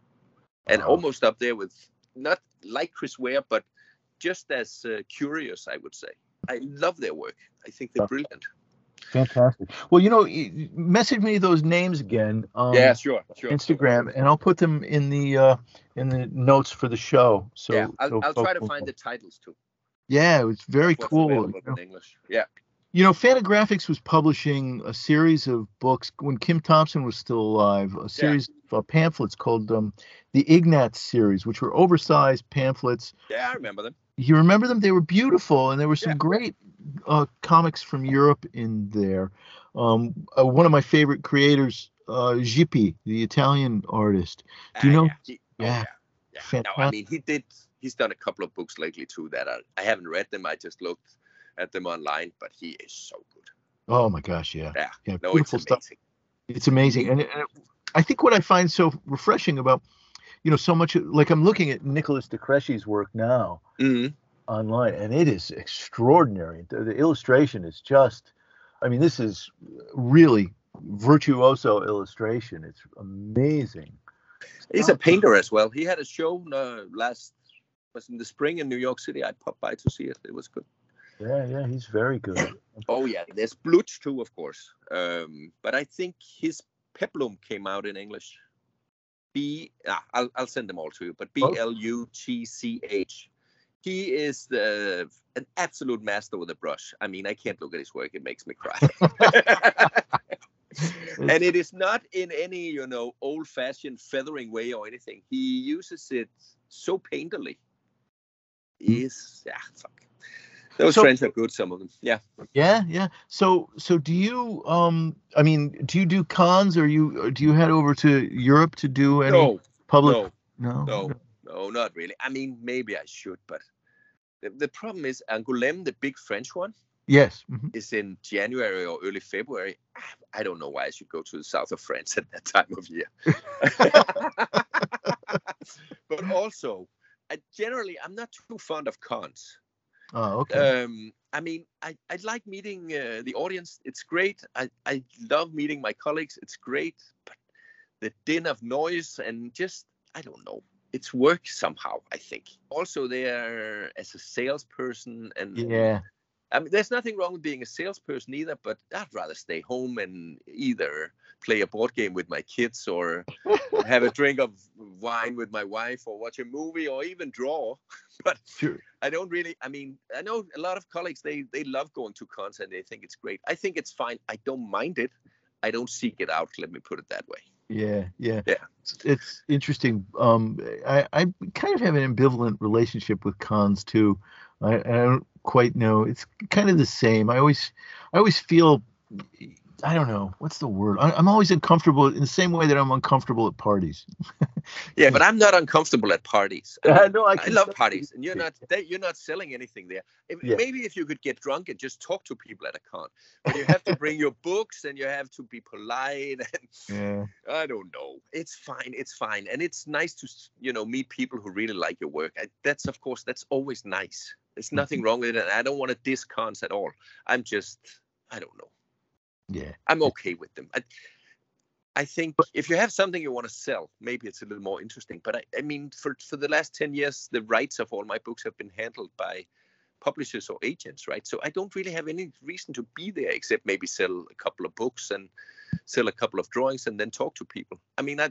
and wow. almost up there with not like Chris Ware, but just as uh, curious, I would say. I love their work. I think they're brilliant. Fantastic. Well, you know, message me those names again. Um, yeah, sure, sure. Instagram, and I'll put them in the uh, in the notes for the show. So yeah, I'll, so I'll try to find the titles too. Yeah, it was very cool. You know? In English. Yeah. You know, Fantagraphics was publishing a series of books when Kim Thompson was still alive, a series yeah. of uh, pamphlets called um, the Ignatz series, which were oversized pamphlets. Yeah, I remember them. You remember them? They were beautiful, and there were some yeah. great uh, comics from Europe in there. Um, uh, one of my favorite creators, uh, Gipi, the Italian artist. Do you ah, know? Yeah. Oh, yeah. yeah. No, I mean, he did. He's done a couple of books lately too that I, I haven't read them. I just looked at them online, but he is so good. Oh my gosh, yeah. Yeah, yeah no, beautiful it's stuff. It's amazing, and, and I think what I find so refreshing about, you know, so much like I'm looking at Nicolas de Crécy's work now mm-hmm. Online, and it is extraordinary. The, the illustration is just, I mean, this is really virtuoso illustration. It's amazing. He's a painter as well. He had a show uh, last was in the spring in New York City. I popped by to see it. It was good. Yeah, yeah, he's very good. oh yeah, there's Blutch too, of course. Um, but I think his Peplum came out in English. B, ah, I'll I'll send them all to you. But B L U T C H he is the, an absolute master with a brush. I mean, I can't look at his work; it makes me cry. [LAUGHS] and it is not in any, you know, old-fashioned feathering way or anything. He uses it so painterly. Is yeah, fuck. Those So- friends are good. Some of them, yeah. Yeah, yeah. So, so do you? Um, I mean, do you do cons, or you or do you head over to Europe to do any No, public? no, no, no, no, not really. I mean, maybe I should, but the, the problem is Angoulême, the big French one, Yes. mhm. is in January or early February. I don't know why I should go to the south of France [LAUGHS] at that time of year. [LAUGHS] but also, I, generally, I'm not too fond of cons. Oh, okay. Um, I mean, I, I like meeting uh, the audience. It's great. I, I love meeting my colleagues. It's great. But the din of noise and just, I don't know. It's work somehow, I think. Also, there as a salesperson, and yeah. I mean, there's nothing wrong with being a salesperson either, but I'd rather stay home and either play a board game with my kids or [LAUGHS] have a drink of wine with my wife or watch a movie or even draw. [LAUGHS] But Sure. I don't really, I mean, I know a lot of colleagues, they, they love going to cons and they think it's great. I think it's fine. I don't mind it. I don't seek it out. Let me put it that way. Yeah, yeah, Yeah. It's, it's interesting. Um, I, I kind of have an ambivalent relationship with cons too. I, I don't quite know. It's kind of the same. I always, I always feel, I don't know what's the word. I, I'm always uncomfortable in the same way that I'm uncomfortable at parties. [LAUGHS] Yeah, but I'm not uncomfortable at parties. [LAUGHS] I know. I, I love parties, and you're not they, you're not selling anything there. If, Yeah. Maybe if you could get drunk and just talk to people at a con, but you have to bring your [LAUGHS] books and you have to be polite. And Yeah. I don't know. It's fine. It's fine, and it's nice to you know meet people who really like your work. I, that's of course that's always nice. There's mm-hmm. nothing wrong with it, and I don't want to diss cons at all. I'm just I don't know. Yeah. I'm okay with them. I, I think if you have something you want to sell, maybe it's a little more interesting. But I, I mean, for for the last ten years, the rights of all my books have been handled by publishers or agents, right? So I don't really have any reason to be there except maybe sell a couple of books and sell a couple of drawings and then talk to people. I mean, I,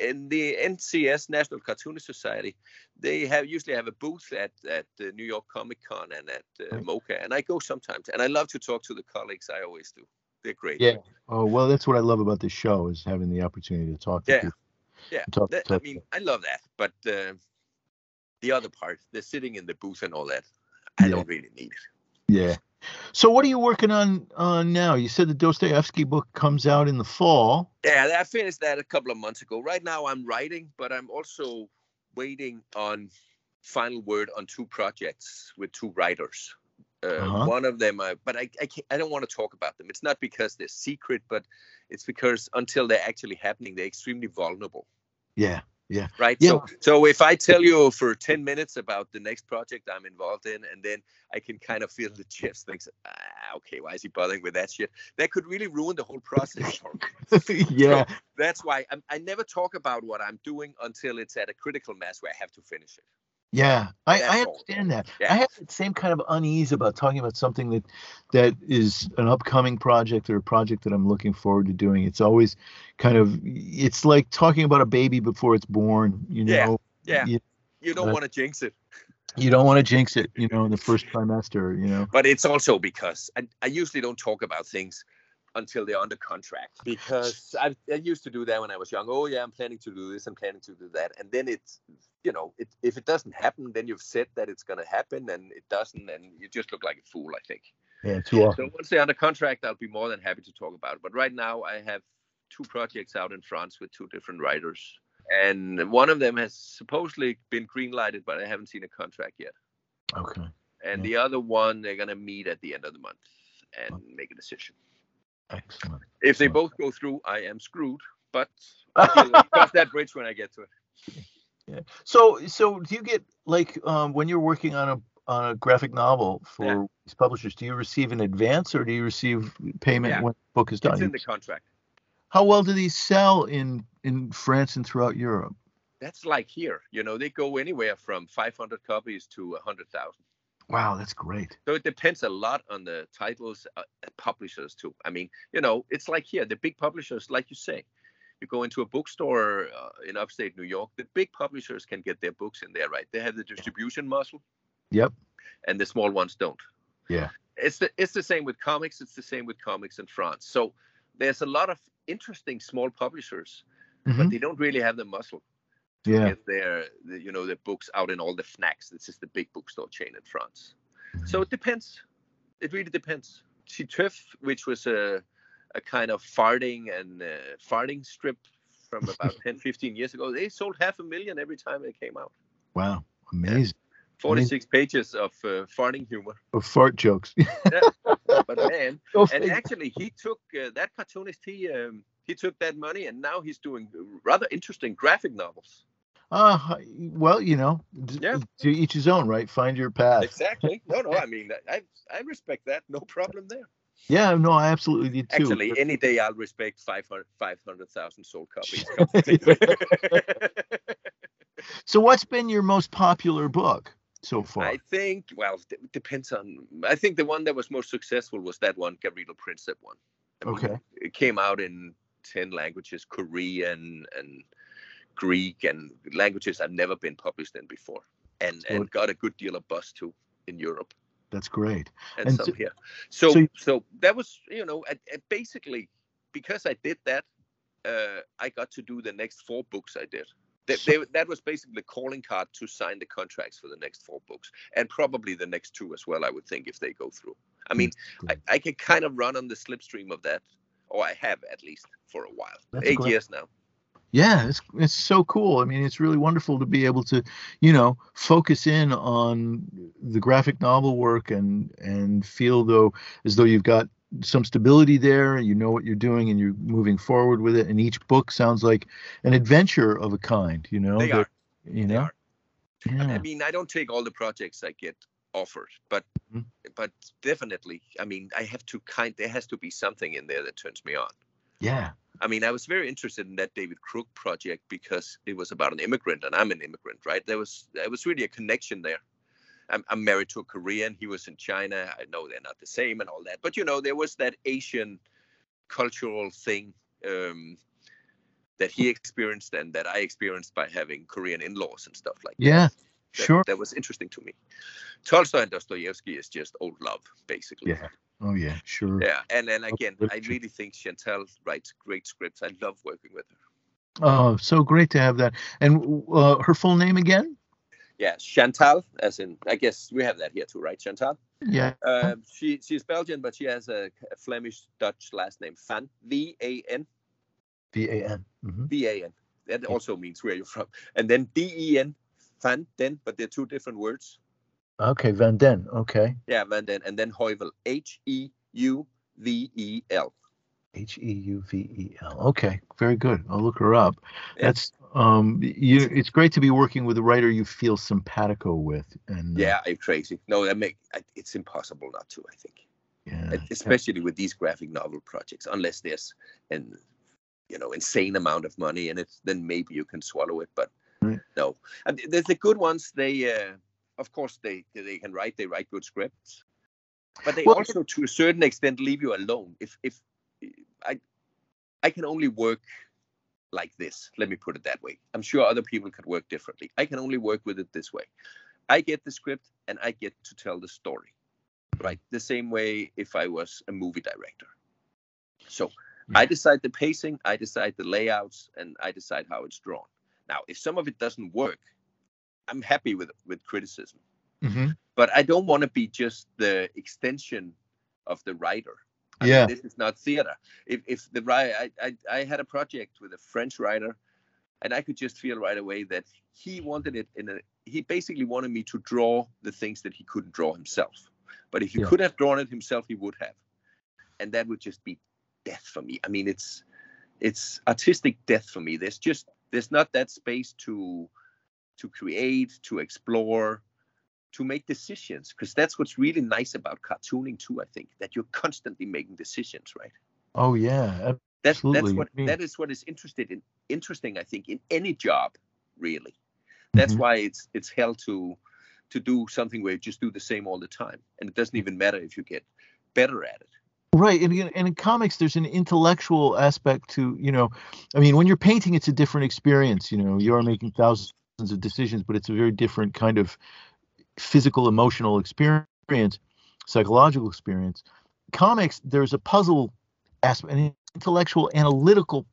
in the NCS National Cartoonist Society, they have usually have a booth at at the New York Comic Con and at uh. MoCCA, and I go sometimes, and I love to talk to the colleagues. I always do. They're great. Yeah. Oh well, that's what I love about this show is having the opportunity to talk to Yeah. people. Yeah, Talk, that, I talk- mean, I love that, but uh, the other part, the sitting in the booth and all that, I Yeah. don't really need it. Yeah. So what are you working on on now? You said the Dostoevsky book comes out in the fall. Yeah, I finished that a couple of months ago. Right now, I'm writing, but I'm also waiting on final word on two projects with two writers. Uh, Uh-huh. One of them, I, but I, I, can't, I don't want to talk about them. It's not because they're secret, but it's because until they're actually happening, they're extremely vulnerable. Yeah. Right? Yeah. So, so if I tell you for 10 minutes about the next project I'm involved in, and then I can kind of feel the chips thinks, ah, okay, why is he bothering with that shit? That could really ruin the whole process for me. [LAUGHS] yeah. That's why I'm, I never talk about what I'm doing until it's at a critical mass where I have to finish it. Yeah. I, I understand that. Yeah. I have that same kind of unease about talking about something that that is an upcoming project or a project that I'm looking forward to doing. It's always kind of it's like talking about a baby before it's born, you Yeah. know. Yeah. You, You don't Uh, want to jinx it. you don't want to jinx it, you know, in the first trimester, you know. But it's also because I, I usually don't talk about things until they're under contract because I, I used to do that when I was young. Oh yeah, I'm planning to do this. I'm planning to do that, and then it's you know, it, if it doesn't happen, then you've said that it's going to happen, and it doesn't, and you just look like a fool. I think. Yeah, too often. So once they're under contract, I'll be more than happy to talk about it. But right now, I have two projects out in France with two different writers, and one of them has supposedly been greenlighted, but I haven't seen a contract yet. Okay. And Yeah. the other one, they're gonna meet at the end of the month and make a decision. Excellent. If they both go through, I am screwed. But [LAUGHS] I'll cross that bridge when I get to it. Yeah. So, so do you get like um, when you're working on a on a graphic novel for Yeah. these publishers? Do you receive an advance or do you receive payment Yeah. when the book is done? It's in the contract. How well do these sell in in France and throughout Europe? That's like here. You know, they go anywhere from 500 copies to 100,000. Wow, that's great. So it depends a lot on the titles, uh, publishers too. I mean, you know, it's like here, the big publishers, like you say, you go into a bookstore uh, in upstate New York, the big publishers can get their books in there, right? They have the distribution muscle. Yep. And the small ones don't. Yeah. It's the it's the same with comics. It's the same with comics in France. So there's a lot of interesting small publishers, mm-hmm. but they don't really have the muscle yeah. get their you know their books out in all the Fnacs. This is the big bookstore chain in France. So it depends. It really depends. Titeuf, which was a a kind of farting and uh, farting strip from [LAUGHS] about 10, 15 years ago. They sold half a million every time they came out. Wow, amazing. Yeah. 46 I mean, pages of uh, farting humor. Of fart jokes. yeah. But [LAUGHS] man, and actually he took uh, that cartoonist. He um, he took that money and now he's doing rather interesting graphic novels. Uh, well, you know, yeah. to each his own, right? Find your path. Exactly. [LAUGHS] No, no. I mean, I I respect that. No problem there. Yeah, no, I absolutely did too. Actually, any day I'll respect 500 500,000 500, sold copies. [LAUGHS] so, what's been your most popular book so far? I think, well, it depends on. I think the one that was most successful was that one, Gavrilo Princip one. I mean, okay. It came out in 10 languages Korean and Greek and languages I've never been published in before. And, and got a good deal of buzz too in Europe. That's great. And, and some so, here. So, so, so that was, you know, I, I basically because I did that, uh, I got to do the next four books I did. They, they, that was basically the calling card to sign the contracts for the next four books, and probably the next two as well. I would think if they go through. I mean, I, I can kind of run on the slipstream of that, or I have at least for a while, That's eight great. years now yeah it's it's so cool. I mean it's really wonderful to be able to you know focus in on the graphic novel work and and feel though as though you've got some stability there you know what you're doing and you're moving forward with it. And each book sounds like an adventure of a kind you know they are. you know? yeah. I mean i don't take all the projects i get offered but mm-hmm. but definitely i mean i have to kind there has to be something in there that turns me on yeah I mean, I was very interested in that David Crook project because it was about an immigrant, and I'm an immigrant, right? There was there was really a connection there. I'm, I'm married to a Korean. He was in China. I know they're not the same and all that, but you know, there was that Asian cultural thing um, that he experienced and that I experienced by having Korean in-laws and stuff like yeah, that. Yeah, sure. That was interesting to me. Tolstoy and Dostoevsky is just old love, basically. Yeah. Oh yeah, sure. Yeah, and then again, I really think Chantal writes great scripts. I love working with her. Oh, so great to have that. And uh, her full name again? Yeah, Chantal, as in I guess we have that here too, right? Chantal. Yeah. Uh, she she's Belgian, but she has a, a Flemish Dutch last name, Van V A N. V A N. Mm-hmm. V A N. That also means where you're from. And then D E N, Van Den, but they're two different words. Okay, Van Den. Okay. Yeah, Van Den, and then Heuvel. H E U V E L. H E U V E L. Okay, very good. I'll look her up. Yeah. That's um, you. It's great to be working with a writer you feel simpatico with. And uh, yeah, I'm crazy. No, that make it's impossible not to. I think. Yeah. Especially yeah. with these graphic novel projects, unless there's an you know insane amount of money in it, then maybe you can swallow it. But right. no, and there's the good ones. They uh, of course they they can write they write good scripts. But they well, also to a certain extent leave you alone. If if i i can only work like this let me put it that way. I'm sure other people could work differently. I can only work with it this way. I get the script and i get to tell the story right? The same way if i was a movie director. So yeah. i decide the pacing i decide the layouts and i decide how it's drawn. Now if some of it doesn't work I'm happy with with criticism, mm-hmm. but I don't want to be just the extension of the writer. I yeah, mean, this is not theater. If if the I, I I had a project with a French writer, and I could just feel right away that he wanted it in a. He basically wanted me to draw the things that he couldn't draw himself. But if he yeah. could have drawn it himself, he would have, and that would just be death for me. I mean, it's it's artistic death for me. There's just there's not that space to to create, to explore, to make decisions. Because that's what's really nice about cartooning too. I think that you're constantly making decisions, right? Oh yeah, that's that's what that is what is interested in interesting. I think in any job, really. That's mm-hmm. why it's it's hell to to do something where you just do the same all the time, and it doesn't even matter if you get better at it. Right, and and in comics, there's an intellectual aspect to you know, I mean, when you're painting, it's a different experience. You know, you are making thousands of decisions, but it's a very different kind of physical, emotional experience, psychological experience. Comics, there's a puzzle aspect, an intellectual, analytical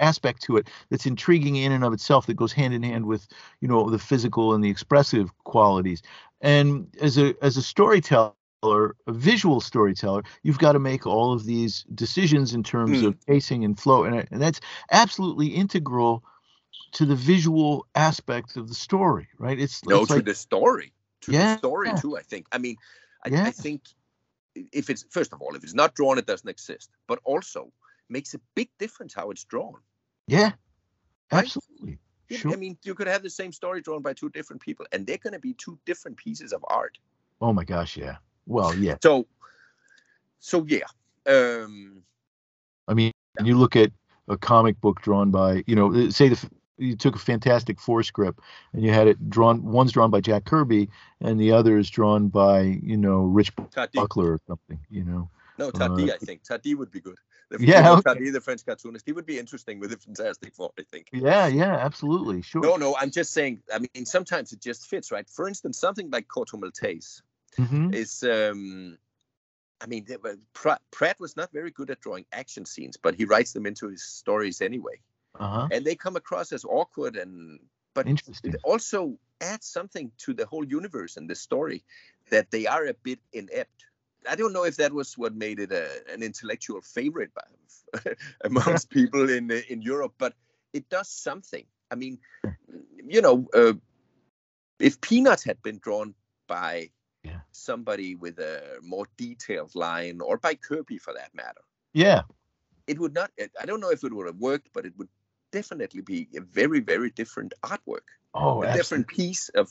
aspect to it that's intriguing in and of itself that goes hand in hand with you know the physical and the expressive qualities and as a as a storyteller a visual storyteller you've got to make all of these decisions in terms mm. of pacing and flow and, and that's absolutely integral to the visual aspect of the story right it's no it's to like, the story to yeah, the story yeah. too i think i mean I, yeah. I think if it's first of all if it's not drawn it doesn't exist but also makes a big difference how it's drawn. Yeah, absolutely. Right? Sure. I mean, you could have the same story drawn by two different people, and they're going to be two different pieces of art. Oh my gosh, yeah. Well, yeah. So, so yeah. Um, I mean, you look at a comic book drawn by, you know, say the you took a Fantastic Four script and you had it drawn. One's drawn by Jack Kirby, and the other is drawn by, you know, Rich Buckler or something. You know. No, Tardi uh, I think Tardi would be good. The, yeah, okay. the French cartoonist, he would be interesting with the Fantastic Four, I think. Yeah, yeah, absolutely, sure. No, no, I'm just saying. I mean, sometimes it just fits, right? For instance, something like Corto Maltese mm-hmm. is. um I mean, Pratt was not very good at drawing action scenes, but he writes them into his stories anyway, uh-huh. and they come across as awkward and. But it also adds something to the whole universe and the story that they are a bit inept I don't know if that was what made it a, an intellectual favorite by, [LAUGHS] amongst [LAUGHS] people in in Europe, but it does something. I mean, you know, uh, if Peanuts had been drawn by yeah. somebody with a more detailed line, or by Kirby for that matter, yeah, it would not. I don't know if it would have worked, but it would definitely be a very, very different artwork. Oh, a absolutely. different piece of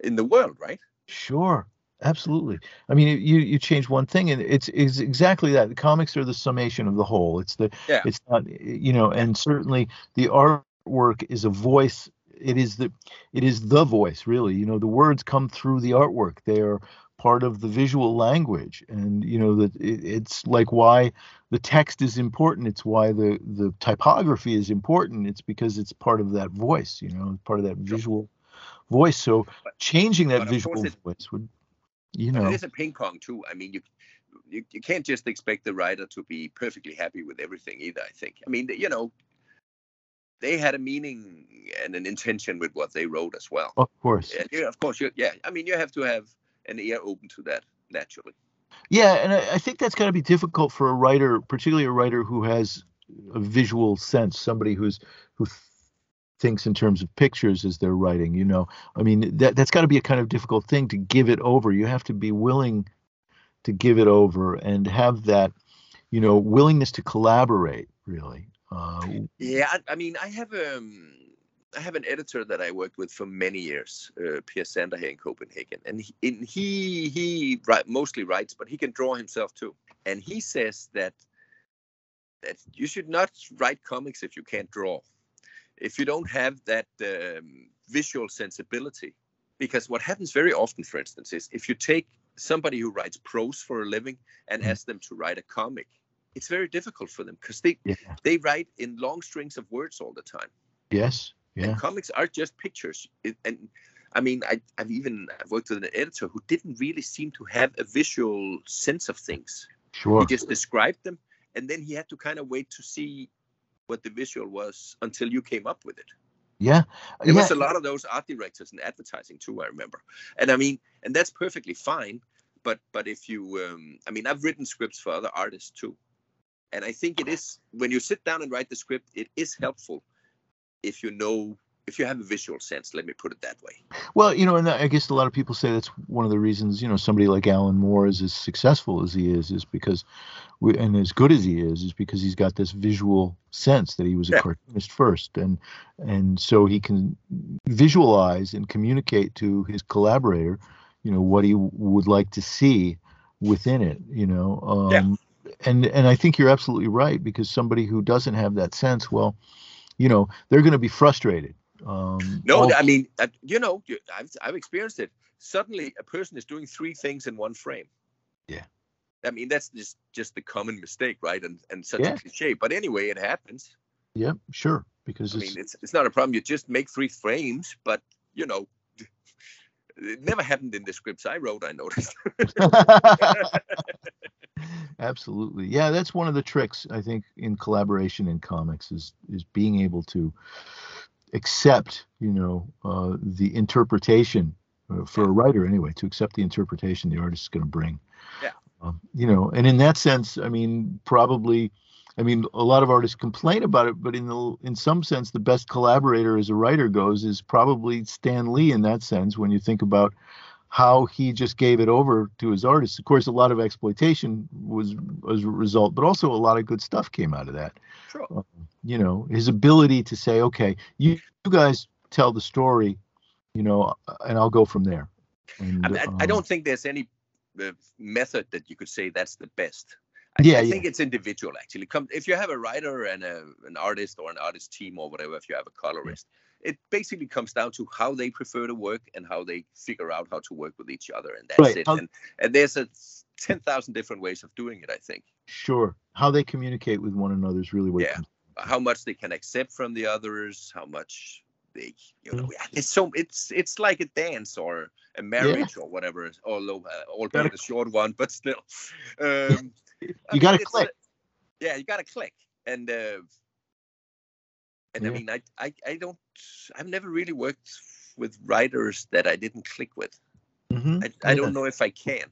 in the world, right? Sure. Absolutely. I mean, you you change one thing, and it's is exactly that. The comics are the summation of the whole. It's the yeah. it's not you know, and certainly the artwork is a voice. It is the it is the voice, really. You know, the words come through the artwork. They are part of the visual language, and you know that it, it's like why the text is important. It's why the the typography is important. It's because it's part of that voice. You know, part of that visual voice. So changing that visual voice would you know, it is a ping pong too. I mean, you, you you can't just expect the writer to be perfectly happy with everything either. I think. I mean, you know, they had a meaning and an intention with what they wrote as well. Of course. And, yeah, of course. yeah. I mean, you have to have an ear open to that naturally. Yeah, and I, I think that's got to be difficult for a writer, particularly a writer who has a visual sense, somebody who's who thinks in terms of pictures as they're writing you know i mean that that's got to be a kind of difficult thing to give it over you have to be willing to give it over and have that you know willingness to collaborate really uh, yeah I, I, mean i have um I have an editor that I worked with for many years, uh, Pierre Sander here in Copenhagen, and he and he, he write, mostly writes, but he can draw himself too. And he says that that you should not write comics if you can't draw if you don't have that um, visual sensibility, because what happens very often, for instance, is if you take somebody who writes prose for a living and mm. ask them to write a comic, it's very difficult for them because they yeah. they write in long strings of words all the time. Yes. Yeah. And comics are just pictures. It, and I mean, I, have even I've worked with an editor who didn't really seem to have a visual sense of things. Sure. He just described them, and then he had to kind of wait to see what the visual was until you came up with it. Yeah. There yeah. was a lot of those art directors in advertising too, I remember. And I mean, and that's perfectly fine. But but if you um I mean I've written scripts for other artists too. And I think it is when you sit down and write the script, it is helpful if you know if you have a visual sense, let me put it that way. Well, you know, and I guess a lot of people say that's one of the reasons, you know, somebody like Alan Moore is as successful as he is, is because, we, and as good as he is, is because he's got this visual sense that he was a yeah. cartoonist first, and and so he can visualize and communicate to his collaborator, you know, what he would like to see within it, you know. Um, yeah. And and I think you're absolutely right because somebody who doesn't have that sense, well, you know, they're going to be frustrated um, no, I mean, uh, you know, I've, I've experienced it. Suddenly, a person is doing three things in one frame. Yeah. I mean, that's just just the common mistake, right? And and such Yeah. a cliche. But anyway, it happens. Yeah, sure. Because I it's, mean, it's it's not a problem. You just make three frames, but you know, it never happened in the scripts I wrote. I noticed. [LAUGHS] Absolutely. Yeah, that's one of the tricks I think in collaboration in comics is is being able to accept, you know, uh, the interpretation uh, for a writer anyway, to accept the interpretation the artist is going to bring. Yeah. Um, you know, and in that sense, I mean, probably I mean, a lot of artists complain about it, but in the in some sense, the best collaborator as a writer goes is probably Stan Lee in that sense. When you think about how he just gave it over to his artists, of course, a lot of exploitation was was a result, but also a lot of good stuff came out of that. sure. You know, his ability to say, "Okay, you, you guys tell the story," you know, and I'll go from there. And, I, mean, I, I um, don't think there's any uh, method that you could say that's the best. I, Yeah, I yeah. think it's individual actually. Come if you have a writer and a, an artist or an artist team or whatever, if you have a colorist, it basically comes down to how they prefer to work and how they figure out how to work with each other, and that's Right. it. How- And and there's a ten thousand different ways of doing it. I think Sure, how they communicate with one another is really what. Yeah. how much they can accept from the others, how much they, you know, Mm-hmm. it's so it's it's like a dance or a marriage or whatever. Although uh, albeit Gotta- a short one, [LAUGHS] but still. Um, You mean, got to it's, click. uh, yeah, you got to click, and uh, and I mean, I, I I don't. I've never really worked with writers that I didn't click with. Mhm. I, I Yeah. don't know if I can.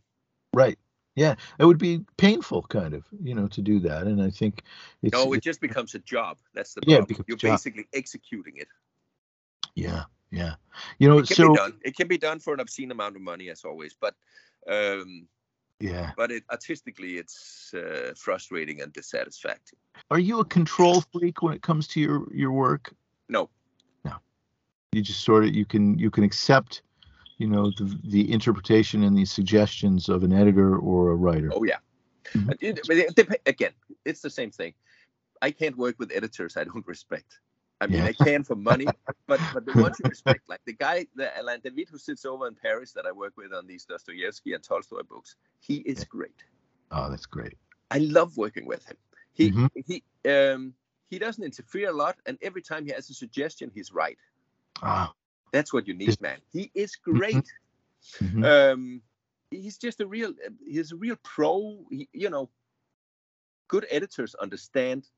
Right. Yeah, it would be painful, kind of, you know, to do that. And I think it's No, it just becomes a job. That's the Yeah, problem. becomes You're basically executing it. Yeah, yeah. You know, It can so be done. It can be done for an obscene amount of money, as always. But um, yeah. but it artistically, it's uh, frustrating and dissatisfactory. Are you a control freak when it comes to your your work? No, no. You just sort of you can you can accept, you know, the the interpretation and the suggestions of an editor or a writer. oh yeah. Mhm. But it- it again, it's the same thing. I can't work with editors I don't [LAUGHS] respect. I mean, Yeah. I can for money, [LAUGHS] but but the ones you respect, like the guy, the Alain David who sits over in Paris that I work with on these Dostoevsky and Tolstoy books, he is great. Oh, that's great. I love working with him. He Mhm. he um he doesn't interfere a lot, and every time he has a suggestion, he's right. Ah, That's what you need, man. He is great. mhm. Um, he's just a real he's a real pro. He, you know, good editors understand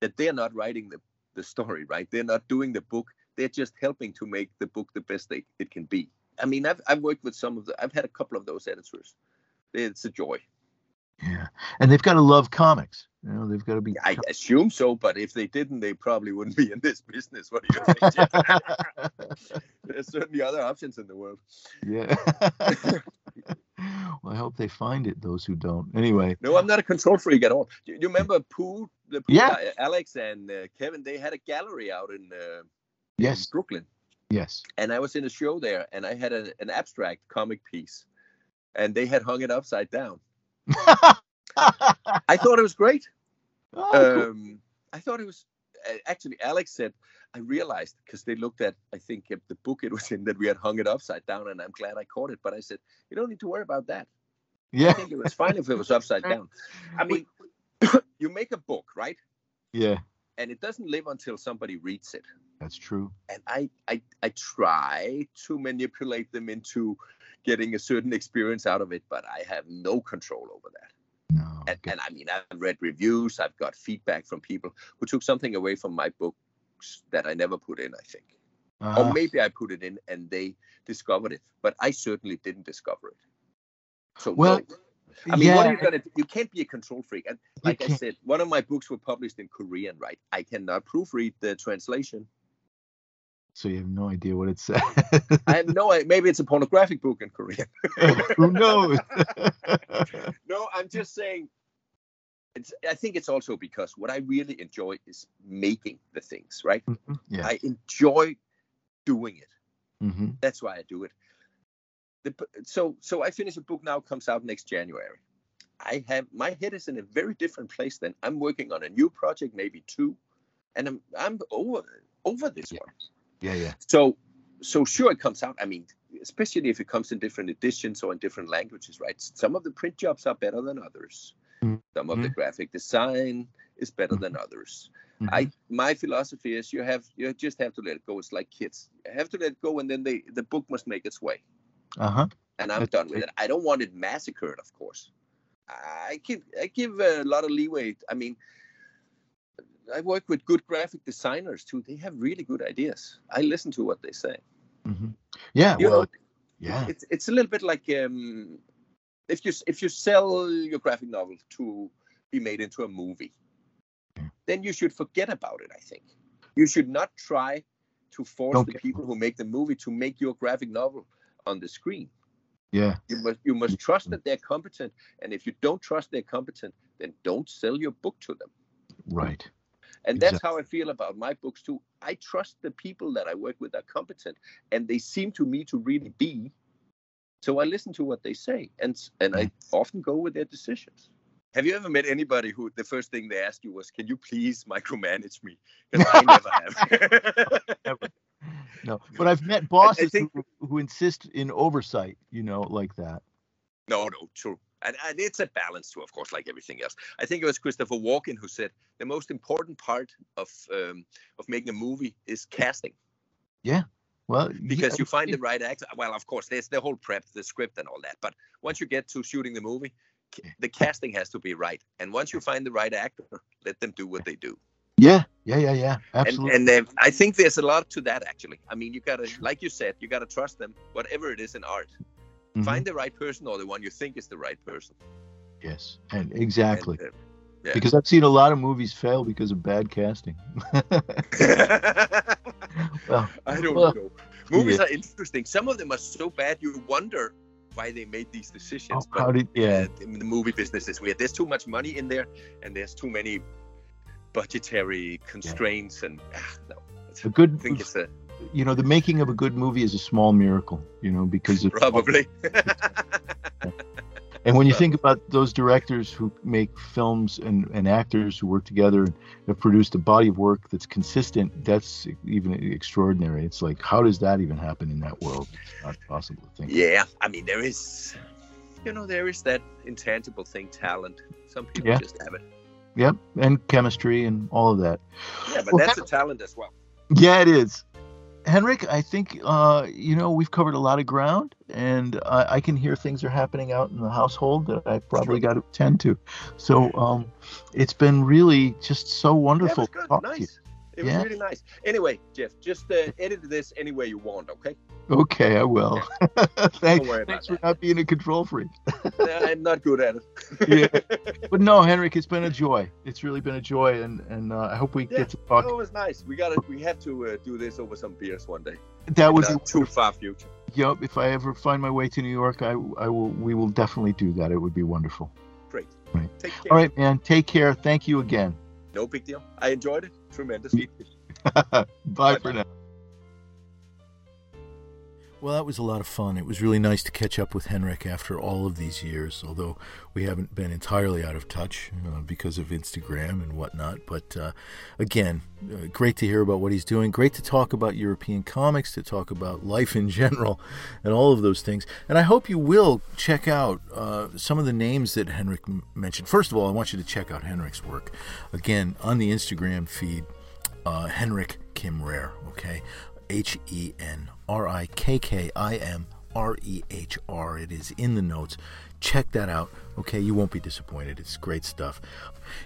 that they're not writing the the story, right? They're not doing the book. They're just helping to make the book the best they, it can be. I mean, I've I've worked with some of the. I've had a couple of those editors. It's a joy. yeah. And they've got to love comics. You know, they've got to be. I assume so, but if they didn't, they probably wouldn't be in this [LAUGHS] business. What do you think? [LAUGHS] There's certainly other options in the world. yeah. [LAUGHS] [LAUGHS] well, I hope they find it. Those who don't. Anyway. No, I'm not a control freak at all. You, you remember Pooh, the Pooh Yeah. guy, Alex and uh, Kevin? They had a gallery out in, uh, in Yes. Brooklyn, Yes. and I was in a show there, and I had a, an abstract comic piece, and they had hung it upside down. [LAUGHS] I thought it was great. Oh, cool. Um, I thought it was actually. Alex said I realized because they looked at I think the book it was in that we had hung it upside down, and I'm glad I caught it. But I said you don't need to worry about that. Yeah. I think it was fine if it was upside down. [LAUGHS] I mean, [COUGHS] you make a book, right? Yeah. And it doesn't live until somebody reads it. That's true. And I, I, I try to manipulate them into getting a certain experience out of it, but I have no control over that. No. And, and I mean, I've read reviews, I've got feedback from people who took something away from my books that I never put in, I think. Ah, or maybe I put it in and they discovered it, but I certainly didn't discover it. So, Well, no. I mean, what are you gonna? do? You can't be a control freak. And like I said, one of my books were published in Korean, right? I cannot proofread the translation. so you have no idea what it says. I have no. Maybe it's a pornographic book in Korean. [LAUGHS] Who knows? [LAUGHS] no, I'm just saying. It's. I think it's also because what I really enjoy is making the things, right? Mhm, yeah. I enjoy doing it. hmm That's why I do it. The, so so I finish a book now comes out next January. I have my head is in a very different place than I'm working on a new project, maybe two, and I'm I'm over over this Yeah. one. Yeah. Yeah. So so sure it comes out. I mean, especially if it comes in different editions or in different languages, right? Some of the print jobs are better than others. Mm-hmm. Some of the graphic design is better mm-hmm. than others. Mm-hmm. I my philosophy is you have you just have to let it go. It's like kids. You have to let it go, and then they the book must make its way. Uh huh. And I'm That's done with it. I don't want it massacred, of course. I give I give a lot of leeway. I mean, I work with good graphic designers too. They have really good ideas. I listen to what they say. Mm-hmm. Yeah, you well, know, yeah. It's it's a little bit like um, if you if you sell your graphic novel to be made into a movie, then you should forget about it. I think you should not try to force okay. the people who make the movie to make your graphic novel on the screen. Yeah. You must you must trust that they're competent, and if you don't trust they're competent, then don't sell your book to them. Right. And exactly. that's how I feel about my books too. I trust the people that I work with are competent, and they seem to me to really be. So I listen to what they say, and and I often go with their decisions. Have you ever met anybody who the first thing they asked you was, "Can you please micromanage me?" [LAUGHS] Because I never have. [LAUGHS] never. No, but I've met bosses think, who, who insist in oversight. You know, like that. No, no, true. And, and it's a balance too, of course, like everything else. I think it was Christopher Walken who said the most important part of um, of making a movie is casting. Yeah. Well, because yeah, you find the right actor. Well, of course, there's the whole prep, the script, and all that. But once you get to shooting the movie, the casting has to be right. And once you find the right actor, let them do what they do. Yeah, yeah, yeah, yeah, absolutely. And, and I think there's a lot to that actually. I mean, you gotta, like you said, you gotta trust them. Whatever it is in art, mm-hmm. find the right person or the one you think is the right person. Yes, and exactly. And, uh, yeah. Because I've seen a lot of movies fail because of bad casting. [LAUGHS] [LAUGHS] well, I don't well, know. Movies yeah. are interesting. Some of them are so bad you wonder why they made these decisions. Oh, how did yeah? Uh, the movie business is weird. There's too much money in there, and there's too many budgetary constraints, yeah. and ah, no. A good. I think it's a. You know, the making of a good movie is a small miracle. You know, because probably. [LAUGHS] And when you think about those directors who make films and, and actors who work together and have produced a body of work that's consistent, that's even extraordinary. It's like, how does that even happen in that world? It's not possible to think. Yeah, I mean, there is, you know, there is that intangible thing, talent. Some people yeah. just have it. Yep, and chemistry and all of that. Yeah, but well, that's a talent as well. Yeah, it is. Henrik, I think uh, you know we've covered a lot of ground, and I, I can hear things are happening out in the household that I probably got to attend to. So um, it's been really just so wonderful. Yeah, good. nice. It was really nice. Anyway, Jeff, just uh, edit this any way you want, okay? Okay, I will. [LAUGHS] thanks thanks for that. not being a control freak. I'm not good at it. [LAUGHS] yeah. [LAUGHS] But no, Henrik, it's been a joy. It's really been a joy, and and uh, I hope we yeah, get to talk. it was nice. We got we have to uh, do this over some beers one day. That was too far future. Yep. If I ever find my way to New York, I I will. We will definitely do that. It would be wonderful. Great. Right. All right, man. Take care. Thank you again. No big deal. I enjoyed it tremendously. [LAUGHS] Bye, Bye for now. Well, that was a lot of fun. It was really nice to catch up with Henrik after all of these years, although we haven't been entirely out of touch uh, because of Instagram and whatnot. But uh, again, uh, great to hear about what he's doing. Great to talk about European comics, to talk about life in general, and all of those things. And I hope you will check out uh, some of the names that Henrik mentioned. First of all, I want you to check out Henrik's work. Again, on the Instagram feed, uh, Henrik Kim Rehr, okay? H E N R I K K I M R E H R. It is in the notes. Check that out. Okay, you won't be disappointed. It's great stuff.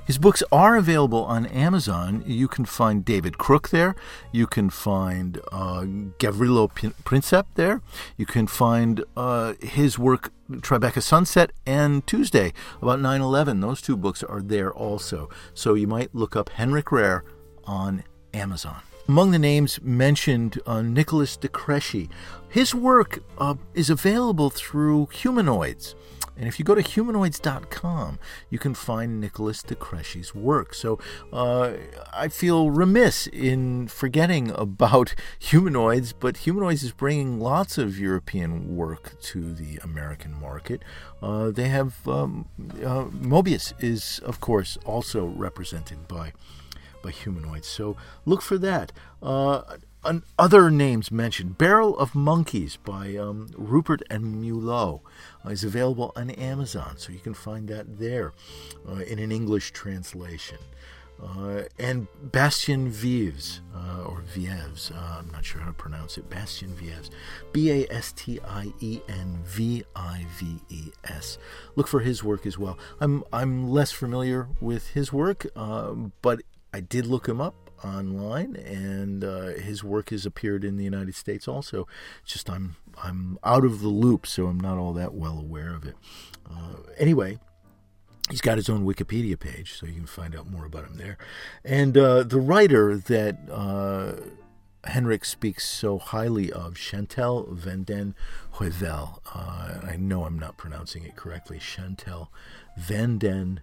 His books are available on Amazon. You can find David Crook there. You can find uh, Gavrilo Princip there. You can find uh, his work, Tribeca Sunset and Tuesday, about 9 11. Those two books are there also. So you might look up Henrik Rehr on Amazon. Among the names mentioned, uh, Nicolas de Crécy. His work uh, is available through Humanoids. And if you go to humanoids.com, you can find Nicolas de Crécy's work. So uh, I feel remiss in forgetting about [LAUGHS] Humanoids, but Humanoids is bringing lots of European work to the American market. Uh, they have um, uh, Moebius is, of course, also represented by by humanoids. So look for that. Uh, other names mentioned Barrel of Monkeys by um, Ruppert and Mulot uh, is available on Amazon, so you can find that there uh, in an English translation. Uh, and Bastien Vives, uh, or Vives, uh, I'm not sure how to pronounce it, Bastien Vives, B A S T I E N V I V E S. Look for his work as well. I'm, I'm less familiar with his work, um, but I did look him up online, and uh, his work has appeared in the United States also. just I'm I'm out of the loop, so I'm not all that well aware of it. Uh, anyway, He's got his own Wikipedia page, so you can find out more about him there. And uh, the writer that uh, Henrik speaks so highly of, Chantal Vanden Heuvel, uh, I know I'm not pronouncing it correctly, Chantal Vanden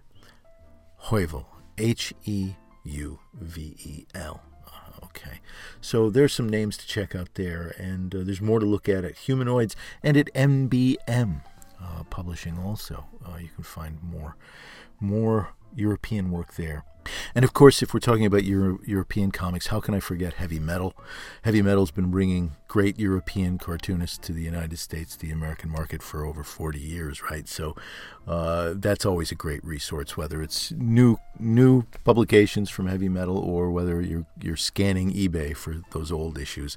Heuvel, H E U V E L. Uh, okay, so there's some names to check out there, and uh, there's more to look at at Humanoids and at NBM uh, Publishing. Also, uh, you can find more more European work there. And of course, if we're talking about Euro- European comics, how can I forget Heavy Metal? Heavy Metal's been bringing great European cartoonists to the United States, the American market, for over 40 years, right? So uh, that's always a great resource, whether it's new new publications from Heavy Metal or whether you're you're scanning eBay for those old issues.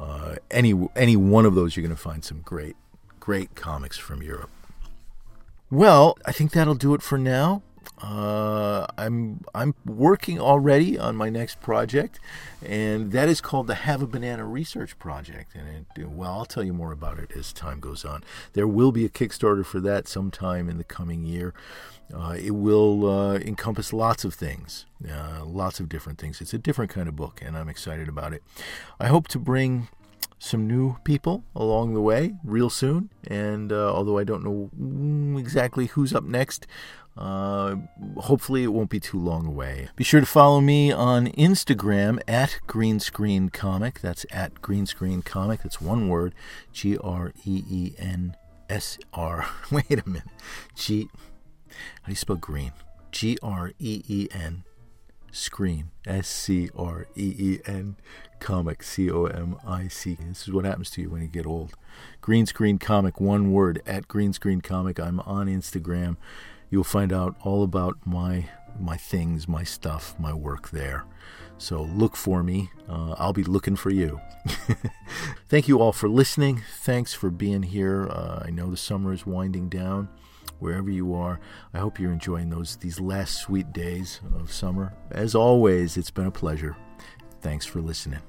Uh, any any one of those, you're going to find some great great comics from Europe. Well, I think that'll do it for now. Uh, I'm I'm working already on my next project, and that is called the Have a Banana Research Project. And it, well, I'll tell you more about it as time goes on. There will be a Kickstarter for that sometime in the coming year. Uh, it will uh, encompass lots of things, uh, lots of different things. It's a different kind of book, and I'm excited about it. I hope to bring some new people along the way real soon. And uh, although I don't know exactly who's up next, uh, hopefully it won't be too long away. Be sure to follow me on Instagram at Greenscreen Comic. That's at Greenscreen Comic. That's one word G R E E N S R. [LAUGHS] Wait a minute. G. How do you spell green? G R E E N Screen, S C R E E N, comic, C O M I C. This is what happens to you when you get old. Green Screen Comic, one word, at Green Screen Comic. I'm on Instagram. You'll find out all about my my things, my stuff, my work there. So look for me. Uh, I'll be looking for you. [LAUGHS] Thank you all for listening. Thanks for being here. Uh, I know the summer is winding down wherever you are. I hope you're enjoying those these last sweet days of summer. As always, it's been a pleasure. Thanks for listening.